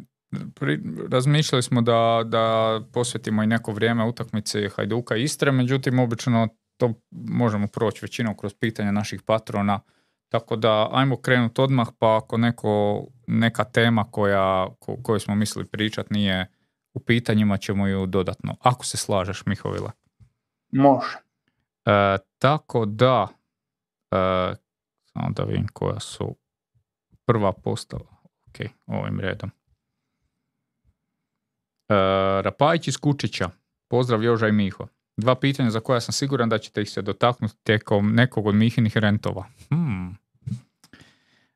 razmišljali smo da, da posvetimo i neko vrijeme utakmice Hajduka Istre, međutim obično to možemo proći većinom kroz pitanja naših patrona, tako da ajmo krenuti odmah, pa ako neko, neka tema koja, ko, koju smo mislili pričati nije u pitanjima, ćemo ju dodatno. Ako se slažeš, Mihovila. Može. E, tako da, e, samo da vidim koja su prva postava. Ok, ovim redom. Uh, Rapajić iz Kučića. Pozdrav Joža i Miho. Dva pitanja za koja sam siguran da ćete ih se dotaknuti tijekom nekog od Mihinih rentova. Hmm.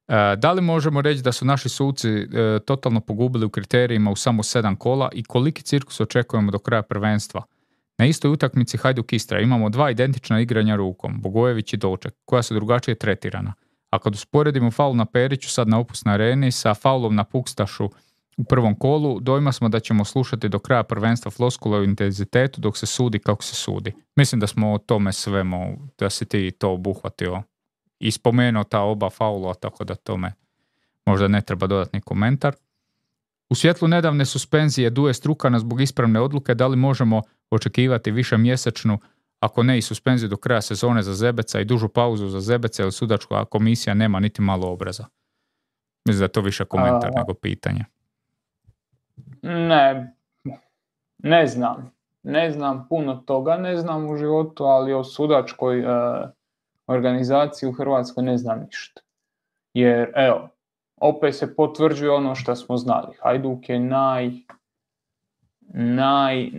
E, da li možemo reći da su naši suci e, totalno pogubili u kriterijima u samo sedam kola i koliki cirkus očekujemo do kraja prvenstva? Na istoj utakmici Hajduk Istra imamo dva identična igranja rukom, Bogojević i Doček, koja su drugačije tretirana. A kad usporedimo faul na Periću sad na opusnoj areni sa faulom na Pukstašu u prvom kolu, dojma smo da ćemo slušati do kraja prvenstva floskule u intenzitetu dok se sudi kako se sudi. Mislim da smo o tome svemu, da si ti to obuhvatio i spomenuo ta oba faula, tako da tome možda ne treba dodatni komentar. U svjetlu nedavne suspenzije Duje Strukana zbog ispravne odluke, da li možemo očekivati više mjesečnu, ako ne i suspenziju do kraja sezone za Zebeca i dužu pauzu za Zebeca ili sudačka komisija nema niti malo obraza. Mislim da je to više komentar nego pitanje. Ne, Ne znam. Ne znam puno toga, ne znam u životu, ali o sudačkoj e, organizaciji u Hrvatskoj ne znam ništa. Jer, evo, opet se potvrđuje ono što smo znali. Hajduk je naj, naj,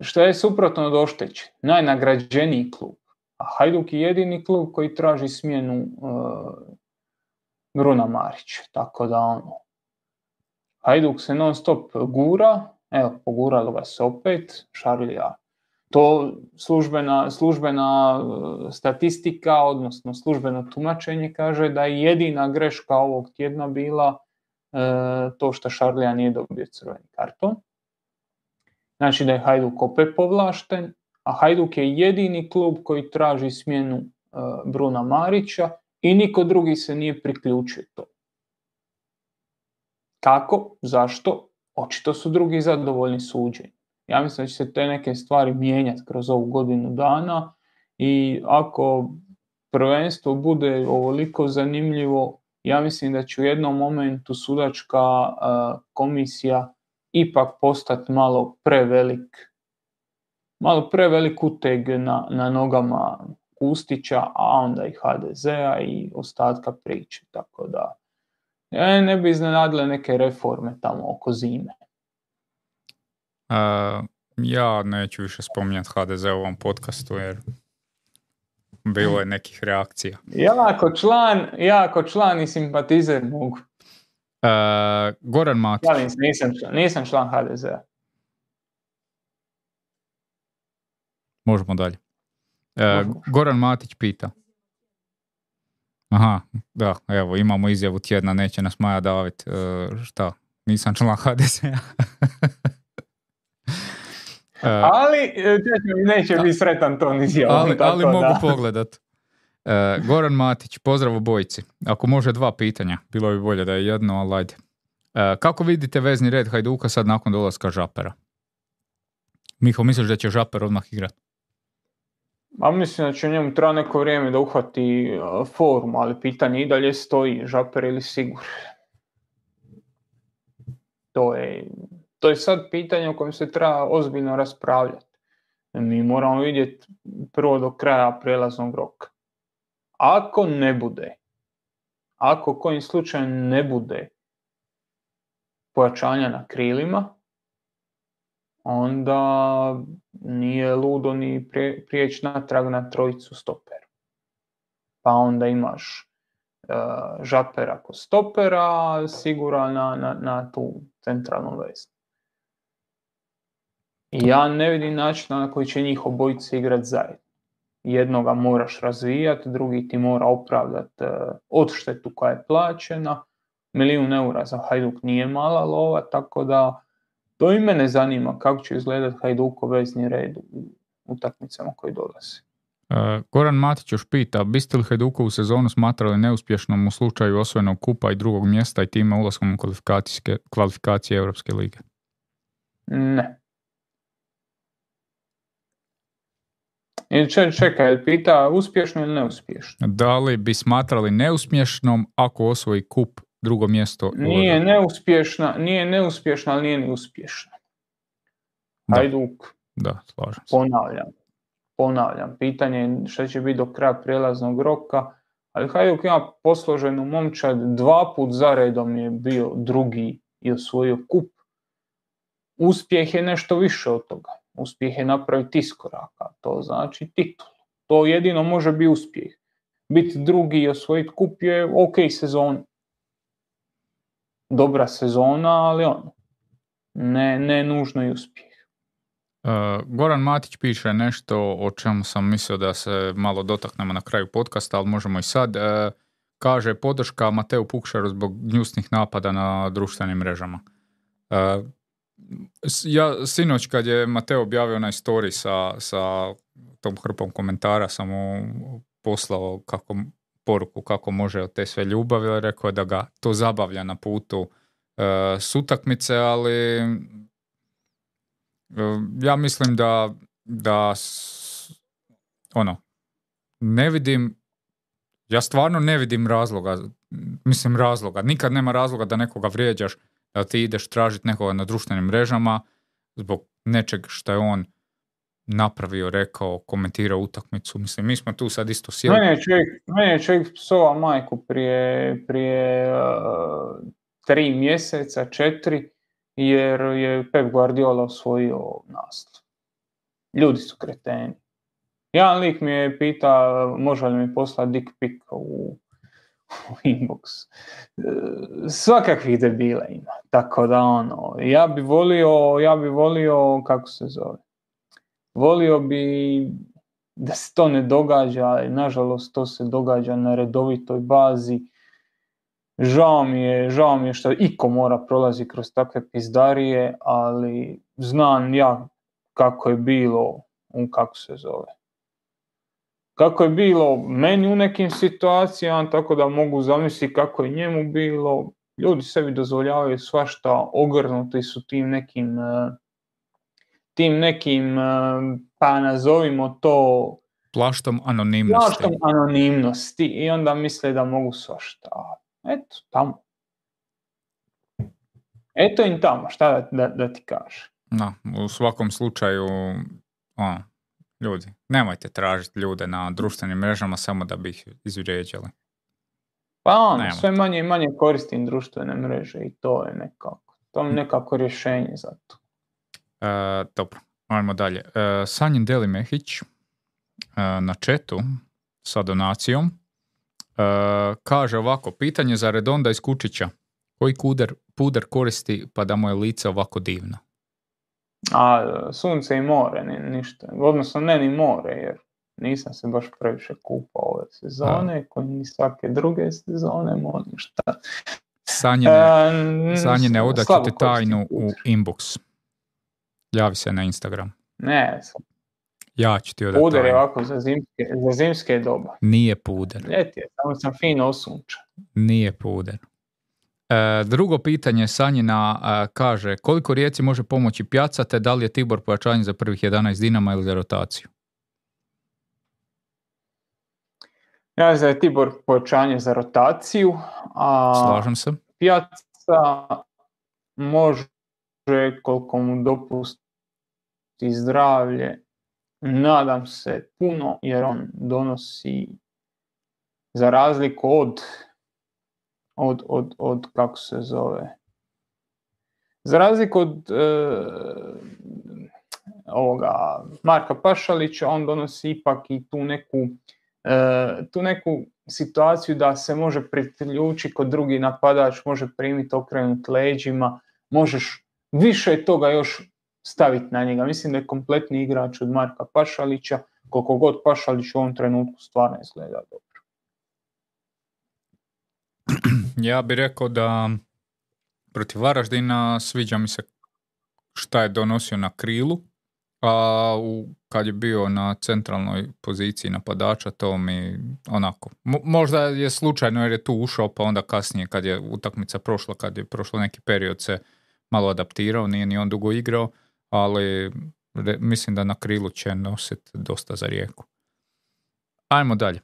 što je suprotno od oštećen, najnagrađeniji klub. A Hajduk je jedini klub koji traži smjenu uh, Bruna Marića. Tako da ono, Hajduk se non stop gura, evo, poguralo ga se opet, Šarlija. To službena, službena uh, statistika, odnosno službeno tumačenje kaže da je jedina greška ovog tjedna bila uh, to što Šarlija nije dobio crveni karton. Znači da je Hajduk opet povlašten, a Hajduk je jedini klub koji traži smjenu e, Bruna Marića i niko drugi se nije priključio to. Kako? Zašto? Očito su drugi zadovoljni suđenjem. Ja mislim da će se te neke stvari mijenjati kroz ovu godinu dana i ako prvenstvo bude ovoliko zanimljivo, ja mislim da će u jednom momentu sudačka e, komisija ipak postati malo prevelik malo prevelik uteg na, na nogama Kustića, a onda i HDZ-a i ostatka priče. Tako da ja ne bi iznenadile neke reforme tamo oko zime. Uh, ja neću više spominjati HDZ u ovom podcastu jer bilo je nekih reakcija. Ja ako član, ja ako član i simpatizer mogu. Uh, Goran Matić. Ja nisam, nisam član HDZ-a. Možemo dalje. E, Goran Matić pita. Aha, da, evo, imamo izjavu tjedna, neće nas Maja davit. E, šta, nisam član HDZ-a. E, ali neće biti sretan to izjavu. Ali, ali mogu pogledat. E, Goran Matić, pozdrav u bojici. Ako može dva pitanja, bilo bi bolje da je jedno, ali ajde. E, kako vidite vezni red Hajduka sad nakon dolaska Žapera? Miho, misliš da će Žaper odmah igrati? Ma mislim da će njemu treba neko vrijeme da uhvati forum, ali pitanje i dalje stoji, žaper ili sigur. To je, to je sad pitanje o kojem se treba ozbiljno raspravljati. Mi moramo vidjeti prvo do kraja prelaznog roka. Ako ne bude, ako kojim slučajem ne bude pojačanja na krilima, onda nije ludo ni prijeći natrag na trojicu stoper. Pa onda imaš uh, žapera ko stopera, sigura na, na, na tu centralnu vezu. Ja ne vidim načina na koji će njih obojice igrati zajedno. Jednoga moraš razvijati, drugi ti mora opravdati uh, odštetu koja je plaćena. Milijun eura za Hajduk nije mala lova, tako da to i mene zanima kako će izgledati Hajdukov vezni red u utakmicama koji dolaze. Uh, Goran Matić još pita, biste li u sezonu smatrali neuspješnom u slučaju osvojenog kupa i drugog mjesta i time ulaskom u kvalifikacije Europske lige? Ne. Ili čekaj, pita uspješno ili neuspješno? Da li bi smatrali neuspješnom ako osvoji kup drugo mjesto. Nije neuspješna, nije neuspješna, ali nije ni uspješna. Hajduk. Da, slažem se. Ponavljam. Ponavljam. Pitanje je što će biti do kraja prijelaznog roka, ali Hajduk ima posloženu momčad, dva put zaredom je bio drugi i osvojio kup. Uspjeh je nešto više od toga. Uspjeh je napraviti iskoraka, to znači titul. To jedino može biti uspjeh. Biti drugi i osvojiti kup je ok sezon dobra sezona, ali ono, ne, ne nužno i uspjeh. Uh, Goran Matić piše nešto o čemu sam mislio da se malo dotaknemo na kraju podcasta, ali možemo i sad. Uh, kaže podrška Mateu Pukšaru zbog gnjusnih napada na društvenim mrežama. Uh, ja sinoć kad je Mateo objavio onaj story sa, sa tom hrpom komentara sam mu poslao kako poruku kako može od te sve ljubavi, rekao je da ga to zabavlja na putu uh, s utakmice, ali uh, ja mislim da, da ono, ne vidim, ja stvarno ne vidim razloga, mislim razloga, nikad nema razloga da nekoga vrijeđaš da ti ideš tražiti nekoga na društvenim mrežama zbog nečeg što je on napravio, rekao, komentirao utakmicu. Mislim, mi smo tu sad isto sjeli. Mene je čovjek, mene je čovjek psova majku prije, prije uh, tri mjeseca, četiri, jer je Pep Guardiola osvojio naslov. Ljudi su kreteni. Jedan lik mi je pita može li mi poslati dick pic u, u inbox. Svakakvih debila ima. Tako da ono, ja bi volio, ja bi volio, kako se zove, volio bi da se to ne događa, ali nažalost to se događa na redovitoj bazi. Žao mi je, žao mi je što iko mora prolazi kroz takve pizdarije, ali znam ja kako je bilo, kako se zove. Kako je bilo meni u nekim situacijama, tako da mogu zamisliti kako je njemu bilo. Ljudi sebi dozvoljavaju svašta, ogrnuti su tim nekim eh, tim nekim, eh, pa nazovimo to... Plaštom anonimnosti. Plaštom anonimnosti i onda misle da mogu svašta. Eto, tamo. Eto im tamo, šta da, da, ti kaže. No, u svakom slučaju, o, ljudi, nemojte tražiti ljude na društvenim mrežama samo da bi ih izvrijeđali. Pa on, sve manje i manje koristim društvene mreže i to je nekako, to je nekako rješenje za to. E, dobro, ajmo dalje. E, Sanjin Deli Mehić e, na četu sa donacijom e, kaže ovako, pitanje za Redonda iz Kučića. Koji kuder, puder koristi pa da mu je lice ovako divno? A sunce i more, ni, ništa. Odnosno ne ni more, jer nisam se baš previše kupao ove sezone, koji ni svake druge sezone, molim šta. Sanjine, sanjine odaću tajnu u inbox. Javi se na Instagram. Ne, ja ću ti odati. Puder je ovako za zimske, za zimske doba. Nije puder. Ljeti je, samo sam fino osunčan. Nije puder. E, drugo pitanje Sanjina e, kaže koliko rijeci može pomoći pjaca te da li je Tibor pojačanje za prvih 11 dinama ili za rotaciju? Ja znam da je Tibor pojačanje za rotaciju, a Slažem se. Pjaca može koliko mu dopusti zdravlje. Nadam se puno jer on donosi za razliku od od, od, od kako se zove za razliku od e, ovoga Marka Pašalića on donosi ipak i tu neku e, tu neku situaciju da se može priključiti kod drugi napadač, može primiti okrenut leđima, možeš više toga još staviti na njega. Mislim da je kompletni igrač od Marka Pašalića, koliko god Pašalić u ovom trenutku stvarno izgleda dobro. Ja bih rekao da protiv Varaždina sviđa mi se šta je donosio na krilu, a u, kad je bio na centralnoj poziciji napadača, to mi onako, možda je slučajno jer je tu ušao, pa onda kasnije kad je utakmica prošla, kad je prošlo neki period se malo adaptirao, nije ni on dugo igrao, ali mislim da na krilu će nositi dosta za rijeku. Ajmo dalje.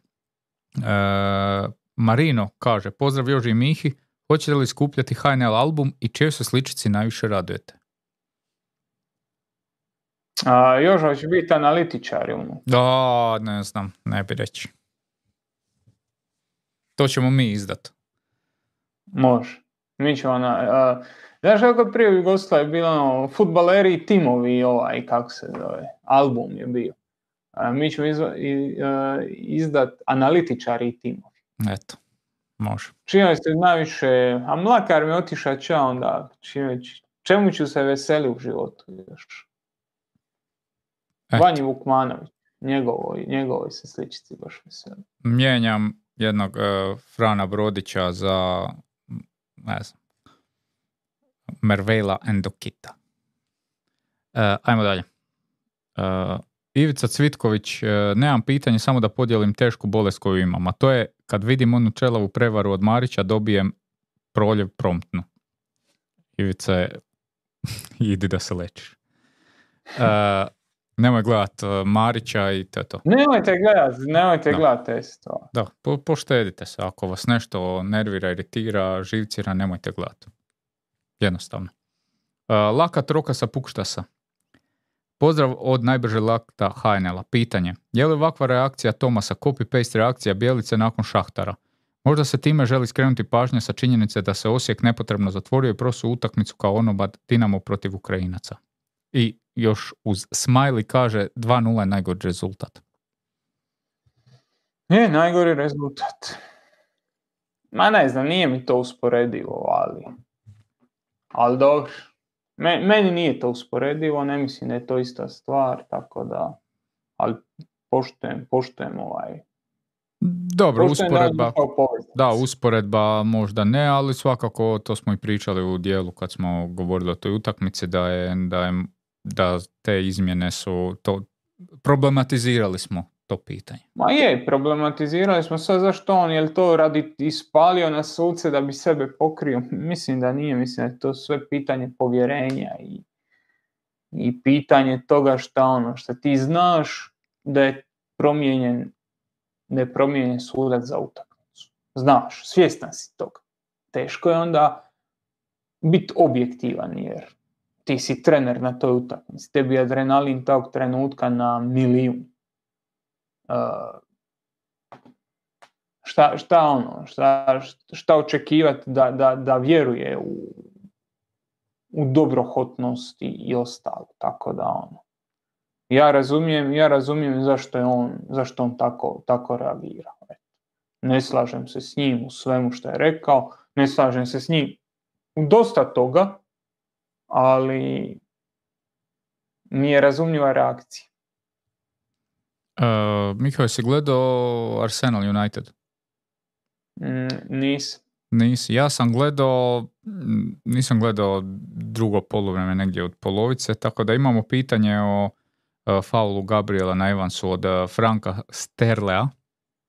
E, Marino kaže, pozdrav Joži i Mihi, hoćete li skupljati HNL album i čije se sličici najviše radujete? A, Joža će biti analitičar ili? Da, ne znam, ne bi reći. To ćemo mi izdat. Može. Mi ćemo na... Znaš kako prije u je bilo ono, futbaleri i timovi ovaj, kako se zove, album je bio. A, mi ćemo izva, i, izdat analitičari i timovi. Eto, može. Čime ste najviše, a Mlakar mi otiša ča onda, čemu ću se veseli u životu još? Vanji Vukmanović, njegovoj, njegovoj se sličici baš veseli. Mijenjam jednog uh, Frana Brodića za, ne znam, Mervela Endokita. Uh, ajmo dalje. Uh, Ivica Cvitković, uh, nemam pitanje, samo da podijelim tešku bolest koju imam, a to je kad vidim onu čelavu prevaru od Marića, dobijem proljev promptno. Ivica je, idi da se lečiš. Uh, nemoj gledat Marića i to je to. Nemojte gledat, nemojte da. gledat to. Da, po, poštedite se. Ako vas nešto nervira, iritira, živcira, nemojte gledat Jednostavno. Uh, laka troka sa Pukštasa. Pozdrav od najbrže lakta HNL-a. Pitanje. Je li ovakva reakcija Tomasa copy-paste reakcija Bijelice nakon Šahtara? Možda se time želi skrenuti pažnja sa činjenice da se Osijek nepotrebno zatvorio i prosu utakmicu kao onobad Dinamo protiv Ukrajinaca. I još uz smiley kaže 2-0 je najgori rezultat. Je, najgori rezultat. Ma ne znam, nije mi to usporedivo, ali... Ali dobro. Meni nije to usporedivo, ne mislim da je to ista stvar, tako da... Ali poštujem, poštujem ovaj... Dobro, usporedba, da, usporedba možda ne, ali svakako to smo i pričali u dijelu kad smo govorili o toj utakmici da je, da je da te izmjene su to problematizirali smo to pitanje. Ma je, problematizirali smo sve zašto on, je to radi ispalio na suce da bi sebe pokrio? Mislim da nije, mislim da je to sve pitanje povjerenja i, i pitanje toga šta ono, šta ti znaš da je promijenjen, da je promijenjen sudac za utakmicu. Znaš, svjestan si toga. Teško je onda biti objektivan jer ti si trener na toj utakmici, tebi je adrenalin tog trenutka na milijun. Uh, šta, šta ono, šta, šta očekivati da, da, da vjeruje u, u dobrohotnost i, ostalo, tako da ono. Ja razumijem, ja razumijem zašto je on, zašto on tako, tako reagira. Ne slažem se s njim u svemu što je rekao, ne slažem se s njim u dosta toga, ali mi je razumljiva reakcija. Uh, Miho, jesi gledao Arsenal United? Mm, nisam. Nisi. Ja sam gledao, nisam gledao drugo polovreme negdje od polovice, tako da imamo pitanje o uh, faulu Gabriela na Evansu od uh, Franka Sterlea.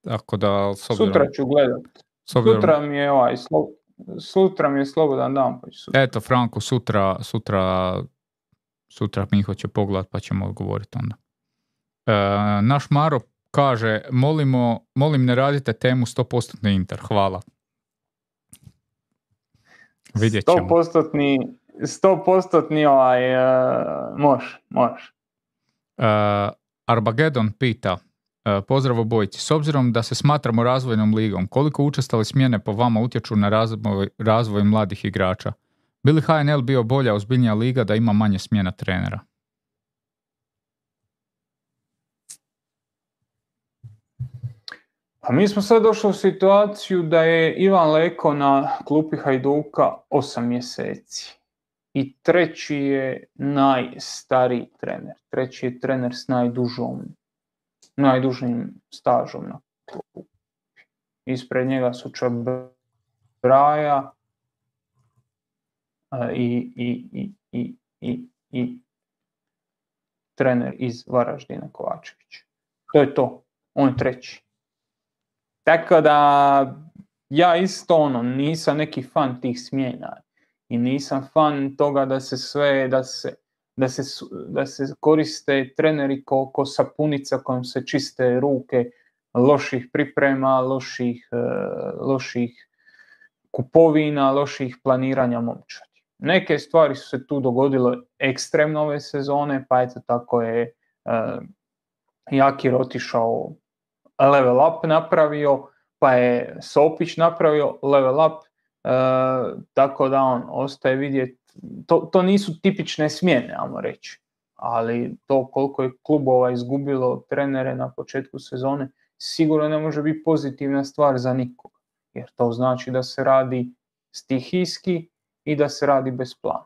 Tako da, s obzirom, Sutra ću gledat. Sutra mi je ovaj, sutra mi je slobodan dan. Pa sutra. Eto, Franko, sutra, sutra, sutra Miho će pogledat pa ćemo odgovoriti onda. E, naš Maro kaže, molimo, molim ne radite temu 100% Inter, hvala. Vidjet ćemo. 100%, 100% ovaj, uh, može, može. Uh, Armageddon pita, E, pozdrav obojici. S obzirom da se smatramo razvojnom ligom, koliko učestali smjene po vama utječu na razvoj, razvoj mladih igrača? Bili HNL bio bolja, ozbiljnija liga da ima manje smjena trenera? Pa mi smo sad došli u situaciju da je Ivan Leko na klupi Hajduka 8 mjeseci. I treći je najstariji trener. Treći je trener s najdužom najdužnijim stažom na klubu. Ispred njega su Braja i, i, i, i, i trener iz Varaždina Kovačević. To je to. On je treći. Tako da ja isto ono, nisam neki fan tih smjena i nisam fan toga da se sve, da se da se, da se koriste treneri ko, ko sapunica kojom se čiste ruke loših priprema, loših, e, loših kupovina, loših planiranja momčadi. Neke stvari su se tu dogodile ekstremno ove sezone, pa eto tako je uh, Jakir otišao level up napravio, pa je Sopić napravio level up, uh, tako da on ostaje vidjeti to, to nisu tipične smjene, ajmo reći. Ali to koliko je klubova izgubilo trenere na početku sezone, sigurno ne može biti pozitivna stvar za nikoga. Jer to znači da se radi stihijski i da se radi bez plana.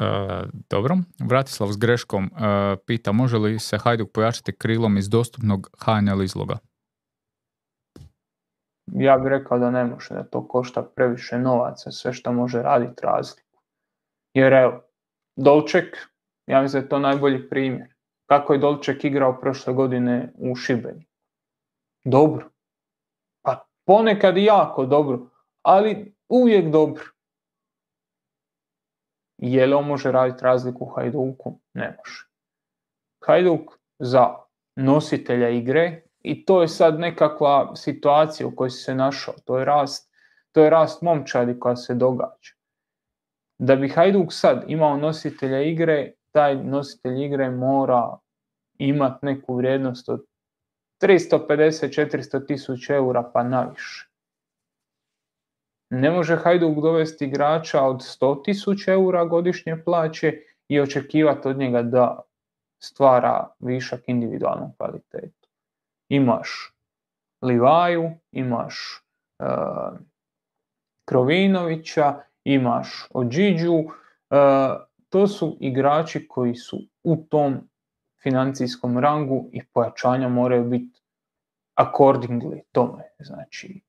E, dobro, Vratislav s greškom e, pita može li se Hajduk pojačati krilom iz dostupnog HNL izloga? ja bih rekao da ne može, da to košta previše novaca, sve što može raditi razliku. Jer evo, Dolček, ja mislim da je to najbolji primjer. Kako je Dolček igrao prošle godine u Šibeni? Dobro. Pa ponekad jako dobro, ali uvijek dobro. Je li on može raditi razliku u Hajduku? Ne može. Hajduk za nositelja igre i to je sad nekakva situacija u kojoj se našao. To je rast to je rast momčadi koja se događa. Da bi Hajduk sad imao nositelja igre, taj nositelj igre mora imati neku vrijednost od 350-400 tisuća eura pa naviše. Ne može Hajduk dovesti igrača od 100 tisuća eura godišnje plaće i očekivati od njega da stvara višak individualnom kvalitetu. Imaš Livaju, imaš uh, Krovinovića, imaš Ođiđu, uh, to su igrači koji su u tom financijskom rangu i pojačanja moraju biti accordingly tome. Znači,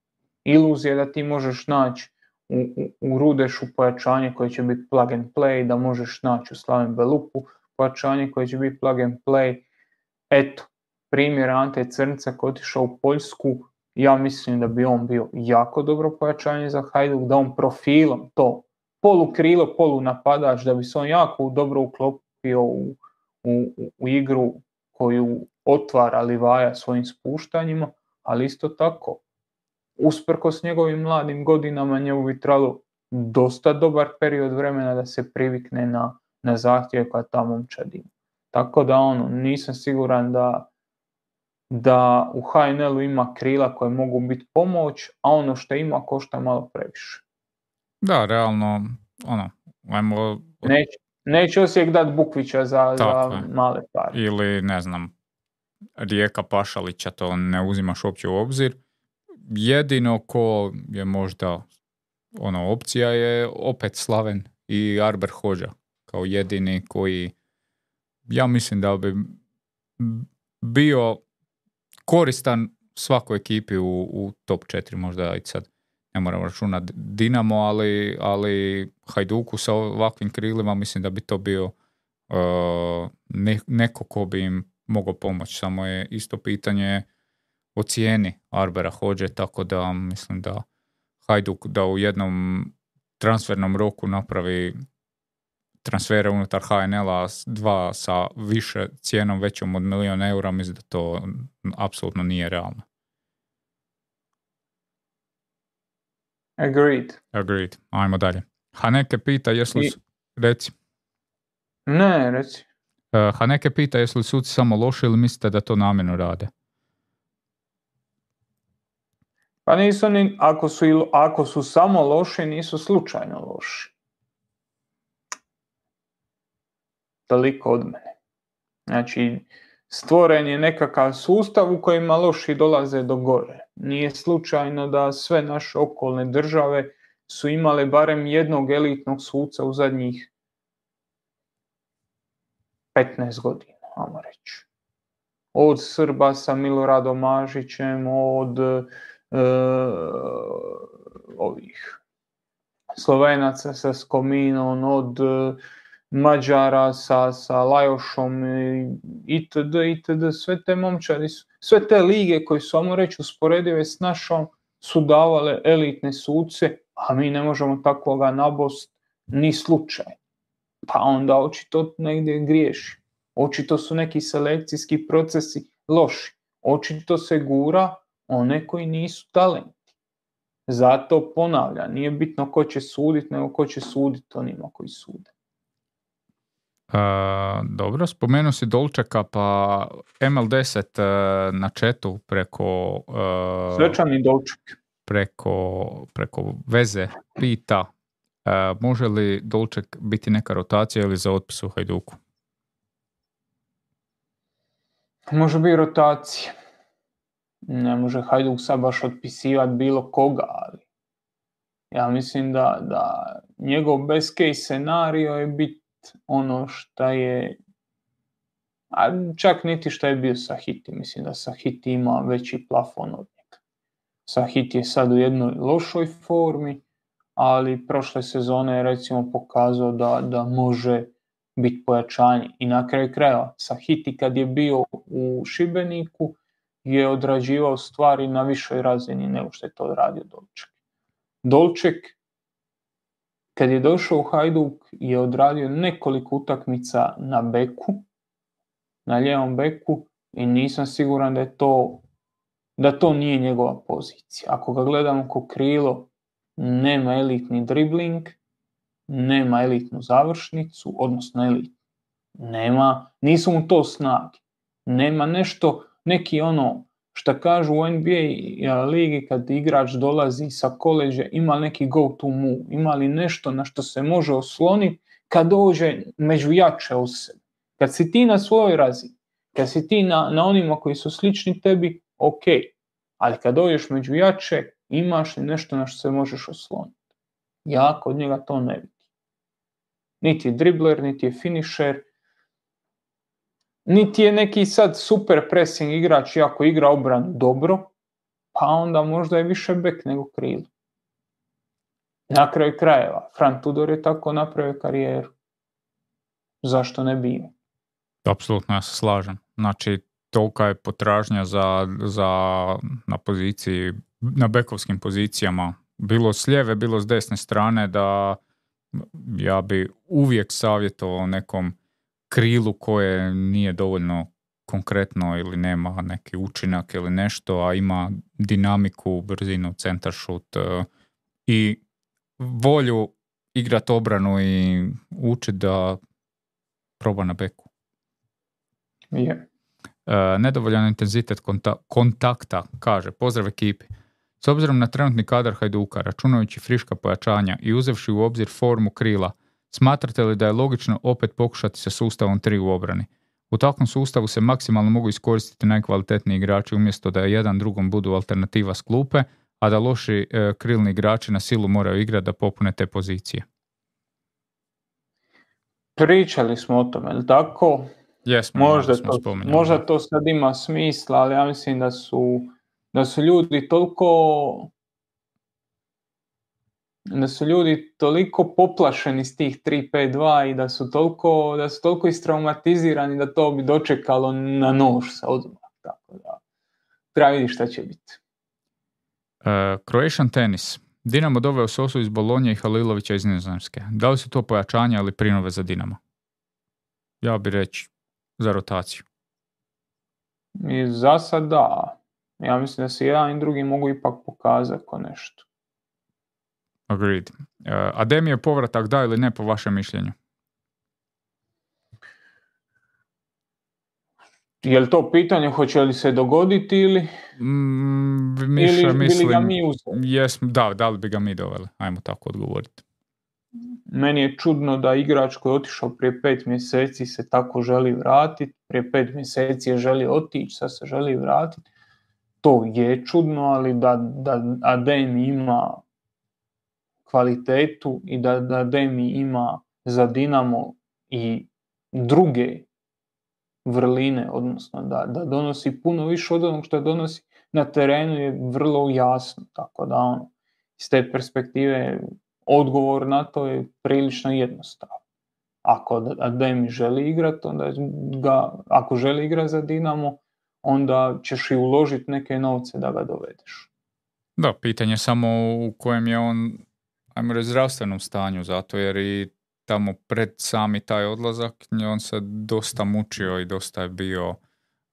iluzija da ti možeš naći u, u, u Rudešu pojačanje koje će biti plug and play, da možeš naći u Slaven Belupu pojačanje koje će biti plug and play. Eto, primjer Ante Crnca koji otišao u Poljsku, ja mislim da bi on bio jako dobro pojačanje za Hajduk, da on profilom to polu krilo, polu napadač, da bi se on jako dobro uklopio u, u, u igru koju otvara Livaja svojim spuštanjima, ali isto tako, usprkos njegovim mladim godinama, njemu bi trebalo dosta dobar period vremena da se privikne na, na zahtjeve koja ta momčad ima. Tako da ono, nisam siguran da, da u HNL-u ima krila koje mogu biti pomoć, a ono što ima košta malo previše. Da, realno, ono, ajmo... Neće, neće Osijek dati Bukvića za, za male pare. Ili, ne znam, Rijeka Pašalića, to ne uzimaš uopće u obzir. Jedino ko je možda ono, opcija je opet Slaven i Arber Hođa kao jedini koji ja mislim da bi bio koristan svakoj ekipi u, u top 4, možda i sad ne moram računati Dinamo, ali, ali Hajduku sa ovakvim krilima mislim da bi to bio uh, neko ko bi im mogao pomoći. Samo je isto pitanje o cijeni Arbera Hođe, tako da mislim da Hajduk da u jednom transfernom roku napravi transfere unutar HNL-a dva sa više cijenom većom od milijuna eura, mislim da to apsolutno nije realno. Agreed. Agreed. Ajmo dalje. Haneke pita jesu li... I... Reci. Ne, reci. Uh, Haneke pita jesu li suci samo loši ili mislite da to namjerno rade? Pa nisu ni, ako su, ako su samo loši, nisu slučajno loši. Toliko od mene. Znači, stvoren je nekakav sustav u kojima loši dolaze do gore. Nije slučajno da sve naše okolne države su imale barem jednog elitnog suca u zadnjih 15 godina, ajmo reći. Od Srba sa Miloradom Mažićem, od ovih Slovenaca sa Skominom, od e, Mađara sa, sa Lajošom itd. itd. Sve te momčari sve te lige koje su, ajmo reći, usporedive s našom, su davale elitne suce, a mi ne možemo takvoga nabost ni slučaj. Pa onda očito negdje griješi. Očito su neki selekcijski procesi loši. Očito se gura one koji nisu talenti. Zato ponavlja, nije bitno ko će suditi, nego ko će suditi onima koji sude. Uh, dobro, spomenuo si Dolčeka, pa ML10 uh, na četu preko... Uh, Svečani Dolček. Preko, preko veze pita može li Dolček biti neka rotacija ili za otpis u Hajduku? Može biti rotacija. Ne može Hajduk sad baš otpisivati bilo koga, ali ja mislim da, da njegov best case scenario je biti ono šta je a čak niti šta je bio Sahiti, mislim da Sahiti ima veći plafon od njega. Sahiti je sad u jednoj lošoj formi, ali prošle sezone je recimo pokazao da, da može biti pojačanje. I na kraju krajeva, Sahiti kad je bio u Šibeniku je odrađivao stvari na višoj razini nego što je to radio Dolček. Dolček kad je došao u Hajduk je odradio nekoliko utakmica na beku, na lijevom beku i nisam siguran da je to da to nije njegova pozicija. Ako ga gledamo ko krilo, nema elitni dribling, nema elitnu završnicu, odnosno elit. Nema, nisu mu to snage. Nema nešto, neki ono, što kažu u NBA ligi kad igrač dolazi sa koleđa, ima neki go to move, ima li nešto na što se može osloniti kad dođe među jače sebe. Kad si ti na svojoj razini, kad si ti na, na onima koji su slični tebi, ok. Ali kad dođeš među jače, imaš li nešto na što se možeš osloniti. Ja kod njega to ne vidim. Niti je dribler, niti je finisher, niti je neki sad super pressing igrač, iako igra obran dobro, pa onda možda je više bek nego krilo. Na kraju krajeva, Fran Tudor je tako napravio karijeru. Zašto ne bi? Apsolutno, ja se slažem. Znači, tolika je potražnja za, za, na poziciji, na bekovskim pozicijama, bilo s lijeve, bilo s desne strane, da ja bi uvijek savjetovao nekom krilu koje nije dovoljno konkretno ili nema neki učinak ili nešto, a ima dinamiku, brzinu, centar šut e, i volju igrat obranu i učiti da proba na beku. Je. E, nedovoljan intenzitet kontakta, kaže, pozdrav ekipi. S obzirom na trenutni kadar Hajduka, računajući friška pojačanja i uzevši u obzir formu krila, smatrate li da je logično opet pokušati sa sustavom 3 u obrani? U takvom sustavu se maksimalno mogu iskoristiti najkvalitetniji igrači umjesto da jedan drugom budu alternativa s klupe, a da loši e, krilni igrači na silu moraju igrati da popune te pozicije. Pričali smo o tome, ali tako? Jesmo, možda, to, možda to sad ima smisla, ali ja mislim da su, da su ljudi toliko da su ljudi toliko poplašeni s tih 3-5-2 i da su toliko, da su toliko istraumatizirani da to bi dočekalo na nož sa odmah. Tako da, treba vidjeti šta će biti. Uh, Croatian tenis. Dinamo doveo Sosu iz Bolonje i Halilovića iz Nizozemske. Da li su to pojačanja ili prinove za Dinamo? Ja bi reći za rotaciju. I za sad da. Ja mislim da se jedan i drugi mogu ipak pokazati ko nešto. Agreed. Uh, Adem je povratak da ili ne po vašem mišljenju? Je li to pitanje hoće li se dogoditi ili, mm, miša, ili mislim, ga mi jes, da, da li bi ga mi doveli? Ajmo tako odgovoriti. Meni je čudno da igrač koji je otišao prije pet mjeseci se tako želi vratiti, prije pet mjeseci je želi otići, sad se želi vratiti. To je čudno, ali da, da Adem ima kvalitetu i da, da Demi ima za Dinamo i druge vrline, odnosno da, da donosi puno više od onog što donosi na terenu je vrlo jasno, tako da ono, iz te perspektive odgovor na to je prilično jednostavan. Ako Demi želi igrati, onda ga, ako želi igrati za Dinamo, onda ćeš i uložiti neke novce da ga dovedeš. Da, pitanje samo u kojem je on ajmo reći, zdravstvenom stanju, zato jer i tamo pred sami taj odlazak on se dosta mučio i dosta je bio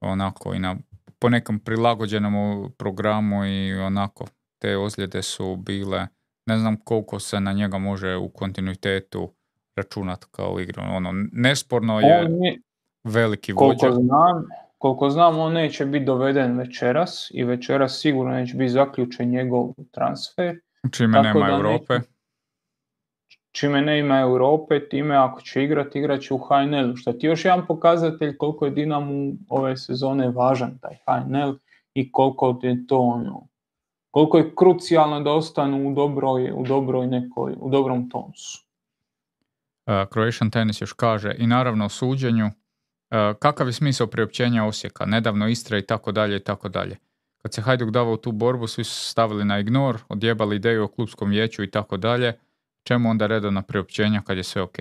onako i na po nekom prilagođenom programu i onako te ozljede su bile ne znam koliko se na njega može u kontinuitetu računati kao igru. Ono, nesporno je, veliki vođa. Koliko znam, koliko znam, on neće biti doveden večeras i večeras sigurno neće biti zaključen njegov transfer. Čime nema Europe čime ne ima Europe, time ako će igrati, igrat će u HNL. Što ti još jedan pokazatelj koliko je Dinamo ove sezone važan taj HNL i koliko je to ono, koliko je krucijalno da ostanu u dobroj, u dobroj nekoj, u dobrom tonsu. Uh, Croatian Tennis još kaže i naravno o suđenju, uh, kakav je smisao priopćenja Osijeka, nedavno Istra i tako dalje i tako dalje. Kad se Hajduk davao tu borbu, svi su stavili na ignor, odjebali ideju o klubskom vijeću i tako dalje, Čemu onda redovna priopćenja kad je sve ok?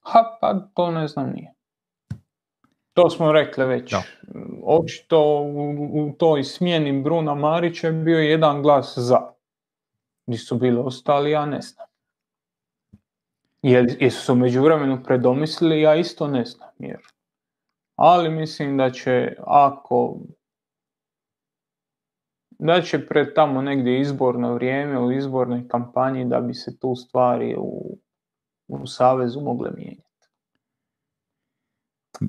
Ha, pa to ne znam nije. To smo rekli već. Očito u, u toj smjeni Bruna Marića bio jedan glas za. Gdje su bili ostali, ja ne znam. jesu se među vremenu predomislili, ja isto ne znam. Jer. Ali mislim da će, ako da će pred tamo negdje izborno vrijeme, u izbornoj kampanji da bi se tu stvari u, u Savezu mogle mijenjati.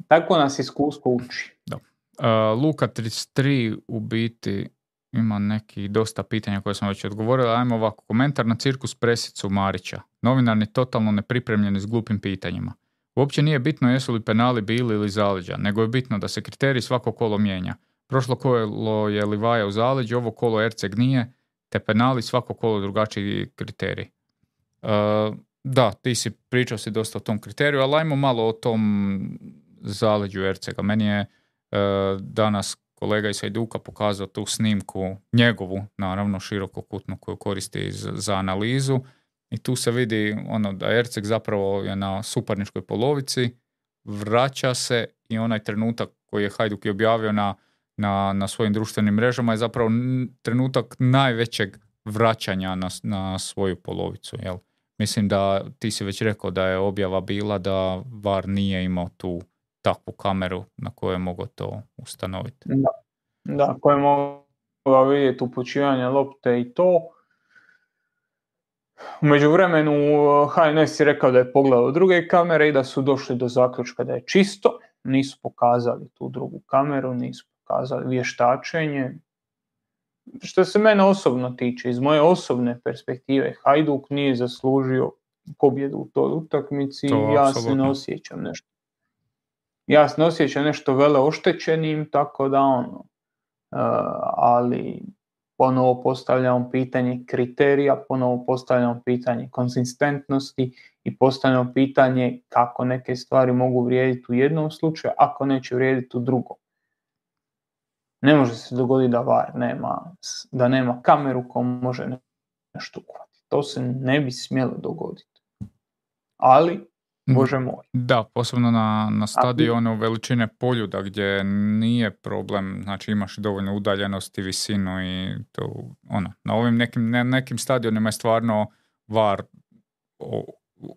Tako nas iskustvo uči. Da. Uh, Luka 33 u biti ima neki dosta pitanja koje sam već odgovorila. Ajmo ovako, komentar na cirkus presicu Marića. Novinarni totalno nepripremljeni s glupim pitanjima. Uopće nije bitno jesu li penali bili ili zaleđa, nego je bitno da se kriterij svako kolo mijenja. Prošlo kolo je Livaja u zaleđu, ovo kolo Erceg nije, te penali svako kolo drugačiji kriterij. Uh, da, ti si pričao si dosta o tom kriteriju, ali ajmo malo o tom zaleđu Ercega. Meni je uh, danas kolega iz Hajduka pokazao tu snimku, njegovu, naravno, širokokutnu koju koristi za analizu. I tu se vidi ono da Erceg zapravo je na suparničkoj polovici, vraća se i onaj trenutak koji je Hajduk je objavio na, na, na svojim društvenim mrežama je zapravo trenutak najvećeg vraćanja na, na svoju polovicu. Jel? Mislim da ti si već rekao da je objava bila da VAR nije imao tu takvu kameru na kojoj je mogao to ustanoviti. Da, da koje je mogao vidjeti upućivanje lopte i to. U međuvremenu HNS je rekao da je pogledao druge kamere i da su došli do zaključka da je čisto. Nisu pokazali tu drugu kameru, nisu pokazali vještačenje. Što se mene osobno tiče, iz moje osobne perspektive, Hajduk nije zaslužio pobjedu u toj utakmici i ja se ne osjećam nešto ja se ne osjećam nešto vele oštećenim, tako da ono, uh, ali ponovo postavljamo pitanje kriterija, ponovo postavljamo pitanje konzistentnosti i postavljamo pitanje kako neke stvari mogu vrijediti u jednom slučaju, ako neće vrijediti u drugom. Ne može se dogoditi da VAR nema, da nema kameru koja može nešto uhvatiti. To se ne bi smjelo dogoditi. Ali Mm. Bože moj. Da, posebno na, na stadionu veličine poljuda gdje nije problem, znači imaš dovoljno udaljenosti, visinu i to, ono, na ovim nekim, ne, nekim stadionima je stvarno var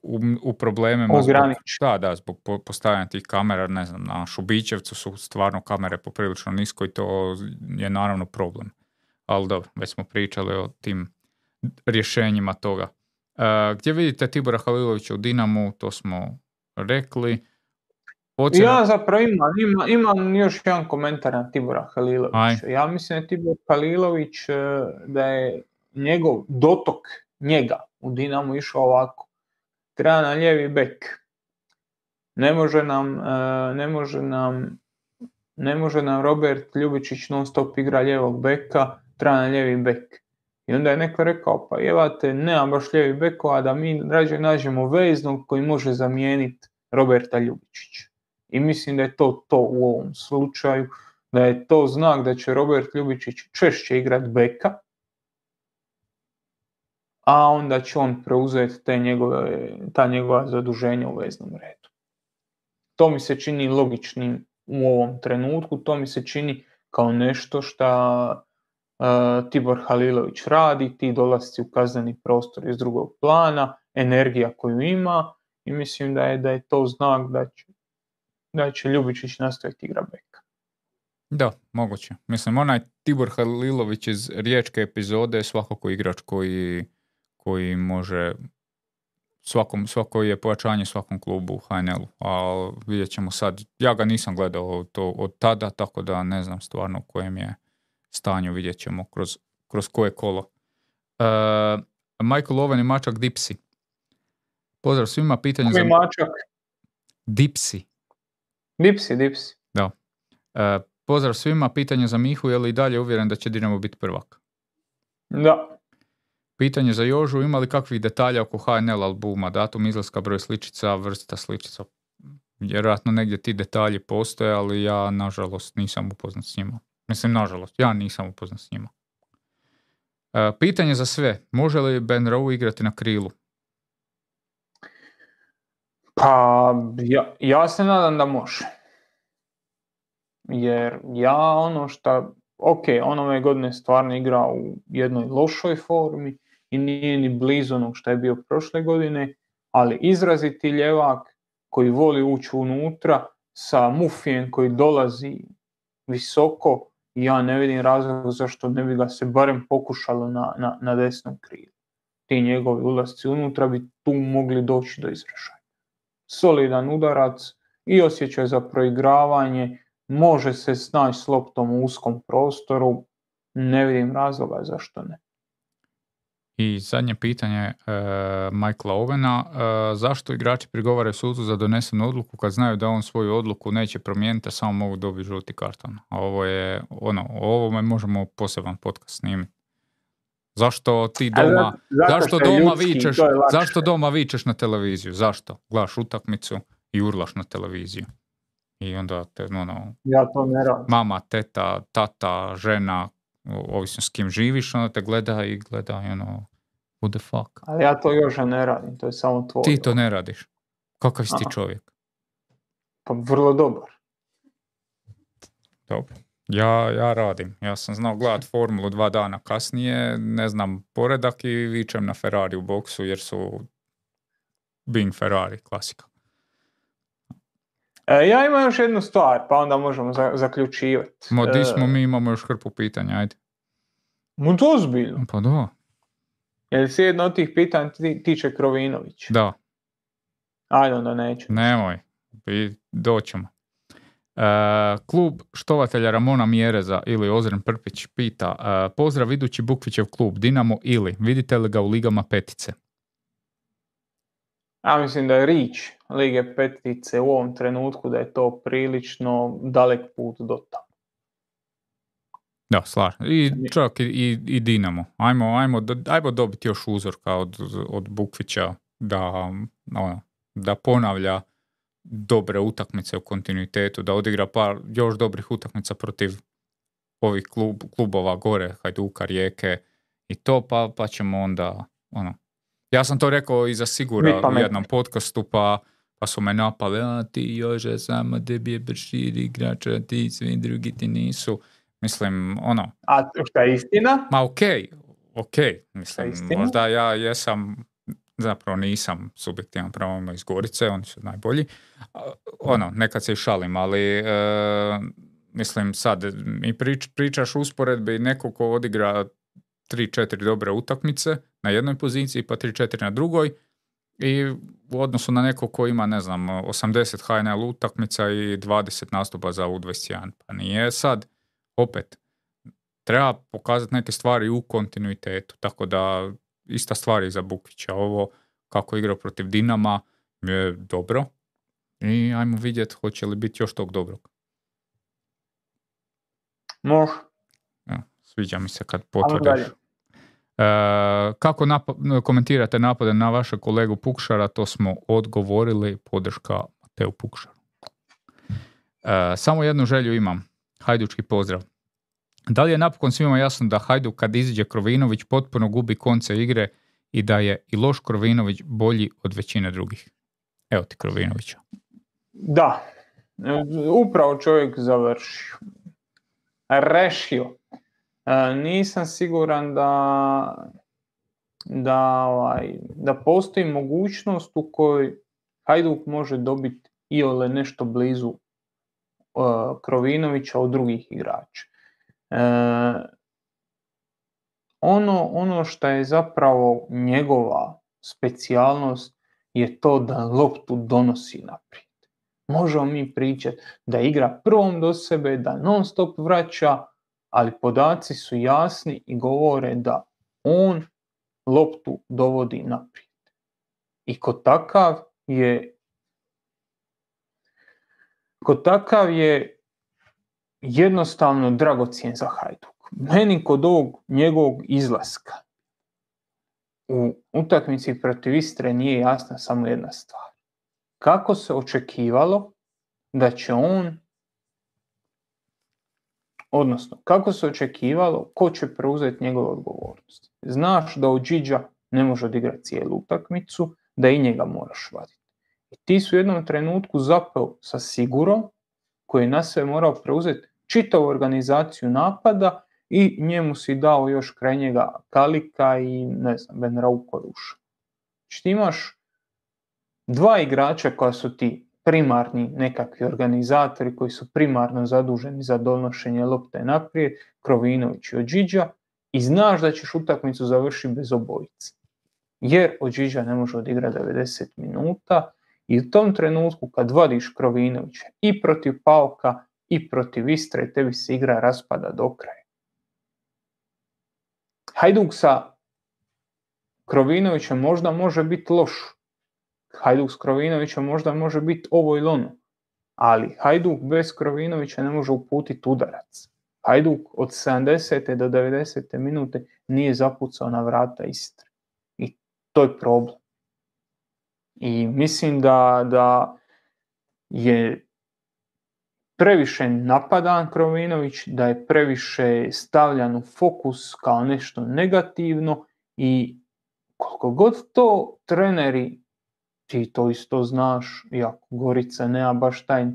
u, u problemima. Zbog, da, da, zbog postavljanja tih kamera, ne znam, na Šubićevcu su stvarno kamere poprilično nisko i to je naravno problem. Ali dobro, već smo pričali o tim rješenjima toga. Uh, gdje vidite Tibora Halilovića u Dinamu, to smo rekli. Ocena... Ja zapravo imam, imam, imam, još jedan komentar na Tibora Halilovića. Ja mislim da Tibor Halilović e, da je njegov dotok njega u Dinamu išao ovako. Treba na lijevi bek. Ne može nam, e, ne može nam, ne može nam Robert Ljubičić non stop igra lijevog beka, treba na lijevi bek. I onda je neko rekao, pa jevate, nema baš lijevi bekova, da mi rađe nađemo veznog koji može zamijeniti Roberta Ljubičića. I mislim da je to to u ovom slučaju, da je to znak da će Robert Ljubičić češće igrati beka, a onda će on preuzeti te njegove, ta njegova zaduženja u veznom redu. To mi se čini logičnim u ovom trenutku, to mi se čini kao nešto što Tibor Halilović radi, ti dolasci u kazneni prostor iz drugog plana, energija koju ima i mislim da je, da je to znak da će, da će Ljubičić nastaviti igra beka. Da, moguće. Mislim, onaj Tibor Halilović iz riječke epizode je svakako igrač koji, koji može svakom, svako je pojačanje svakom klubu u HNL-u, a vidjet ćemo sad, ja ga nisam gledao to od tada, tako da ne znam stvarno u kojem je stanju, vidjet ćemo kroz, kroz koje kolo. Uh, Michael Owen i Mačak Dipsi. Pozdrav svima, pitanje za... Mačak? Dipsi. Dipsi, Dipsi. Da. Uh, pozdrav svima, pitanje za Mihu, je li i dalje uvjeren da će Dinamo biti prvak? Da. Pitanje za Jožu, ima li kakvih detalja oko HNL albuma, datum izlaska, broj sličica, vrsta sličica? Vjerojatno negdje ti detalji postoje, ali ja nažalost nisam upoznat s njima. Mislim, nažalost, ja nisam upoznat s njima. E, pitanje za sve. Može li Ben Rowe igrati na krilu? Pa, ja, ja se nadam da može. Jer ja ono što, ok, on ove godine stvarno igra u jednoj lošoj formi i nije ni blizu onog što je bio prošle godine, ali izraziti ljevak koji voli ući unutra sa mufijem koji dolazi visoko, ja ne vidim razloga zašto ne bi ga se barem pokušalo na, na, na desnom krilu. Ti njegovi ulasci unutra bi tu mogli doći do izražaja. Solidan udarac i osjećaj za proigravanje, može se snaći s loptom u uskom prostoru, ne vidim razloga zašto ne. I zadnje pitanje uh, Michaela Ovena, uh, zašto igrači prigovaraju sudu za donesenu odluku kad znaju da on svoju odluku neće promijeniti, a samo mogu dobiti žuti karton? A ovo je, ono, o ovome možemo poseban podcast snimiti. Zašto ti doma, zašto doma vičeš, zašto doma vičeš na televiziju? Zašto? Gledaš utakmicu i urlaš na televiziju. I onda te, ono, ja to ne radim. mama, teta, tata, žena, ovisno s kim živiš, onda te gleda i gleda, ono, what the fuck. Ali ja to još ne radim, to je samo tvoj. Ti to ne radiš. Kakav si ti čovjek? Pa vrlo dobar. Dobro. Ja, ja radim. Ja sam znao gledat formulu dva dana kasnije, ne znam poredak i vičem na Ferrari u boksu jer su Bing Ferrari, klasika. E, ja imam još jednu stvar, pa onda možemo za, zaključivati. Ma di smo, mi imamo još hrpu pitanja, ajde. Mu to ozbiljno? Pa da. Jel si jedno od tih pitanja tiče Krovinović? Da. Ajde, onda neću. Nemoj, i doćemo. E, klub štovatelja Ramona Mjereza ili Ozren Prpić pita e, Pozdrav idući Bukvićev klub Dinamo ili vidite li ga u ligama petice? Ja mislim da je rič Lige petice u ovom trenutku da je to prilično dalek put do tamo. Da, slažem. I čak i, i, Dinamo. Ajmo, ajmo, ajmo dobiti još uzorka od, od Bukvića da, ono, da ponavlja dobre utakmice u kontinuitetu, da odigra par još dobrih utakmica protiv ovih klub, klubova gore, Hajduka, Rijeke i to, pa, pa ćemo onda, ono, ja sam to rekao i za sigura u jednom podcastu, pa, pa su me napali, a ti još samo debi je brširi igrač, a ti svi drugi ti nisu. Mislim, ono... A šta je istina? Ma okej, okay, okej. Mislim, možda ja jesam zapravo nisam subjektivan prema iz Gorice, oni su najbolji. Ono, nekad se i šalim, ali e, mislim sad, mi prič, pričaš usporedbi neko ko odigra 3-4 dobre utakmice na jednoj poziciji, pa 3-4 na drugoj i u odnosu na neko ko ima, ne znam, 80 HNL utakmica i 20 nastupa za U21. Pa nije sad, opet, treba pokazati neke stvari u kontinuitetu, tako da ista stvar i za Bukvića. Ovo kako igra protiv Dinama je dobro i ajmo vidjeti hoće li biti još tog dobrog. Može. Sviđa mi se kad potvrdiš. E, kako komentirate napade na vašeg kolegu Pukšara, to smo odgovorili, podrška Mateu Pukšaru. E, samo jednu želju imam, hajdučki pozdrav. Da li je napokon svima jasno da Hajduk kad iziđe Krovinović potpuno gubi konce igre i da je i loš Krovinović bolji od većine drugih? Evo ti Krovinovića. Da, upravo čovjek završio. Rešio. E, nisam siguran da, da, ovaj, da postoji mogućnost u kojoj Hajduk može dobiti i ole nešto blizu uh, Krovinovića od drugih igrača. E, ono, ono što je zapravo njegova specijalnost je to da loptu donosi naprijed. Možemo mi pričati da igra prvom do sebe, da non stop vraća, ali podaci su jasni i govore da on loptu dovodi naprijed. I kod takav je kod takav je jednostavno dragocijen za Hajduk. Meni kod ovog njegovog izlaska u utakmici protiv Istre nije jasna samo jedna stvar. Kako se očekivalo da će on odnosno kako se očekivalo ko će preuzeti njegove odgovornosti. Znaš da od Điđa ne može odigrati cijelu utakmicu, da i njega moraš vaditi. I ti su u jednom trenutku zapeo sa sigurom koji je na sve morao preuzeti čitavu organizaciju napada i njemu si dao još kraj njega Kalika i ne znam, Ben Raukoruša. Znači ti imaš dva igrača koja su ti primarni nekakvi organizatori koji su primarno zaduženi za donošenje lopte naprijed, Krovinović i Ođiđa, i znaš da ćeš utakmicu završiti bez obojice. Jer Ođiđa ne može odigrati 90 minuta i u tom trenutku kad vadiš Krovinovića i protiv Pauka i protiv Istre, tebi se igra raspada do kraja. Hajduk sa Krovinovićem možda može biti loš. Hajduk s Krovinovićem možda može biti ovo ili ono. Ali Hajduk bez Krovinovića ne može uputiti udarac. Hajduk od 70. do 90. minute nije zapucao na vrata Istre. I to je problem. I mislim da, da je previše napadan Krovinović, da je previše stavljan u fokus kao nešto negativno i koliko god to treneri, ti to isto znaš, iako Gorica nema baš taj, uh,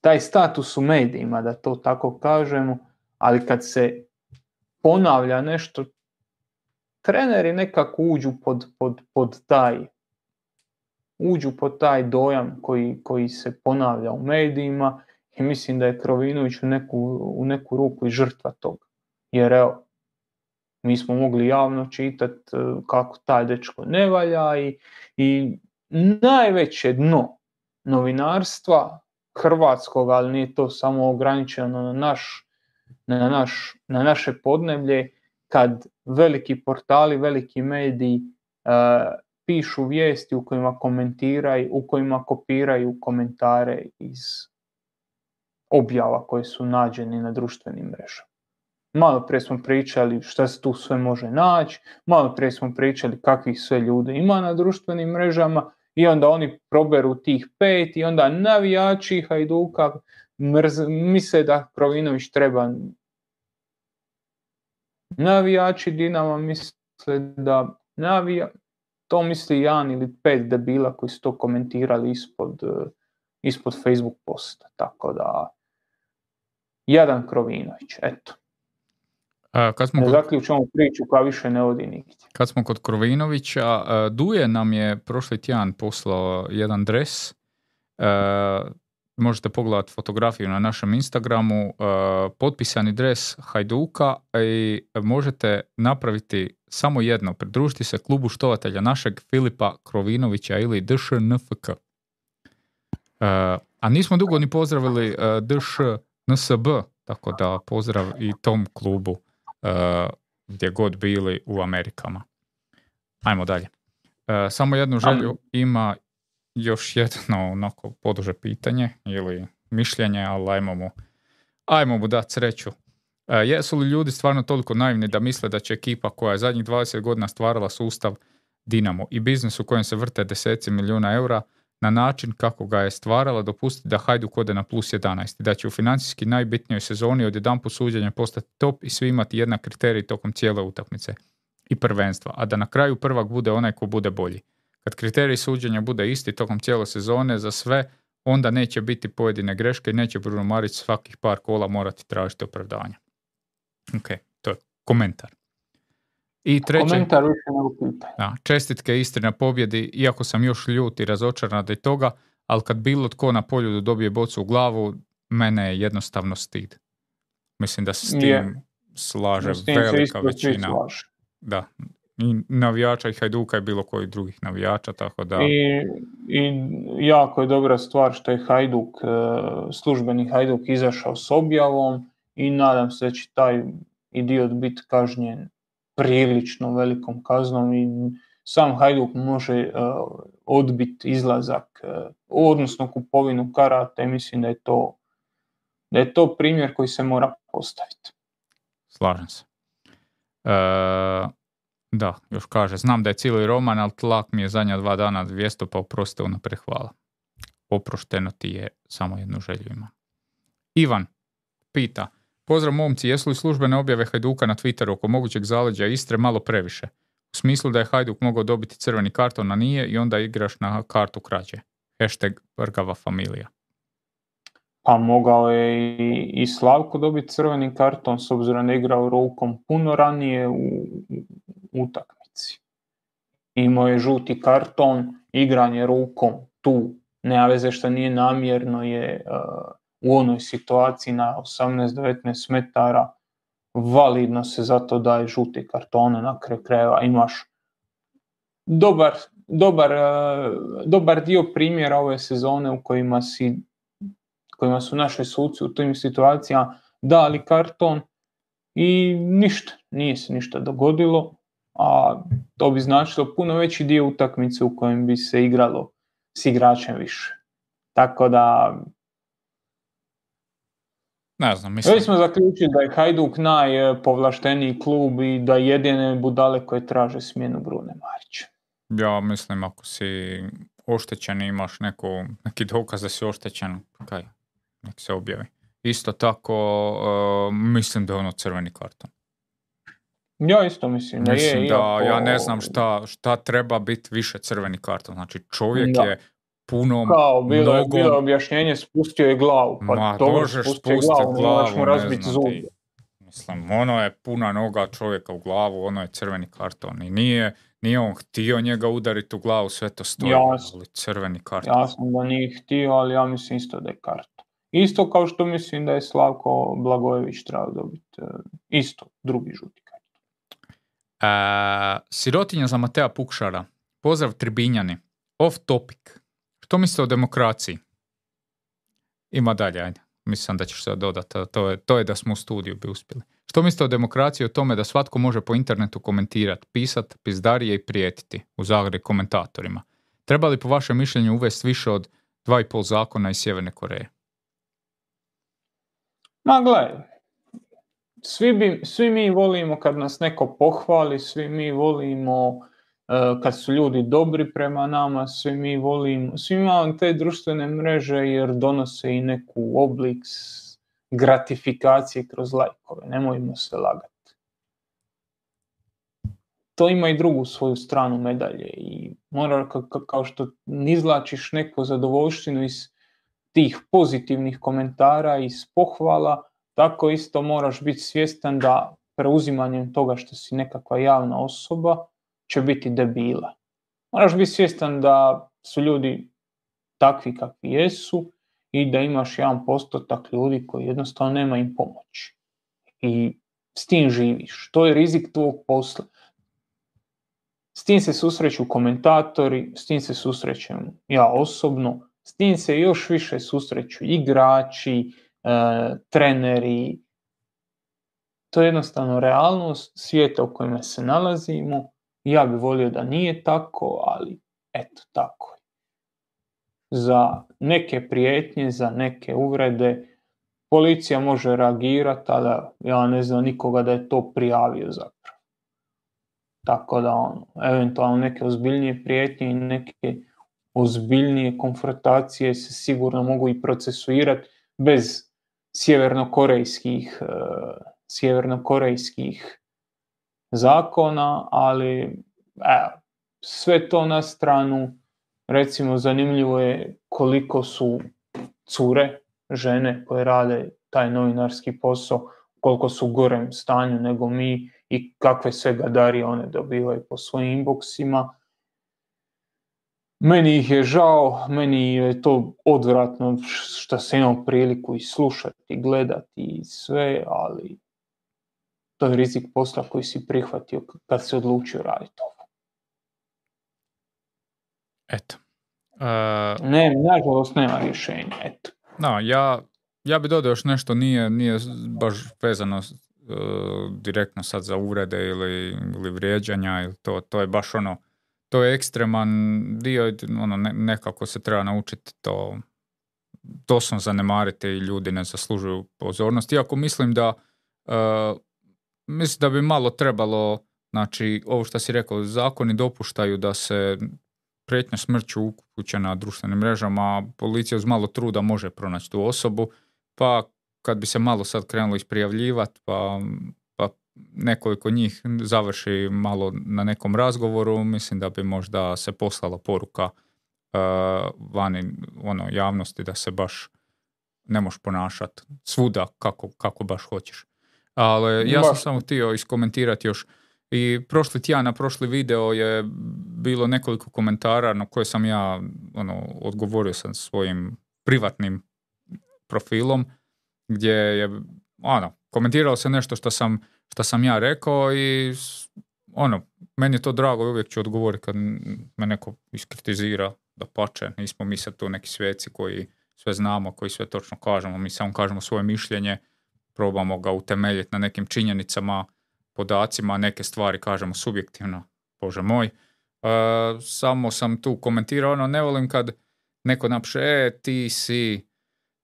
taj status u medijima, da to tako kažemo, ali kad se ponavlja nešto, treneri nekako uđu pod, pod, pod taj uđu pod taj dojam koji, koji se ponavlja u medijima i mislim da je Krovinović u neku, u neku ruku i žrtva toga. Jer evo, mi smo mogli javno čitati e, kako taj dečko ne valja i, i najveće dno novinarstva hrvatskog, ali nije to samo ograničeno na, naš, na, naš, na naše podneblje, kad veliki portali, veliki mediji uh, pišu vijesti u kojima komentiraju, u kojima kopiraju komentare iz objava koje su nađeni na društvenim mrežama. Malo prije smo pričali šta se tu sve može naći, malo prije smo pričali kakvih sve ljudi ima na društvenim mrežama i onda oni proberu tih pet i onda navijači Hajduka mrz, misle da Provinović treba navijači Dinama misle da navija, to misli jedan ili pet debila koji su to komentirali ispod, ispod Facebook posta, tako da jedan Krovinović, eto. A, kad smo ne zaključamo priču koja više ne odi nigdje. Kad smo kod Krovinovića, Duje nam je prošli tjedan poslao jedan dres. Možete pogledati fotografiju na našem Instagramu. Potpisani dres Hajduka i možete napraviti samo jedno. Pridružiti se klubu štovatelja našeg Filipa Krovinovića ili DŠNFK. A nismo dugo ni pozdravili DŠNSB, tako da pozdrav i tom klubu. Eh, gdje god bili u Amerikama. Ajmo dalje. Eh, samo jednu želju ima još jedno onako poduže pitanje ili mišljenje, ali ajmo mu, ajmo mu dati sreću. Eh, jesu li ljudi stvarno toliko naivni da misle da će ekipa koja je zadnjih 20 godina stvarala sustav Dinamo i biznis u kojem se vrte deseci milijuna eura na način kako ga je stvarala dopustiti da Hajduk ode na plus 11 i da će u financijski najbitnijoj sezoni od jedan suđenja postati top i svi imati jednak kriterij tokom cijele utakmice i prvenstva, a da na kraju prvak bude onaj ko bude bolji. Kad kriterij suđenja bude isti tokom cijele sezone za sve, onda neće biti pojedine greške i neće Bruno Marić svakih par kola morati tražiti opravdanja. Ok, to je komentar. I treće, Komentar da, čestitke Istri na pobjedi, iako sam još ljut i razočaran od toga, ali kad bilo tko na poljudu dobije bocu u glavu, mene je jednostavno stid. Mislim da se s tim slaže velika većina. Da, i navijača i Hajduka i bilo koji drugih navijača, tako da... I, I jako je dobra stvar što je Hajduk, e, službeni Hajduk izašao s objavom i nadam se da će taj idiot biti kažnjen prilično velikom kaznom i sam Hajduk može uh, odbiti izlazak, uh, odnosno kupovinu karata mislim da je to da je to primjer koji se mora postaviti. Slažem se. E, da, još kaže, znam da je cijeli roman, ali tlak mi je zadnja dva dana 200, pa oprostite unaprijed hvala. Oprošteno ti je, samo jednu želju ima. Ivan pita, Pozdrav momci, jesu li službene objave Hajduka na Twitteru oko mogućeg zaleđa Istre malo previše? U smislu da je Hajduk mogao dobiti crveni karton, a nije i onda igraš na kartu krađe. Hashtag familija. Pa mogao je i, Slavko dobiti crveni karton s obzirom da je igrao rukom puno ranije u, utakmici. Imao je žuti karton igranje rukom tu, nema veze što nije namjerno, je u onoj situaciji na 18-19 metara validno se zato daje žuti kartone na kraju krajeva. Imaš dobar, dobar, dobar dio primjera ove sezone u kojima, si, kojima su naši suci u tim situacijama dali karton i ništa, nije se ništa dogodilo, a to bi značilo puno veći dio utakmice u kojem bi se igralo s igračem više. Tako da ne znam, mislim... Već smo zaključili da je Hajduk najpovlašteniji klub i da jedine budale koje traže smjenu Brune Marića. Ja mislim ako si oštećen i imaš neku, neki dokaz da si oštećen, kaj, nek se objavi. Isto tako, uh, mislim da je ono crveni karton. Ja isto mislim da mislim je. da ja ne znam šta, šta treba biti više crveni karton. Znači čovjek je puno Kao, bilo, mnogo... bilo objašnjenje, spustio je glavu. Pa Ma, dobro, možeš spustiti glavu, glavu mu razbiti zubi. Mislim, ono je puna noga čovjeka u glavu, ono je crveni karton. I nije, nije on htio njega udariti u glavu, sve to stoji, Jasno. ali crveni karton. Jasno da nije htio, ali ja mislim isto da je karton. Isto kao što mislim da je Slavko Blagojević trebao dobiti. E, isto, drugi žuti karton. E, sirotinja za Matea Pukšara. Pozdrav Tribinjani. Off topic. Što mislite o demokraciji? Ima dalje, ajde. Mislim da ćeš se dodati. To je, to je da smo u studiju bi uspjeli. Što mislite o demokraciji o tome da svatko može po internetu komentirati, pisati, pizdarije i prijetiti u Zagre komentatorima? Treba li po vašem mišljenju uvesti više od dva i pol zakona iz Sjeverne Koreje? Ma gledaj, svi, bi, svi mi volimo kad nas neko pohvali, svi mi volimo kad su ljudi dobri prema nama, svi mi volimo, svi imamo te društvene mreže jer donose i neku oblik gratifikacije kroz lajkove, nemojmo se lagati. To ima i drugu svoju stranu medalje i mora kao što izlačiš neku zadovoljštinu iz tih pozitivnih komentara, iz pohvala, tako isto moraš biti svjestan da preuzimanjem toga što si nekakva javna osoba, će biti debila. Moraš biti svjestan da su ljudi takvi kakvi jesu i da imaš jedan postotak ljudi koji jednostavno nema im pomoći. I s tim živiš. To je rizik tvog posla. S tim se susreću komentatori, s tim se susrećem ja osobno, s tim se još više susreću igrači, e, treneri. To je jednostavno realnost svijeta u kojem se nalazimo ja bi volio da nije tako, ali eto tako. Za neke prijetnje, za neke uvrede, policija može reagirati, ali ja ne znam nikoga da je to prijavio zapravo. Tako da ono, eventualno neke ozbiljnije prijetnje i neke ozbiljnije konfrontacije se sigurno mogu i procesuirati bez sjevernokorejskih, uh, sjevernokorejskih zakona, ali evo, sve to na stranu, recimo zanimljivo je koliko su cure, žene koje rade taj novinarski posao, koliko su u gorem stanju nego mi i kakve sve gadarije one dobivaju po svojim inboxima. Meni ih je žao, meni je to odvratno što se imam priliku i slušati, gledati i sve, ali to je rizik posla koji si prihvatio kad se odlučio raditi ovo. Eto. Uh, ne, nažalost nema rješenja, eto. No, ja, ja bi dodao još nešto, nije, nije baš vezano uh, direktno sad za uvrede ili, ili vrijeđanja, ili to, to je baš ono, to je ekstreman dio, ono, nekako se treba naučiti to doslovno zanemariti i ljudi ne zaslužuju pozornost. Iako mislim da uh, mislim da bi malo trebalo, znači ovo što si rekao, zakoni dopuštaju da se prijetnja smrću upuće na društvenim mrežama, policija uz malo truda može pronaći tu osobu, pa kad bi se malo sad krenulo isprijavljivati, pa, pa nekoliko njih završi malo na nekom razgovoru, mislim da bi možda se poslala poruka uh, vani ono, javnosti da se baš ne možeš ponašati svuda kako, kako baš hoćeš. Ali ja sam samo htio iskomentirati još. I prošli tjedan na prošli video je bilo nekoliko komentara na koje sam ja ono, odgovorio sam svojim privatnim profilom gdje je ono, komentirao se nešto što sam, što sam ja rekao i ono, meni je to drago i uvijek ću odgovoriti kad me neko iskritizira. Da pače, nismo mi sad tu neki sveci koji sve znamo, koji sve točno kažemo, mi samo kažemo svoje mišljenje, probamo ga utemeljiti na nekim činjenicama, podacima, neke stvari kažemo subjektivno, bože moj. E, samo sam tu komentirao, ono, ne volim kad neko napiše, e, ti si,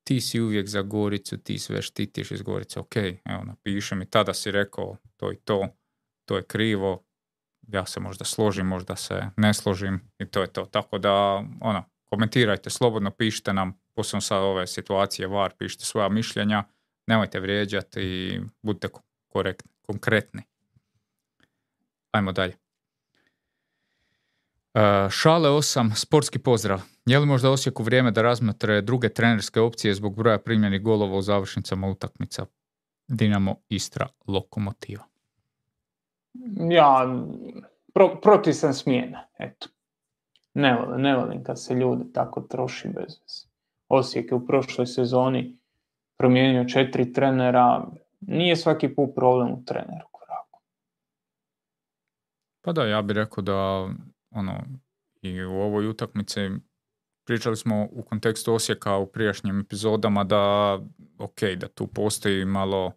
ti si uvijek za Goricu, ti sve štitiš iz Gorice, ok, evo, napiši mi, tada si rekao to i to, to je krivo, ja se možda složim, možda se ne složim i to je to. Tako da, ono, komentirajte, slobodno pišite nam, posebno sa ove situacije VAR, pišite svoja mišljenja, nemojte vrijeđati i budite korektni, konkretni. Ajmo dalje. Uh, šale 8, sportski pozdrav. Je li možda Osijeku vrijeme da razmotre druge trenerske opcije zbog broja primljenih golova u završnicama utakmica Dinamo, Istra, Lokomotiva? Ja, pro, protiv sam smjena, eto. Ne volim, ne volim kad se ljudi tako troši bez veze. Osijek je u prošloj sezoni promijenio četiri trenera, nije svaki put problem u treneru koraku. Pa da, ja bih rekao da ono, i u ovoj utakmici pričali smo u kontekstu Osijeka u prijašnjim epizodama da ok, da tu postoji malo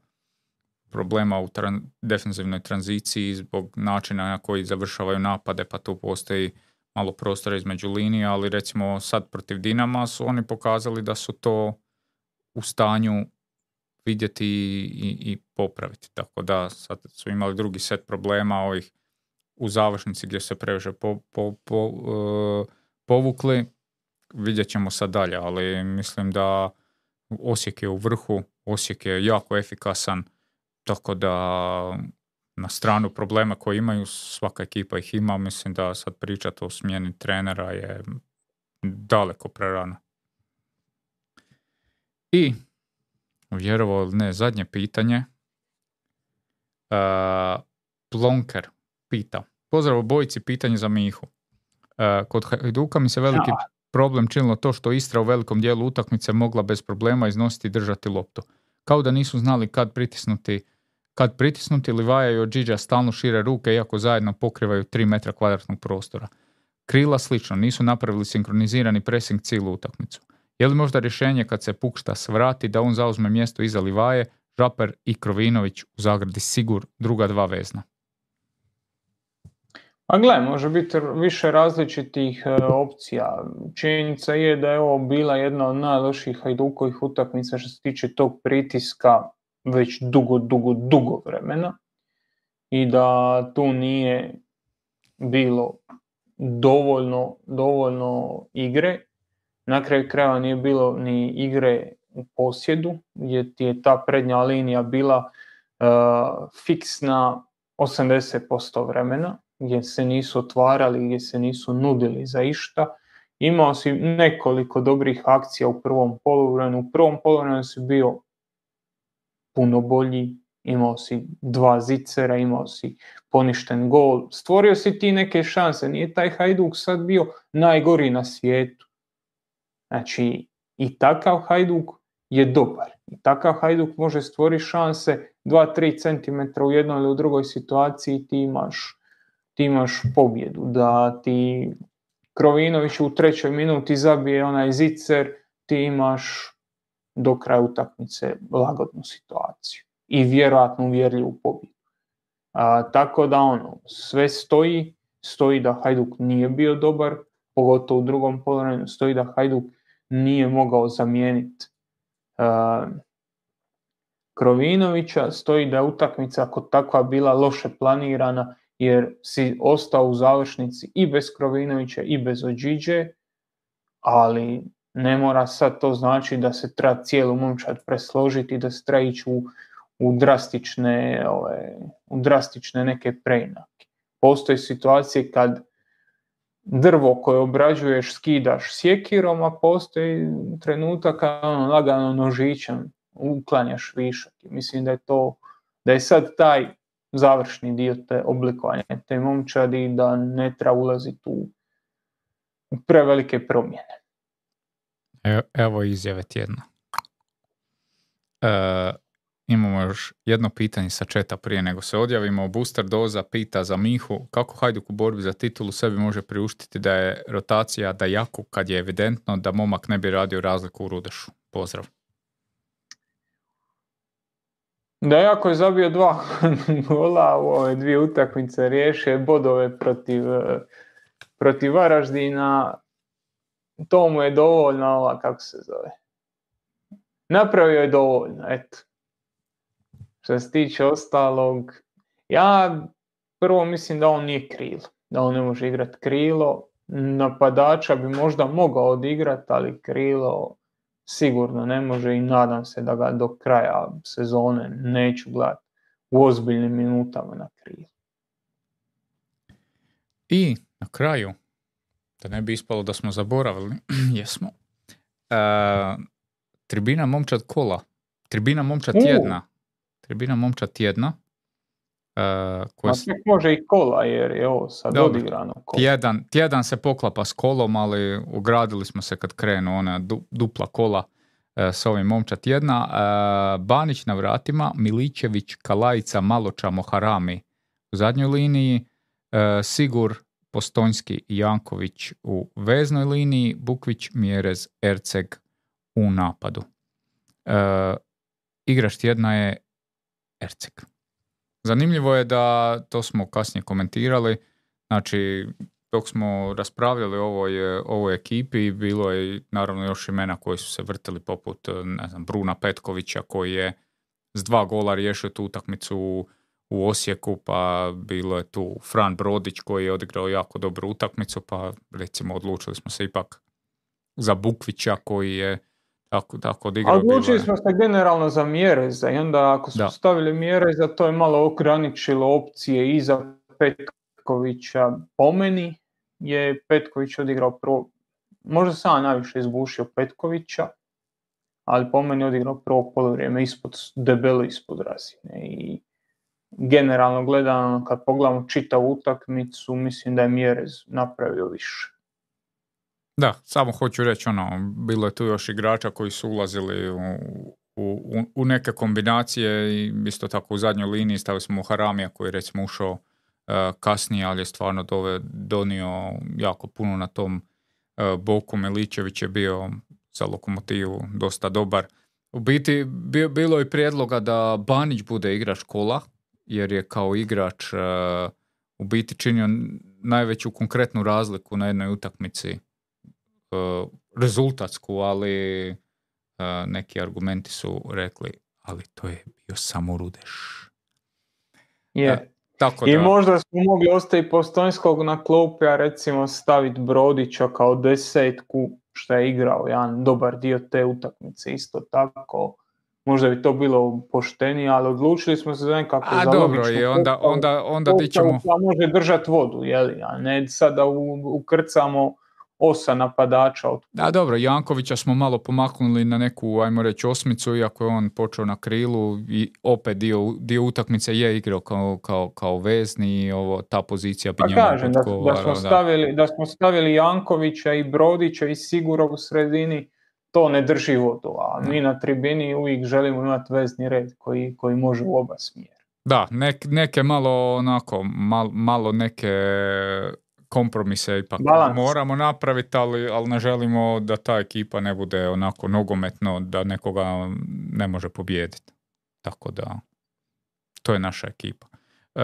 problema u tran- defensivnoj tranziciji zbog načina na koji završavaju napade, pa tu postoji malo prostora između linija, ali recimo sad protiv Dinama su oni pokazali da su to u stanju vidjeti i, i popraviti. Tako da sad su imali drugi set problema ovih u završnici gdje se previše po, po, po, e, povukli. Vidjet ćemo sad dalje, ali mislim da Osijek je u vrhu, Osijek je jako efikasan, tako da na stranu problema koje imaju, svaka ekipa ih ima, mislim da sad pričati o smjeni trenera je daleko prerano. I, vjerovo ne, zadnje pitanje. Uh, Plonker pita. Pozdrav bojici, pitanje za Mihu. Uh, kod Hajduka mi se veliki problem činilo to što Istra u velikom dijelu utakmice mogla bez problema iznositi i držati loptu. Kao da nisu znali kad pritisnuti kad pritisnuti Livaja i Ođiđa stalno šire ruke iako zajedno pokrivaju 3 metra kvadratnog prostora. Krila slično, nisu napravili sinkronizirani pressing cijelu utakmicu. Je li možda rješenje kad se Pukšta svrati da on zauzme mjesto iza Livaje, Žaper i Krovinović u zagradi Sigur, druga dva vezna? Pa gle, može biti više različitih e, opcija. Činjenica je da je ovo bila jedna od najloših hajdukovih utakmica što se tiče tog pritiska već dugo, dugo, dugo vremena i da tu nije bilo dovoljno, dovoljno igre. Na kraju krajeva nije bilo ni igre u posjedu, gdje ti je ta prednja linija bila uh, fiksna 80% vremena, gdje se nisu otvarali, gdje se nisu nudili za išta. Imao si nekoliko dobrih akcija u prvom poluvremenu. U prvom poluvremenu si bio puno bolji, imao si dva zicera, imao si poništen gol, stvorio si ti neke šanse, nije taj Hajduk sad bio najgori na svijetu. Znači, i takav Hajduk je dobar. I takav Hajduk može stvoriti šanse 2-3 cm u jednoj ili u drugoj situaciji ti imaš, ti imaš pobjedu. Da ti Krovinović u trećoj minuti zabije onaj zicer, ti imaš do kraja utakmice lagodnu situaciju i vjerojatno uvjerljivu pobjedu. A, tako da ono, sve stoji, stoji da Hajduk nije bio dobar, pogotovo u drugom polovremenu stoji da Hajduk nije mogao zamijeniti Krovinovića, stoji da je utakmica ako takva bila loše planirana jer si ostao u završnici i bez Krovinovića i bez Ođiđe, ali ne mora sad to znači da se treba cijelu momčad presložiti, da se treba ići u, u, drastične, ove, u drastične neke preinake. Postoje situacije kad drvo koje obrađuješ skidaš sjekirom, a postoji trenutak ono, lagano nožićem uklanjaš višak. Mislim da je to, da je sad taj završni dio te oblikovanja te momčadi da ne treba ulaziti u prevelike promjene. Evo izjave tjedna. E, imamo još jedno pitanje sa četa prije nego se odjavimo. Booster doza pita za Mihu kako Hajduk u borbi za titulu sebi može priuštiti da je rotacija da jako kad je evidentno da momak ne bi radio razliku u Rudešu. Pozdrav. Da jako je zabio dva gola u ove dvije utakmice, riješio bodove protiv, e, protiv Varaždina, to mu je dovoljno, ova kako se zove. Napravio je dovoljno, eto. Što se tiče ostalog, ja prvo mislim da on nije krilo, da on ne može igrati krilo, napadača bi možda mogao odigrati, ali krilo sigurno ne može i nadam se da ga do kraja sezone neću gledati u ozbiljnim minutama na krilu. I na kraju, da ne bi ispalo da smo zaboravili, jesmo, e, tribina momčad kola, tribina momčad tjedna, tribina momčad tjedna, Uh, koja... može i kola jer je ovo sad Dobre. odigrano. Kola. Tjedan, tjedan se poklapa s kolom, ali ugradili smo se kad krenu ona dupla kola uh, s ovim momča tjedna. Uh, Banić na vratima, Milićević, Kalajica, Maloča, Moharami u zadnjoj liniji, Sigur, Postonjski i Janković u veznoj liniji, Bukvić, Mjerez, Erceg u napadu. Igrač tjedna je Erceg. Zanimljivo je da, to smo kasnije komentirali, znači dok smo raspravljali o ovoj, ovoj ekipi, bilo je naravno još imena koji su se vrtili poput ne znam, Bruna Petkovića koji je s dva gola riješio tu utakmicu u, u Osijeku, pa bilo je tu Fran Brodić koji je odigrao jako dobru utakmicu, pa recimo odlučili smo se ipak za Bukvića koji je tako, tako odlučili smo se generalno za mjere za i onda ako smo stavili mjere za to je malo ograničilo opcije i za Petkovića. Po meni je Petković odigrao prvo, možda sam najviše izbušio Petkovića, ali po meni je odigrao prvo polovrijeme ispod, debelo ispod razine i generalno gledano kad pogledamo čitavu utakmicu mislim da je Mjerez napravio više. Da, samo hoću reći ono, bilo je tu još igrača koji su ulazili u, u, u neke kombinacije i isto tako u zadnjoj liniji stavili smo Haramija koji je recimo ušao uh, kasnije, ali je stvarno dove, donio jako puno na tom uh, boku. Milićević je bio za lokomotivu dosta dobar. U biti bilo je prijedloga da Banić bude igrač kola, jer je kao igrač uh, u biti činio najveću konkretnu razliku na jednoj utakmici rezultatsku, ali e, neki argumenti su rekli, ali to je bio samo rudeš. Je. E, tako I možda smo mogli ostaviti Postojnskog na klupi, a recimo staviti Brodića kao desetku, što je igrao jedan dobar dio te utakmice, isto tako. Možda bi to bilo poštenije, ali odlučili smo se za nekako A dobro, i onda, onda, onda ćemo... može držati vodu, jeli, a ne sada ukrcamo osa napadača. Da, dobro, Jankovića smo malo pomaknuli na neku, ajmo reći, osmicu, iako je on počeo na krilu i opet dio, dio utakmice je igrao kao, kao, kao vezni i ovo, ta pozicija bi pa kažem, da, da, smo stavili, da smo stavili Jankovića i Brodića i Sigura u sredini, to ne drži vodu, a mi na tribini uvijek želimo imati vezni red koji, koji može u oba smjera. Da, neke malo onako, malo neke kompromise ipak moramo napraviti, ali, ali ne želimo da ta ekipa ne bude onako nogometno da nekoga ne može pobijediti. Tako da, to je naša ekipa. E,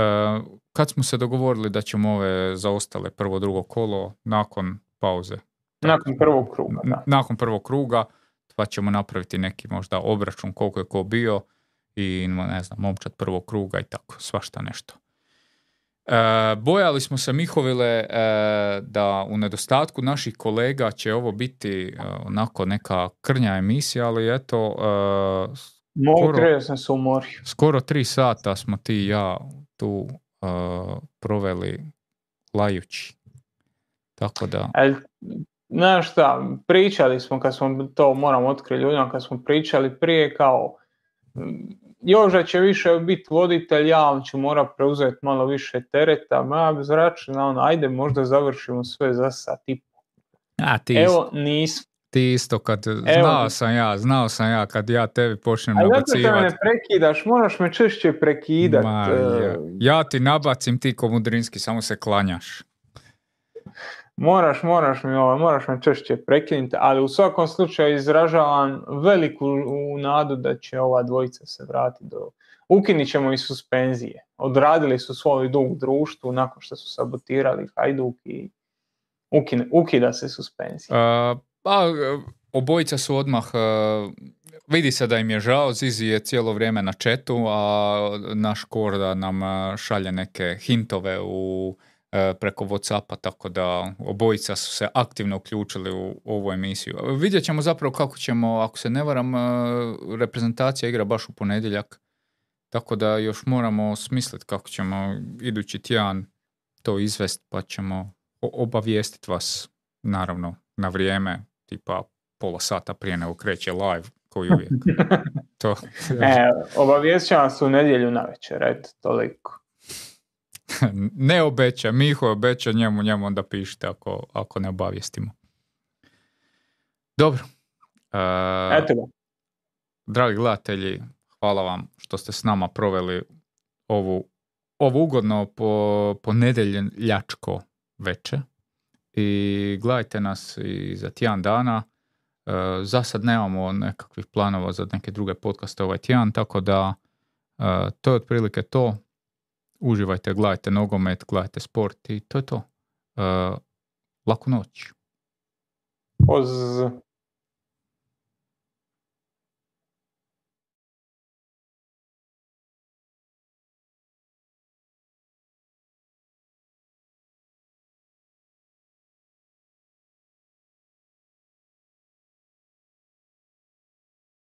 kad smo se dogovorili da ćemo ove zaostale prvo, drugo kolo nakon pauze? Nakon prvog kruga, da. Nakon prvog kruga, pa ćemo napraviti neki možda obračun koliko je ko bio i ne znam, momčad prvog kruga i tako, svašta nešto. E, bojali smo se Mihovile e, da u nedostatku naših kolega će ovo biti e, onako neka krnja emisija, ali eto... skoro, sam se umorio. Skoro tri sata smo ti i ja tu proveli lajući. Tako da... Znaš šta, pričali smo kad smo to, moram otkriti ljudima, kad smo pričali prije kao Joža će više biti voditelj, ja ću mora preuzeti malo više tereta, ma ja bi zračila, ono, ajde možda završimo sve za sat i A ti Evo, nismo. Ti isto kad, znao sam ja, znao sam ja kad ja tebi počnem nabacivati. me ne prekidaš, moraš me češće prekidat. Ma, e, ja. ja ti nabacim, ti ko mudrinski, samo se klanjaš. Moraš, moraš mi ovo, moraš me češće prekinuti, ali u svakom slučaju izražavam veliku nadu da će ova dvojica se vratiti do... Ukinit ćemo i suspenzije. Odradili su svoj dug društvu nakon što su sabotirali Hajduk i ukine, ukida se suspenzija. Uh, pa, obojica su odmah, uh, vidi se da im je žao, Zizi je cijelo vrijeme na četu, a naš Korda nam uh, šalje neke hintove u preko Whatsappa, tako da obojica su se aktivno uključili u ovu emisiju. Vidjet ćemo zapravo kako ćemo, ako se ne varam, reprezentacija igra baš u ponedjeljak, tako da još moramo smisliti kako ćemo idući tjedan to izvest, pa ćemo obavijestiti vas, naravno, na vrijeme, tipa pola sata prije nego kreće live, koji uvijek. to. e, obavijest ću vas u nedjelju na večer, eto, toliko. ne obeća, Miho obeća njemu, njemu onda pišite ako, ako ne obavijestimo. Dobro. Uh, Eto Dragi gledatelji, hvala vam što ste s nama proveli ovu, ovu ugodno po, ponedeljačko veče i gledajte nas i za tjedan dana. Uh, za sad nemamo nekakvih planova za neke druge podcaste ovaj tjedan, tako da uh, to je otprilike to uživajte, gledajte nogomet, gledajte sport i to je to. Uh, laku noć. Poz...